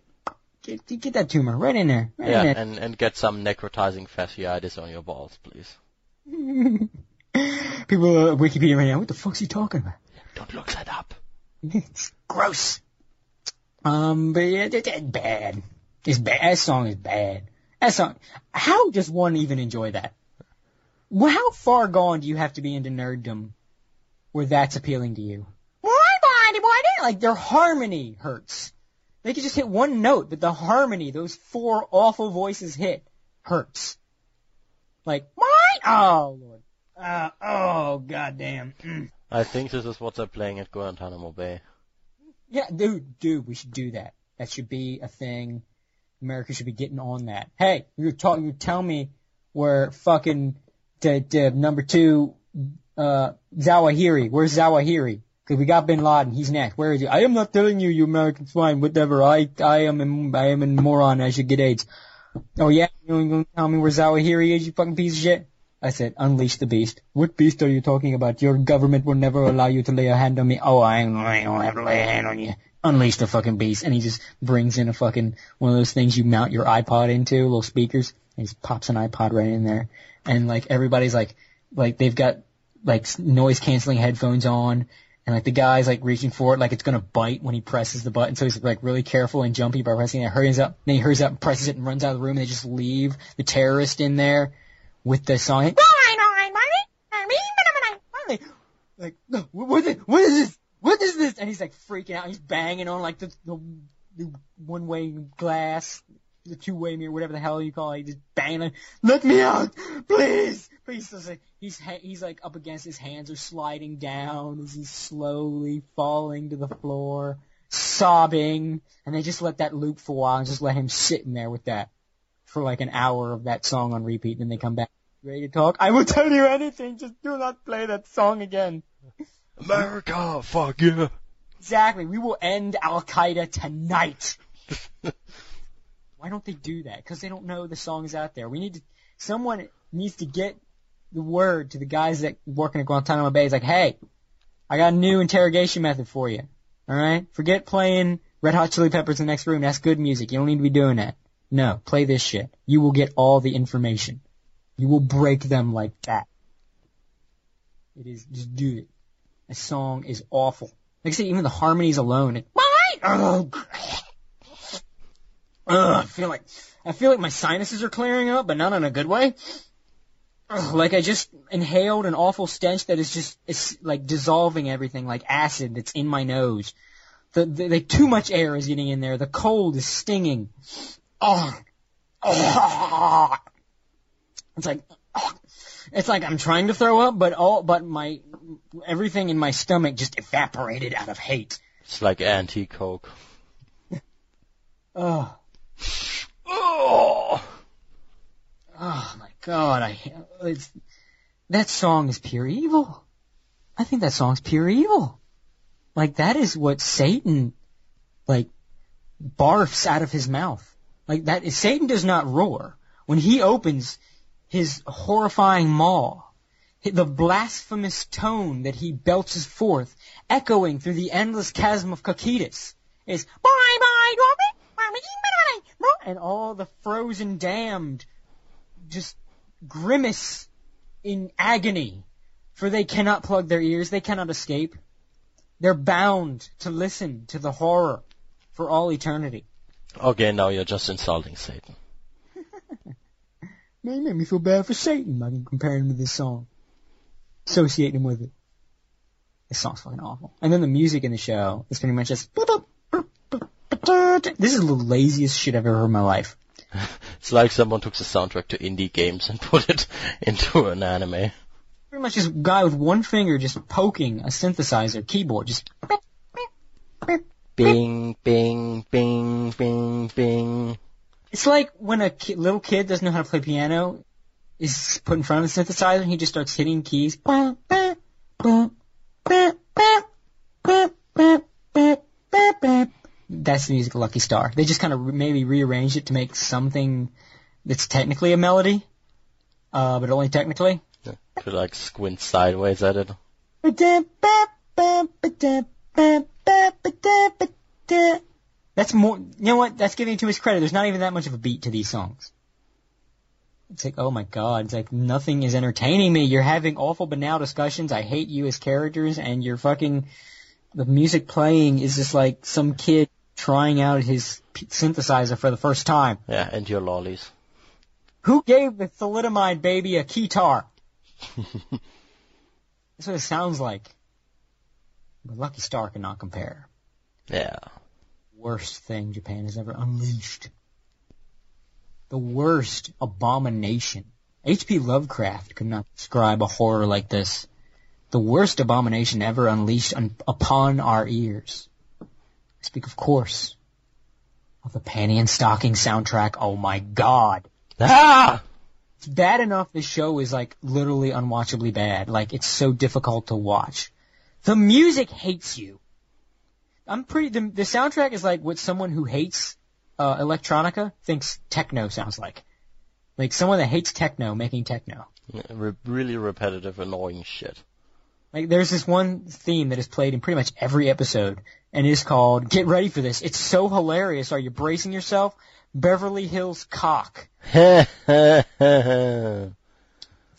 Get, get that tumor right in there. Right Yeah, in there. and, and get some necrotizing fasciitis on your balls, please. People, uh, Wikipedia right now, what the fuck's he talking about? Don't look that up. it's gross. Um, but yeah, that, that bad. It's bad. That song is bad. That song. How does one even enjoy that? Well, how far gone do you have to be into nerddom where that's appealing to you? Like their harmony hurts. They could just hit one note, but the harmony, those four awful voices hit, hurts. Like, what? Oh lord. Uh, oh goddamn. Mm. I think this is what they're playing at Guantanamo Bay. Yeah, dude, dude, we should do that. That should be a thing. America should be getting on that. Hey, you're talking, you tell me where fucking the, the number two, uh, Zawahiri. Where's Zawahiri? Cause we got Bin Laden. He's next. Where is he? I am not telling you, you American swine. Whatever. I, I am, I am a moron. I should get AIDS. Oh yeah, you gonna tell me where Zawahiri is? You fucking piece of shit. I said, unleash the beast. What beast are you talking about? Your government will never allow you to lay a hand on me. Oh, I I don't have to lay a hand on you. Unleash the fucking beast. And he just brings in a fucking, one of those things you mount your iPod into, little speakers. And he just pops an iPod right in there. And like, everybody's like, like they've got like noise canceling headphones on. And like the guy's like reaching for it like it's gonna bite when he presses the button. So he's like really careful and jumpy by pressing it. Hurries up. Then he hurries up and presses it and runs out of the room and they just leave the terrorist in there with the song. Like, no, what is, what is this? What is this? And he's like freaking out. He's banging on like the, the, the one way glass, the two way mirror, whatever the hell you call it. He's just banging. Like, Let me out, please, please. So like, he's he's like up against his hands are sliding down as he's slowly falling to the floor, sobbing. And they just let that loop for a while and just let him sit in there with that for like an hour of that song on repeat. And then they come back. Ready to talk? I will tell you anything. Just do not play that song again. America, fuck yeah. Exactly. We will end Al Qaeda tonight. Why don't they do that? Because they don't know the song is out there. We need to. Someone needs to get the word to the guys that working at Guantanamo Bay. It's like, hey, I got a new interrogation method for you. All right. Forget playing Red Hot Chili Peppers in the next room. That's good music. You don't need to be doing that. No, play this shit. You will get all the information. You will break them like that. It is, just do it. A song is awful. Like I said, even the harmonies alone. It, Ugh. Ugh, I feel like, I feel like my sinuses are clearing up, but not in a good way. Ugh, like I just inhaled an awful stench that is just, it's like dissolving everything, like acid that's in my nose. The, the, the too much air is getting in there. The cold is stinging. Oh, oh. It's like, oh. it's like I'm trying to throw up, but all, but my, everything in my stomach just evaporated out of hate. It's like anti-coke. Oh, Oh! oh my god, I, it's, that song is pure evil. I think that song's pure evil. Like that is what Satan, like, barfs out of his mouth. Like that is, Satan does not roar. When he opens his horrifying maw, the blasphemous tone that he belches forth, echoing through the endless chasm of Cocytus, is bye bye and all the frozen damned just grimace in agony, for they cannot plug their ears, they cannot escape. They're bound to listen to the horror for all eternity. Okay, now you're just insulting Satan. Man, made me feel bad for Satan by comparing him to this song. Associating him with it. This song's fucking awful. And then the music in the show is pretty much just this is the laziest shit I've ever heard in my life. It's like someone took the soundtrack to indie games and put it into an anime. Pretty much a guy with one finger just poking a synthesizer keyboard, just Bing, bing, bing, bing, bing. It's like when a ki- little kid doesn't know how to play piano, is put in front of the synthesizer and he just starts hitting keys. That's the music of Lucky Star. They just kind of maybe rearranged it to make something that's technically a melody, uh, but only technically. Yeah. Could like squint sideways at it. That's more, you know what? That's giving too much credit. There's not even that much of a beat to these songs. It's like, oh my god, it's like nothing is entertaining me. You're having awful banal discussions. I hate you as characters and you're fucking, the music playing is just like some kid trying out his synthesizer for the first time. Yeah, and your lolis. Who gave the thalidomide baby a keytar? That's what it sounds like. But Lucky Star cannot compare. Yeah. Worst thing Japan has ever unleashed. The worst abomination. H.P. Lovecraft could not describe a horror like this. The worst abomination ever unleashed on, upon our ears. Speak, of course, of the Panty and Stocking soundtrack. Oh my god. Ah! It's bad enough the show is like literally unwatchably bad. Like it's so difficult to watch. The music hates you. I'm pretty, the, the soundtrack is like what someone who hates, uh, electronica thinks techno sounds like. Like someone that hates techno making techno. Re- really repetitive, annoying shit. Like there's this one theme that is played in pretty much every episode and it is called, get ready for this. It's so hilarious. Are you bracing yourself? Beverly Hills Cock. For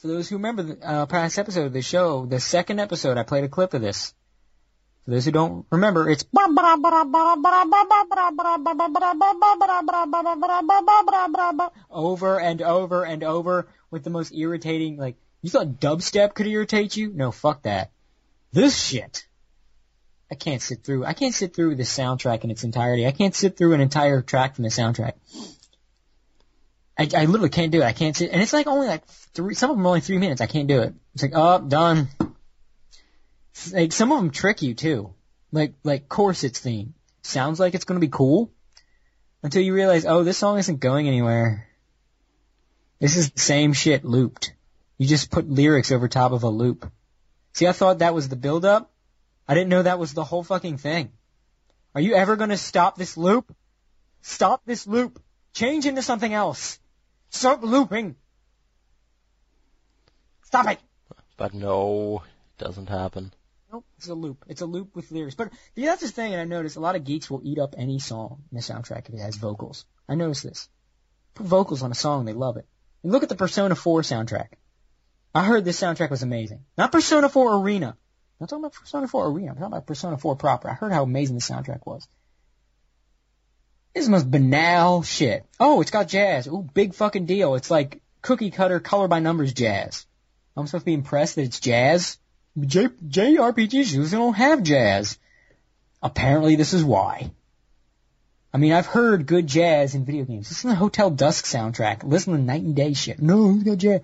those who remember the uh, past episode of the show, the second episode, I played a clip of this. For those who don't remember, it's over and over and over with the most irritating, like, you thought dubstep could irritate you? No, fuck that. This shit. I can't sit through, I can't sit through the soundtrack in its entirety. I can't sit through an entire track from the soundtrack. I, I literally can't do it. I can't sit, and it's like only like three, some of them are only three minutes. I can't do it. It's like, oh, done. Like some of them trick you too. Like, like Corset's theme. Sounds like it's gonna be cool. Until you realize, oh, this song isn't going anywhere. This is the same shit looped. You just put lyrics over top of a loop. See, I thought that was the build up. I didn't know that was the whole fucking thing. Are you ever gonna stop this loop? Stop this loop. Change into something else. Stop looping. Stop it. but no, it doesn't happen. Nope, it's a loop. It's a loop with lyrics. But yeah, that's the thing, and I noticed a lot of geeks will eat up any song in the soundtrack if it has vocals. I noticed this. Put vocals on a song, they love it. And look at the Persona 4 soundtrack. I heard this soundtrack was amazing. Not Persona 4 Arena. I'm not talking about Persona 4 Arena. I'm talking about Persona 4 proper. I heard how amazing the soundtrack was. This is the most banal shit. Oh, it's got jazz. Ooh, big fucking deal. It's like cookie cutter, color by numbers jazz. I'm supposed to be impressed that it's jazz? J- JRPGs usually don't have jazz. Apparently this is why. I mean, I've heard good jazz in video games. Listen to the Hotel Dusk soundtrack. Listen to Night and Day shit. No, it's got jazz.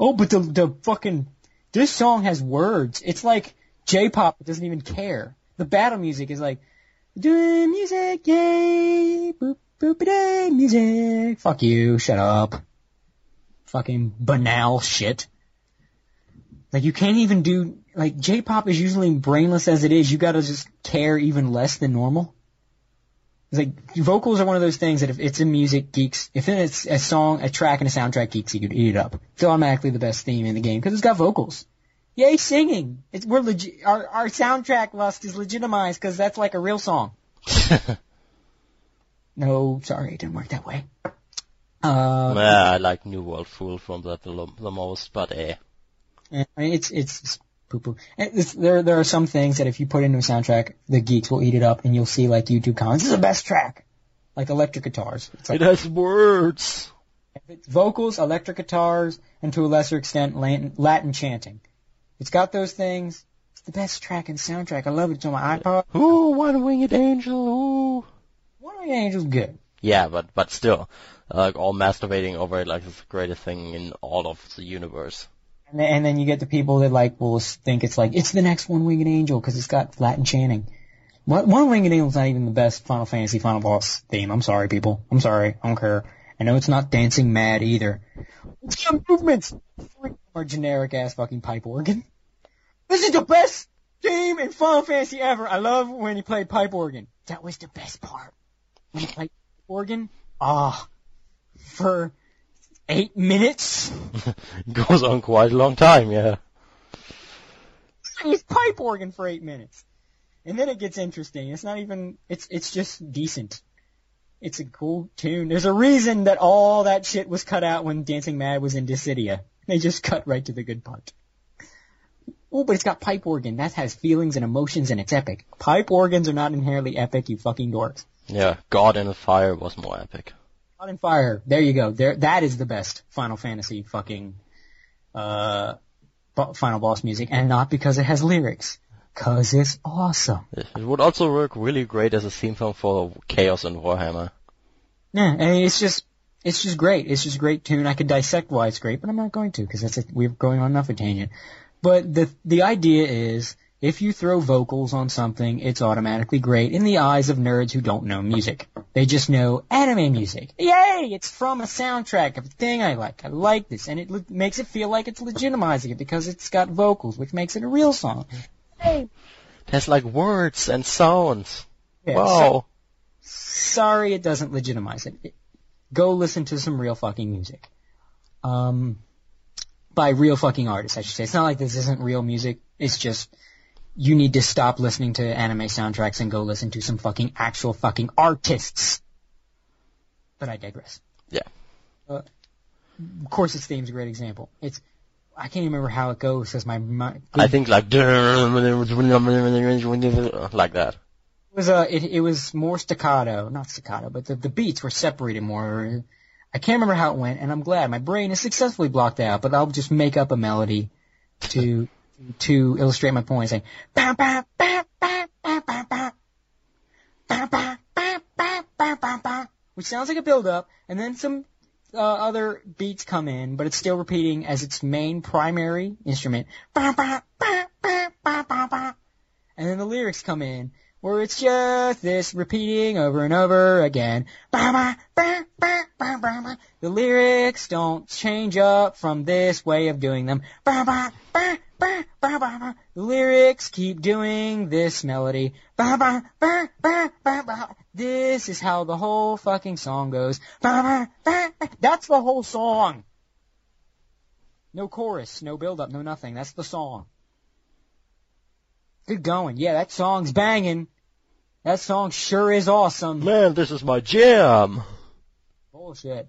Oh, but the, the fucking, this song has words. It's like J-pop doesn't even care. The battle music is like, doing music, yay, boop, boop, day, music. Fuck you, shut up. Fucking banal shit. Like you can't even do, like J-pop is usually brainless as it is, you gotta just care even less than normal. It's like, vocals are one of those things that if it's in music, geeks, if it's a song, a track, and a soundtrack, geeks, you could eat it up. It's automatically the best theme in the game because it's got vocals. Yay, singing! It's, we're legit, our, our soundtrack lust is legitimized because that's like a real song. No, sorry, it didn't work that way. Uh, yeah, I like New World Fool from that the, the most, but eh. I mean, it's, it's, it's poo poo. There, there are some things that if you put into a soundtrack, the geeks will eat it up and you'll see like YouTube comments, this is the best track. Like electric guitars. It's like, It has words. it's vocals, electric guitars, and to a lesser extent, Latin, Latin chanting. It's got those things. It's the best track in the soundtrack. I love it. It's on my iPod. Ooh, one winged angel. Ooh. One of the Angels good. Yeah, but but still, uh, like all masturbating over it, like it's the greatest thing in all of the universe. And then, and then you get the people that like will think it's like it's the next One Winged Angel because it's got Latin chanting. One One Winged Angel's not even the best Final Fantasy Final Boss theme. I'm sorry, people. I'm sorry. I don't care. I know it's not Dancing Mad either. It's got movements. Or generic ass fucking pipe organ. This is the best game in Final Fantasy ever. I love when you play pipe organ. That was the best part. When he played pipe organ. Ah, for eight minutes. It goes on quite a long time, yeah. He's pipe organ for eight minutes. And then it gets interesting. It's not even, it's, it's just decent. It's a cool tune. There's a reason that all that shit was cut out when Dancing Mad was in Dissidia. They just cut right to the good part. Oh, but it's got pipe organ. That has feelings and emotions and it's epic. Pipe organs are not inherently epic, you fucking dorks. Yeah, God in the Fire was more epic. God and Fire. There you go. There, that is the best Final Fantasy fucking, uh, final boss music. And not because it has lyrics. Cause it's awesome. It would also work really great as a theme song for Chaos and Warhammer. Yeah, and it's just, it's just great. It's just a great tune. I could dissect why it's great, but I'm not going to because that's it. We're going on enough a tangent. But the the idea is, if you throw vocals on something, it's automatically great in the eyes of nerds who don't know music. They just know anime music. Yay! It's from a soundtrack of a thing I like. I like this, and it le- makes it feel like it's legitimizing it because it's got vocals, which makes it a real song. Hey, It has like words and sounds. yeah, wow. sorry it doesn't legitimize it. It- Go listen to some real fucking music. Um, by real fucking artists, I should say. It's not like this isn't real music. It's just, you need to stop listening to anime soundtracks and go listen to some fucking actual fucking artists. But I digress. Yeah. Uh, of course, its theme's a great example. It's, I can't even remember how it goes because my, my I think like like that. It was uh, it, it was more staccato, not staccato, but the, the beats were separated more. I can't remember how it went, and I'm glad my brain is successfully blocked out. But I'll just make up a melody to to illustrate my point, saying "Ba, ba, ba, ba, ba, ba, ba. Ba, ba, ba, ba, ba, ba, ba," which sounds like a build up, and then some uh, other beats come in, but it's still repeating as its main primary instrument. And then the lyrics come in, where it's just this repeating over and over again. The lyrics don't change up from this way of doing them. Ba, ba, ba, ba, ba, ba, ba. The lyrics keep doing this melody. Ba, ba, ba, ba, ba, ba. This is how the whole fucking song goes. Ba, ba, ba, ba. That's the whole song. No chorus, no build up, no nothing. That's the song. Good going. Yeah, that song's banging. That song sure is awesome. Man, this is my jam. Bullshit.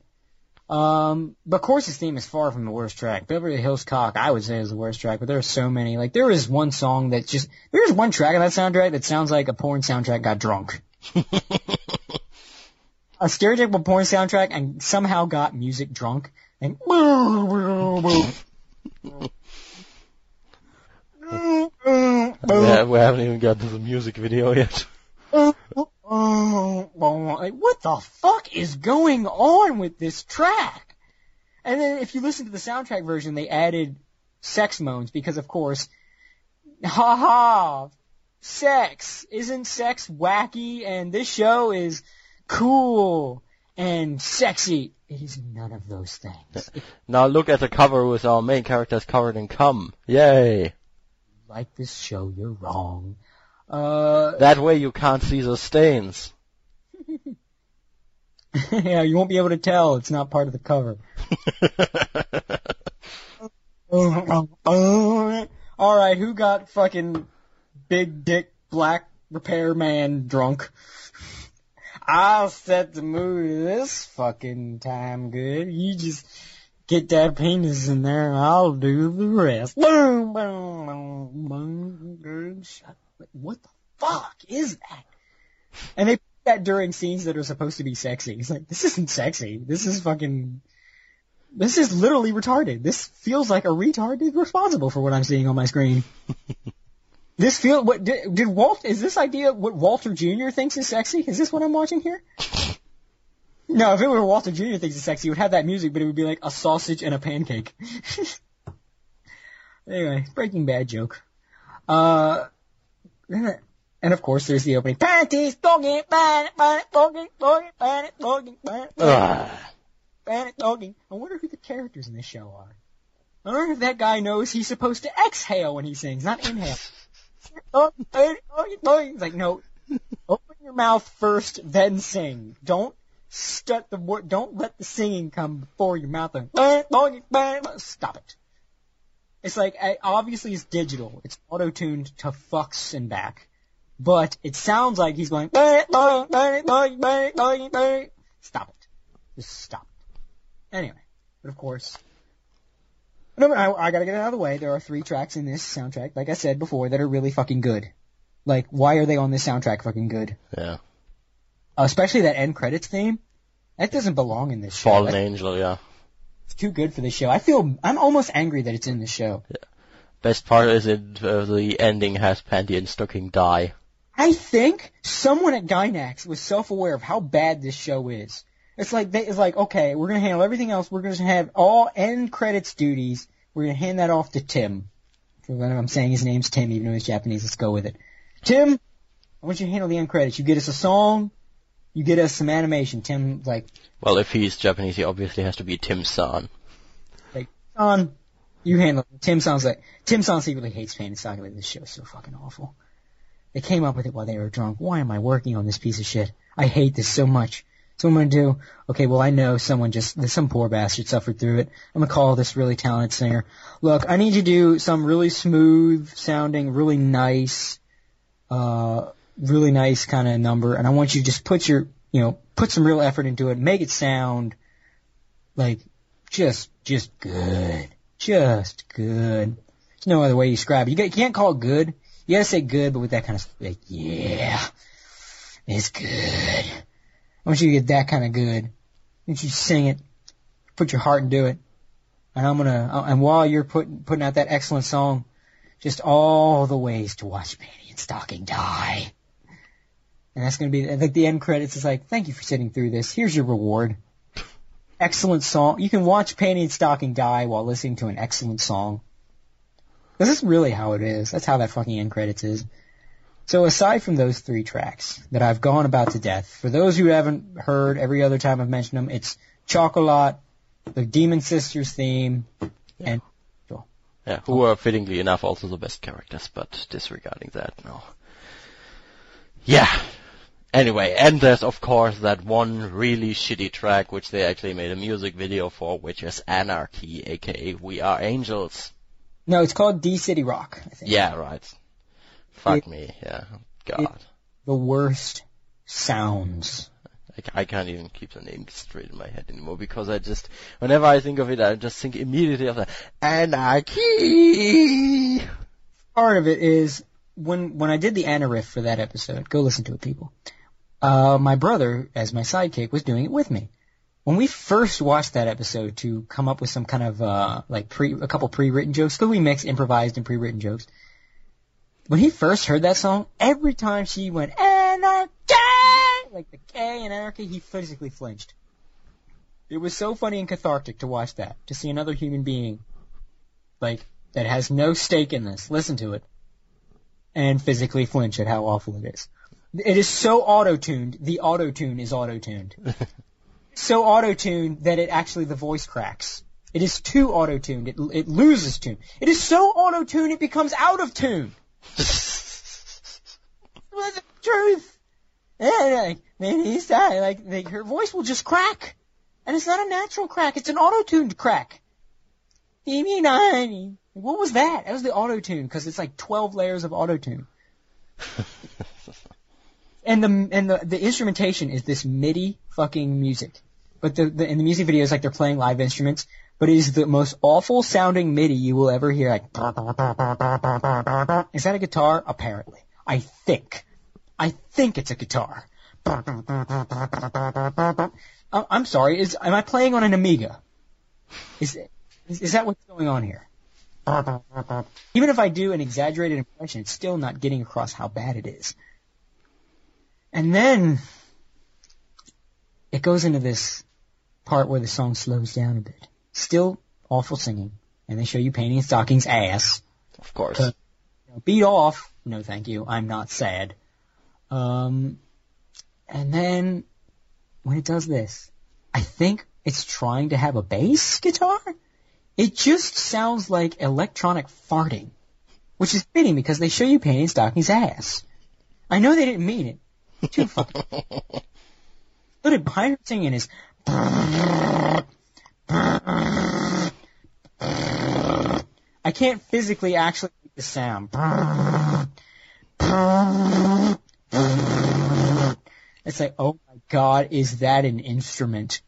Um, but Corset's theme is far from the worst track. Beverly Hills Cock, I would say, is the worst track, but there are so many. Like, there is one song that just, there's one track on that soundtrack that sounds like a porn soundtrack got drunk. a stereotypical porn soundtrack and somehow got music drunk. And, yeah, we haven't even got to the music video yet. like, what the fuck is going on with this track? And then if you listen to the soundtrack version, they added sex moans because of course, ha ha, sex, isn't sex wacky and this show is cool and sexy. It is none of those things. Now look at the cover with our main characters covered in cum. Yay! like this show, you're wrong. Uh, That way you can't see the stains. yeah, you won't be able to tell. It's not part of the cover. All right, who got fucking big dick black repairman drunk? I'll set the mood this fucking time good. You just get that penis in there and I'll do the rest. Boom, boom, boom, boom. What the fuck is that? And they that during scenes that are supposed to be sexy. It's like, this isn't sexy. This is fucking, this is literally retarded. This feels like a retard is responsible for what I'm seeing on my screen. This feel what did, did Walt is this idea what Walter Jr. thinks is sexy? Is this what I'm watching here? No, if it were Walter Jr. thinks is sexy, it would have that music, but it would be like a sausage and a pancake. anyway, Breaking Bad joke. Uh, and of course there's the opening. Panties, doggy, panic, panic, doggy, doggy, panic, doggy, panic, panic, doggy. I wonder who the characters in this show are. I wonder if that guy knows he's supposed to exhale when he sings, not inhale. It's like, no, open your mouth first, then sing. Don't start the word, don't let the singing come before your mouth. Stop it. It's like, eh, obviously it's digital. It's auto-tuned to fucks and back. But it sounds like he's going, stop it. Just stop it. Anyway, but of course, no, I, I gotta get it out of the way. There are three tracks in this soundtrack, like I said before, that are really fucking good. Like, why are they on this soundtrack fucking good? Yeah. Especially that end credits theme. That doesn't belong in this show. Fallen Angel, yeah. It's too good for this show. I feel, I'm almost angry that it's in this show. Yeah. Best part is it, uh, the ending has Panty and Stocking die. I think someone at Gainax was self-aware of how bad this show is. It's like they, it's like okay, we're gonna handle everything else. We're gonna have all end credits duties. We're gonna hand that off to Tim. I'm saying his name's Tim, even though he's Japanese. Let's go with it. Tim, I want you to handle the end credits. You get us a song. You get us some animation. Tim, like, Well, if he's Japanese, he obviously has to be Tim San. Son, you handle it. Tim sounds like Tim Son secretly hates Pain and Saga. Like, this show is so fucking awful. They came up with it while they were drunk. Why am I working on this piece of shit? I hate this so much. So what I'm gonna do? Okay, well I know someone just some poor bastard suffered through it. I'm gonna call this really talented singer. Look, I need you to do some really smooth sounding, really nice, uh, really nice kind of number, and I want you to just put your, you know, put some real effort into it, make it sound like just, just good, just good. There's no other way you describe it. You, you can't call it good. You gotta say good, but with that kind of like, yeah, it's good. I want you to get that kind of good. I want you to sing it, put your heart into it, and I'm gonna. Uh, and while you're putting putting out that excellent song, just all the ways to watch Panty and Stocking die. And that's gonna be like the end credits is like, thank you for sitting through this. Here's your reward. Excellent song. You can watch Panty and Stocking die while listening to an excellent song. This is really how it is. That's how that fucking end credits is. So aside from those three tracks that I've gone about to death, for those who haven't heard every other time I've mentioned them, it's Chocolat, the Demon Sisters theme, and Yeah, who are fittingly enough also the best characters, but disregarding that, no. Yeah. Anyway, and there's of course that one really shitty track which they actually made a music video for, which is Anarchy, aka We Are Angels. No, it's called D City Rock. I think. Yeah, right. Fuck It- me, yeah. God. The worst sounds. I, I can't even keep the name straight in my head anymore because I just, whenever I think of it, I just think immediately of the anarchy. Part of it is when when I did the Anna riff for that episode. Go listen to it, people. Uh, my brother, as my sidekick, was doing it with me. When we first watched that episode to come up with some kind of uh, like pre a couple pre-written jokes, because we mixed improvised and pre-written jokes. When he first heard that song, every time she went anarchy, like the K in anarchy, he physically flinched. It was so funny and cathartic to watch that, to see another human being, like that has no stake in this, listen to it, and physically flinch at how awful it is. It is so auto-tuned. The auto-tune is auto-tuned. so auto-tuned that it actually the voice cracks. It is too auto-tuned. It it loses tune. It is so auto-tuned it becomes out of tune. That's the truth. And uh, like, man, he's dying. Like, like her voice will just crack, and it's not a natural crack. It's an auto-tuned crack. What was that? That was the auto-tune because it's like twelve layers of auto-tune. and the and the the instrumentation is this MIDI fucking music, but the, the in the music video is like they're playing live instruments, but it is the most awful sounding MIDI you will ever hear. Like, is that a guitar? Apparently, I think, I think it's a guitar. Uh, I'm sorry. Is am I playing on an Amiga? Is, is that what's going on here? Even if I do an exaggerated impression, it's still not getting across how bad it is. And then it goes into this part where the song slows down a bit. Still awful singing. And they show you painting stockings ass. Of course. Uh, Beat off. No thank you. I'm not sad. Um, and then when it does this, I think it's trying to have a bass guitar. It just sounds like electronic farting, which is fitting because they show you painting stockings ass. I know they didn't mean it. Too fucking. But it behind her singing is. I can't physically actually make the sound. It's like, oh my god, is that an instrument?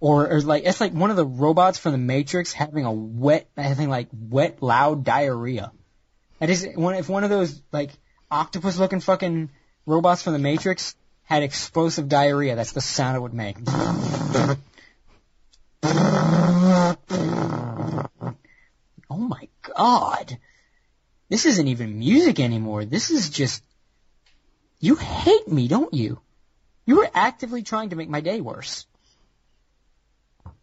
Or, or like, it's like one of the robots from the Matrix having a wet, having like wet, loud diarrhea. That is, one, if one of those like octopus looking fucking robots from the Matrix had explosive diarrhea, that's the sound it would make. Oh my god. This isn't even music anymore. This is just. You hate me, don't you? You are actively trying to make my day worse.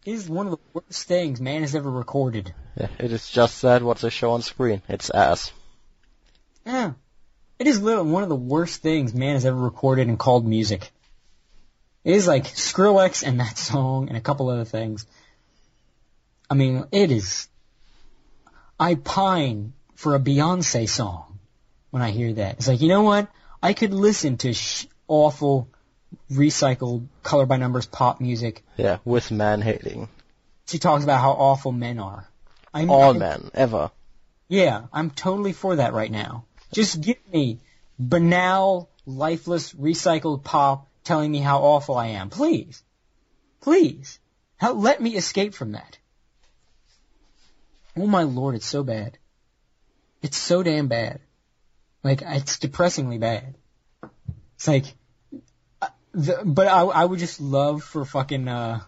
It is one of the worst things man has ever recorded. Yeah, it is just that what they show on screen. It's ass. Yeah. It is literally one of the worst things man has ever recorded and called music. It is like Skrillex and that song and a couple other things. I mean, it is. I pine for a Beyonce song when I hear that. It's like, you know what? I could listen to sh- awful, recycled, color by numbers pop music. Yeah, with man hating. She talks about how awful men are. I'm, All I'm- men, ever. Yeah, I'm totally for that right now. Just give me banal, lifeless, recycled pop telling me how awful I am. Please. Please. Let me escape from that. Oh my lord, it's so bad. It's so damn bad. Like, it's depressingly bad. It's like, uh, the, but I, I would just love for fucking, uh,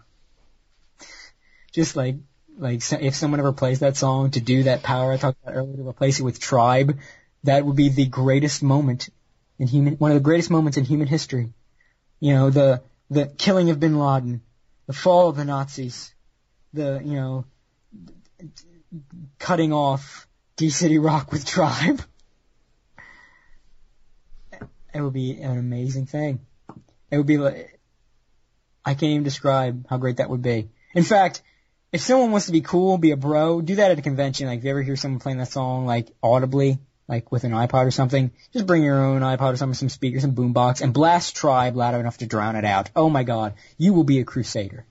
just like, like if someone ever plays that song to do that power I talked about earlier to replace it with tribe, that would be the greatest moment in human, one of the greatest moments in human history. You know, the, the killing of bin Laden, the fall of the Nazis, the, you know, cutting off D City Rock with tribe. It would be an amazing thing. It would be like, I can't even describe how great that would be. In fact, if someone wants to be cool, be a bro, do that at a convention. Like, if you ever hear someone playing that song, like, audibly, like with an iPod or something, just bring your own iPod or something, some speakers, some boombox, and blast Tribe loud enough to drown it out. Oh my god, you will be a crusader.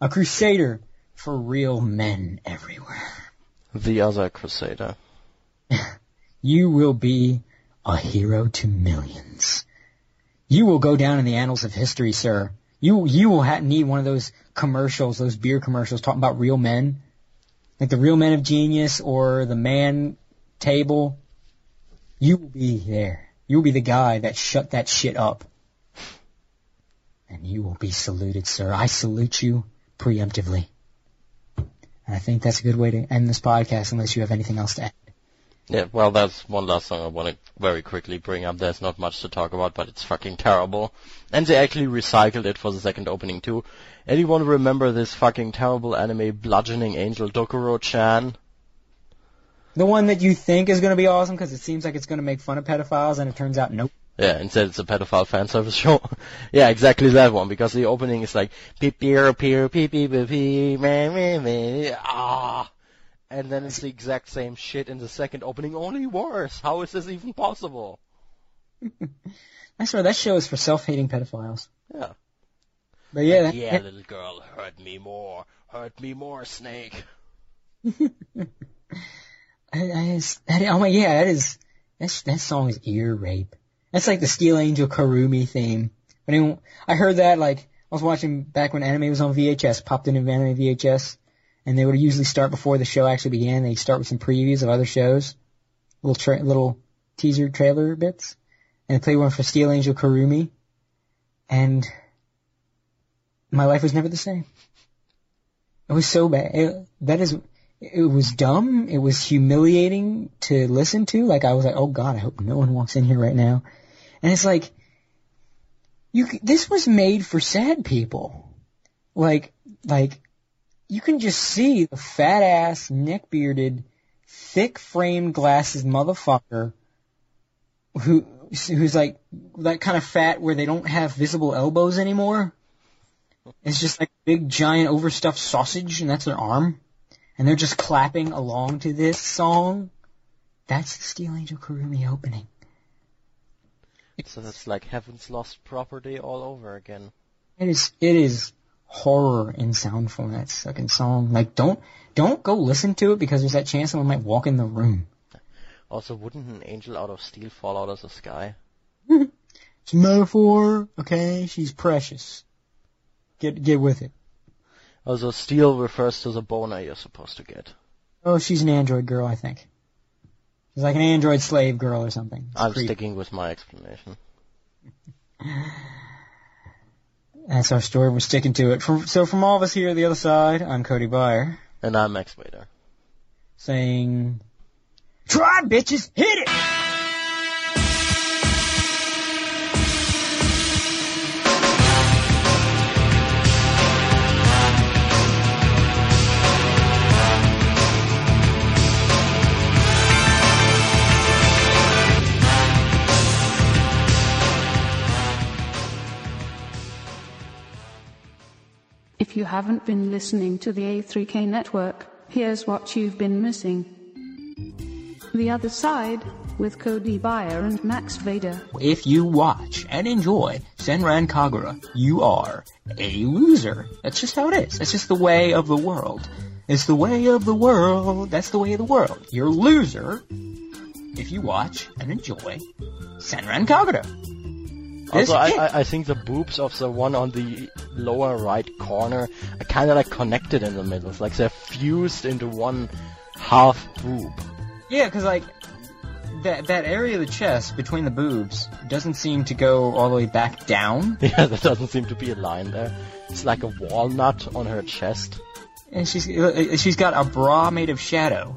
A crusader for real men everywhere. The other crusader. you will be a hero to millions. You will go down in the annals of history, sir. You you will ha- need one of those commercials, those beer commercials talking about real men, like the Real Men of Genius or the Man Table. You will be there. You will be the guy that shut that shit up. And you will be saluted, sir. I salute you preemptively. And I think that's a good way to end this podcast unless you have anything else to add. Yeah, well, that's one last song I want to very quickly bring up. There's not much to talk about, but it's fucking terrible. And they actually recycled it for the second opening too. Anyone remember this fucking terrible anime Bludgeoning Angel Dokuro-chan? The one that you think is going to be awesome because it seems like it's going to make fun of pedophiles and it turns out nope. Yeah, instead it's a pedophile fan service show. yeah, exactly that one, because the opening is like, beep, beep, beep, beep, beep, beep, meh, meh, meh, ah. And then it's the exact same shit in the second opening, only worse. How is this even possible? I swear that show is for self-hating pedophiles. Yeah. But yeah, that, Yeah, little girl, hurt me more. Hurt me more, Snake. I, I just, that, oh my, yeah, that is, that's, that song is ear rape. That's like the Steel Angel Kurumi theme. But anyway, I heard that like, I was watching back when anime was on VHS, popped into anime VHS, and they would usually start before the show actually began. They'd start with some previews of other shows, little tra- little teaser trailer bits, and they play one for Steel Angel Kurumi, and my life was never the same. It was so bad. It, that is, it was dumb. It was humiliating to listen to. Like I was like, oh god, I hope no one walks in here right now. And it's like, you, this was made for sad people. Like, like, you can just see the fat ass, neck bearded, thick framed glasses motherfucker who, who's like, that kind of fat where they don't have visible elbows anymore. It's just like a big giant overstuffed sausage and that's their arm. And they're just clapping along to this song. That's the Steel Angel Kurumi opening. So that's like Heaven's Lost Property all over again. It is, it is horror in sound form, that second song. Like don't, don't go listen to it because there's that chance someone might walk in the room. Also, wouldn't an angel out of steel fall out of the sky? It's a metaphor, okay? She's precious. Get, get with it. Also, steel refers to the boner you're supposed to get. Oh, she's an android girl, I think. She's like an android slave girl or something. It's I'm creepy. sticking with my explanation. That's our story. We're sticking to it. From, so from all of us here on the other side, I'm Cody Byer And I'm Max Vader. saying, try bitches, hit it! If you haven't been listening to the A3K network, here's what you've been missing. The Other Side with Cody Byer and Max Vader. If you watch and enjoy Senran Kagura, you are a loser. That's just how it is. That's just the way of the world. It's the way of the world. That's the way of the world. You're a loser if you watch and enjoy Senran Kagura. Also, I. I, I think the boobs of the one on the lower right corner are kind of like connected in the middle. It's like they're fused into one half boob. Yeah, because like that that area of the chest between the boobs doesn't seem to go all the way back down, Yeah, there doesn't seem to be a line there. It's like a walnut on her chest. and she's uh, she's got a bra made of shadow.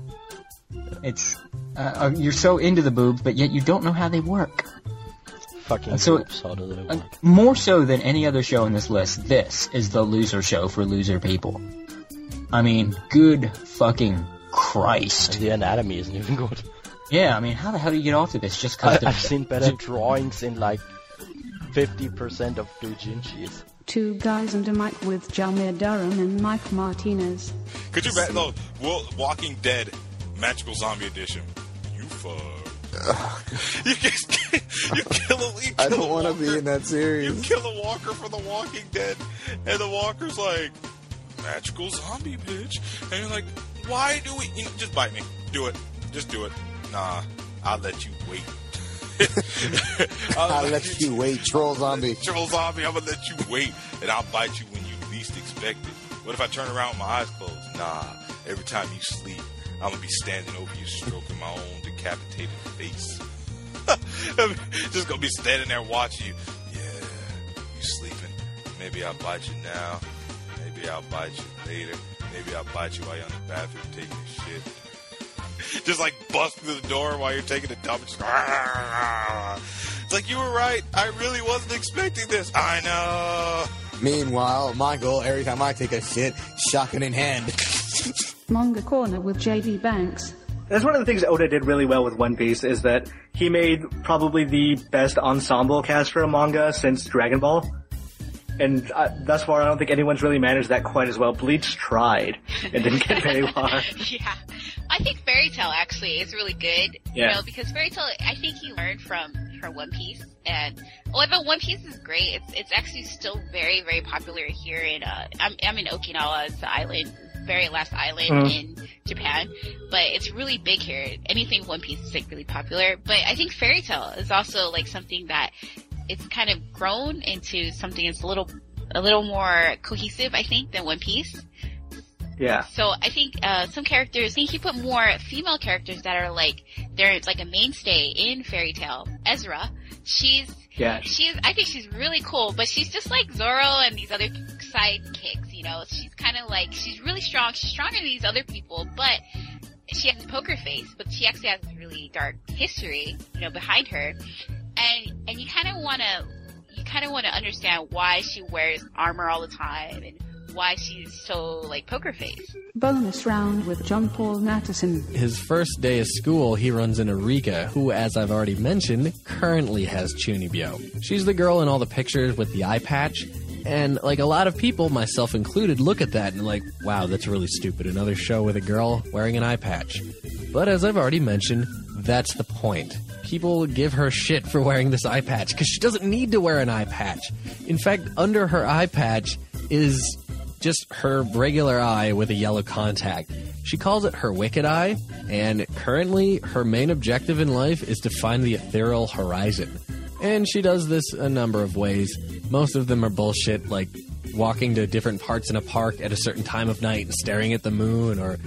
It's uh, uh, you're so into the boobs, but yet you don't know how they work. Fucking So- boobs, how do they Uh, more so than any other show in this list, this is the loser show for loser people. I mean, good fucking Christ. And the anatomy isn't even good. Yeah, I mean, how the hell do you get off to this? Just I, because I've seen better drawings in like 50% of doujinshis. Two guys and a mic with Jalmir Durham and Mike Martinez. Could you imagine, though, Walking Dead Magical Zombie Edition? You fuck. you, you kill a you I don't want to be in that series. You kill a walker for The Walking Dead, and the walker's like, magical zombie, bitch. And you're like, why do we? You know, just bite me. Do it. Just do it. Nah. I'll let you wait. I'll let you wait, troll zombie. Troll zombie, I'm gonna let you wait, and I'll bite you when you least expect it. What if I turn around with my eyes closed? Nah, every time you sleep, I'm gonna be standing over you, stroking my own decapitated face. Just gonna be standing there watching you. Yeah, you sleeping. Maybe I'll bite you now. Maybe I'll bite you later. Maybe I'll bite you while you're in the bathroom taking a shit. Just like bust through the door while you're taking a dump. Just, ah. it's like you were right. I really wasn't expecting this. I know. Meanwhile, Michael, every time I take a shit, shotgun in hand. Manga Corner with JD Banks. That's one of the things Oda did really well with One Piece is that he made probably the best ensemble cast for a manga since Dragon Ball. And uh, thus far, I don't think anyone's really managed that quite as well. Bleach tried and didn't get very far. yeah. I think Fairy Tail actually is really good. Yeah. You know, because Fairy Tail, I think he learned from from One Piece, and although One Piece is great, it's it's actually still very very popular here in uh I'm I'm in Okinawa, it's the island, very last island Mhm. in Japan, but it's really big here. Anything One Piece is like really popular, but I think Fairy Tail is also like something that it's kind of grown into something that's a little a little more cohesive, I think, than One Piece. Yeah. So I think uh, some characters, I think he put more female characters that are like they're like a mainstay in Fairy Tail. Erza, she's Yeah. she's I think she's really cool, but she's just like Zoro and these other sidekicks. You know, she's kind of like she's really strong. She's stronger than these other people, but she has a poker face. But she actually has a really dark history, you know, behind her, and and you kind of want to you kind of want to understand why she wears armor all the time and why she's so like poker face. Bonus round with John Paul Natterson. His first day of school, he runs into Rika, who, as I've already mentioned, currently has Chunibyo. She's the girl in all the pictures with the eye patch, and like a lot of people, myself included, look at that and like, wow, that's really stupid. Another show with a girl wearing an eye patch. But as I've already mentioned, that's the point. People give her shit for wearing this eye patch because she doesn't need to wear an eye patch. In fact, under her eye patch is just her regular eye with a yellow contact. She calls it her wicked eye, and currently her main objective in life is to find the ethereal horizon. And she does this a number of ways. Most of them are bullshit, like walking to different parts in a park at a certain time of night and staring at the moon, or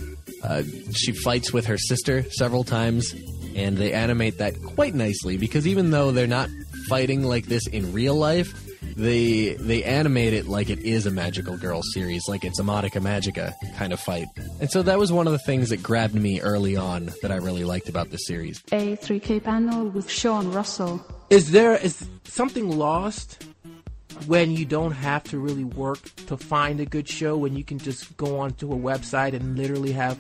uh, she fights with her sister several times, and they animate that quite nicely because even though they're not fighting like this in real life, they they animate it like it is a magical girl series, like it's a Madoka Magica kind of fight. And so that was one of the things that grabbed me early on that I really liked about the series. A3K panel with Sean Russell. Is there is something lost when you don't have to really work to find a good show when you can just go onto a website and literally have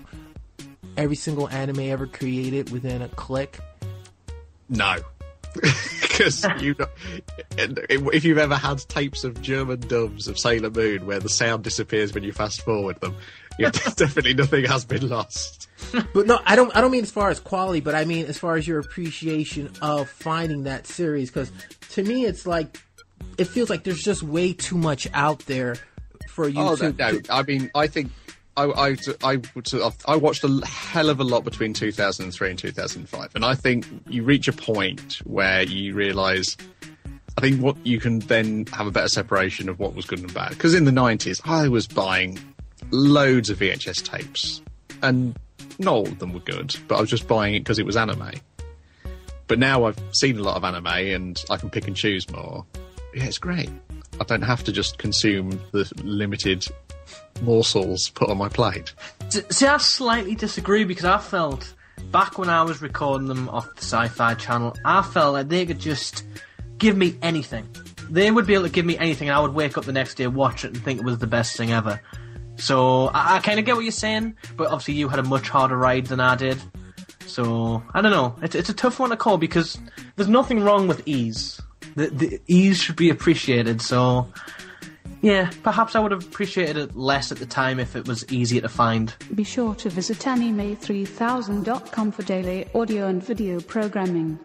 every single anime ever created within a click? No. Because you, know, if you've ever had tapes of German dubs of Sailor Moon where the sound disappears when you fast forward them, definitely nothing has been lost. But no, I don't. I don't mean as far as quality, but I mean as far as your appreciation of finding that series. Because to me, it's like it feels like there's just way too much out there for you Oh to. no, no, I mean, I think I I I, I watched a hell of a lot between 2003 and 2005, and I think you reach a point where you realise. I think what you can then have a better separation of what was good and bad. Because in the 90s, I was buying loads of VHS tapes, and not all of them were good, but I was just buying it because it was anime. But now I've seen a lot of anime and I can pick and choose more. Yeah, it's great. I don't have to just consume the limited morsels put on my plate. See, I slightly disagree because I felt back when I was recording them off the Sci-Fi Channel, I felt like they could just give me anything. They would be able to give me anything, and I would wake up the next day, watch it, and think it was the best thing ever. So I, I kind of get what you're saying, but obviously you had a much harder ride than I did. So I don't know. It's it's a tough one to call because there's nothing wrong with ease. The, the ease should be appreciated. So yeah, perhaps I would have appreciated it less at the time if it was easier to find. Be sure to visit anime3000.com for daily audio and video programming.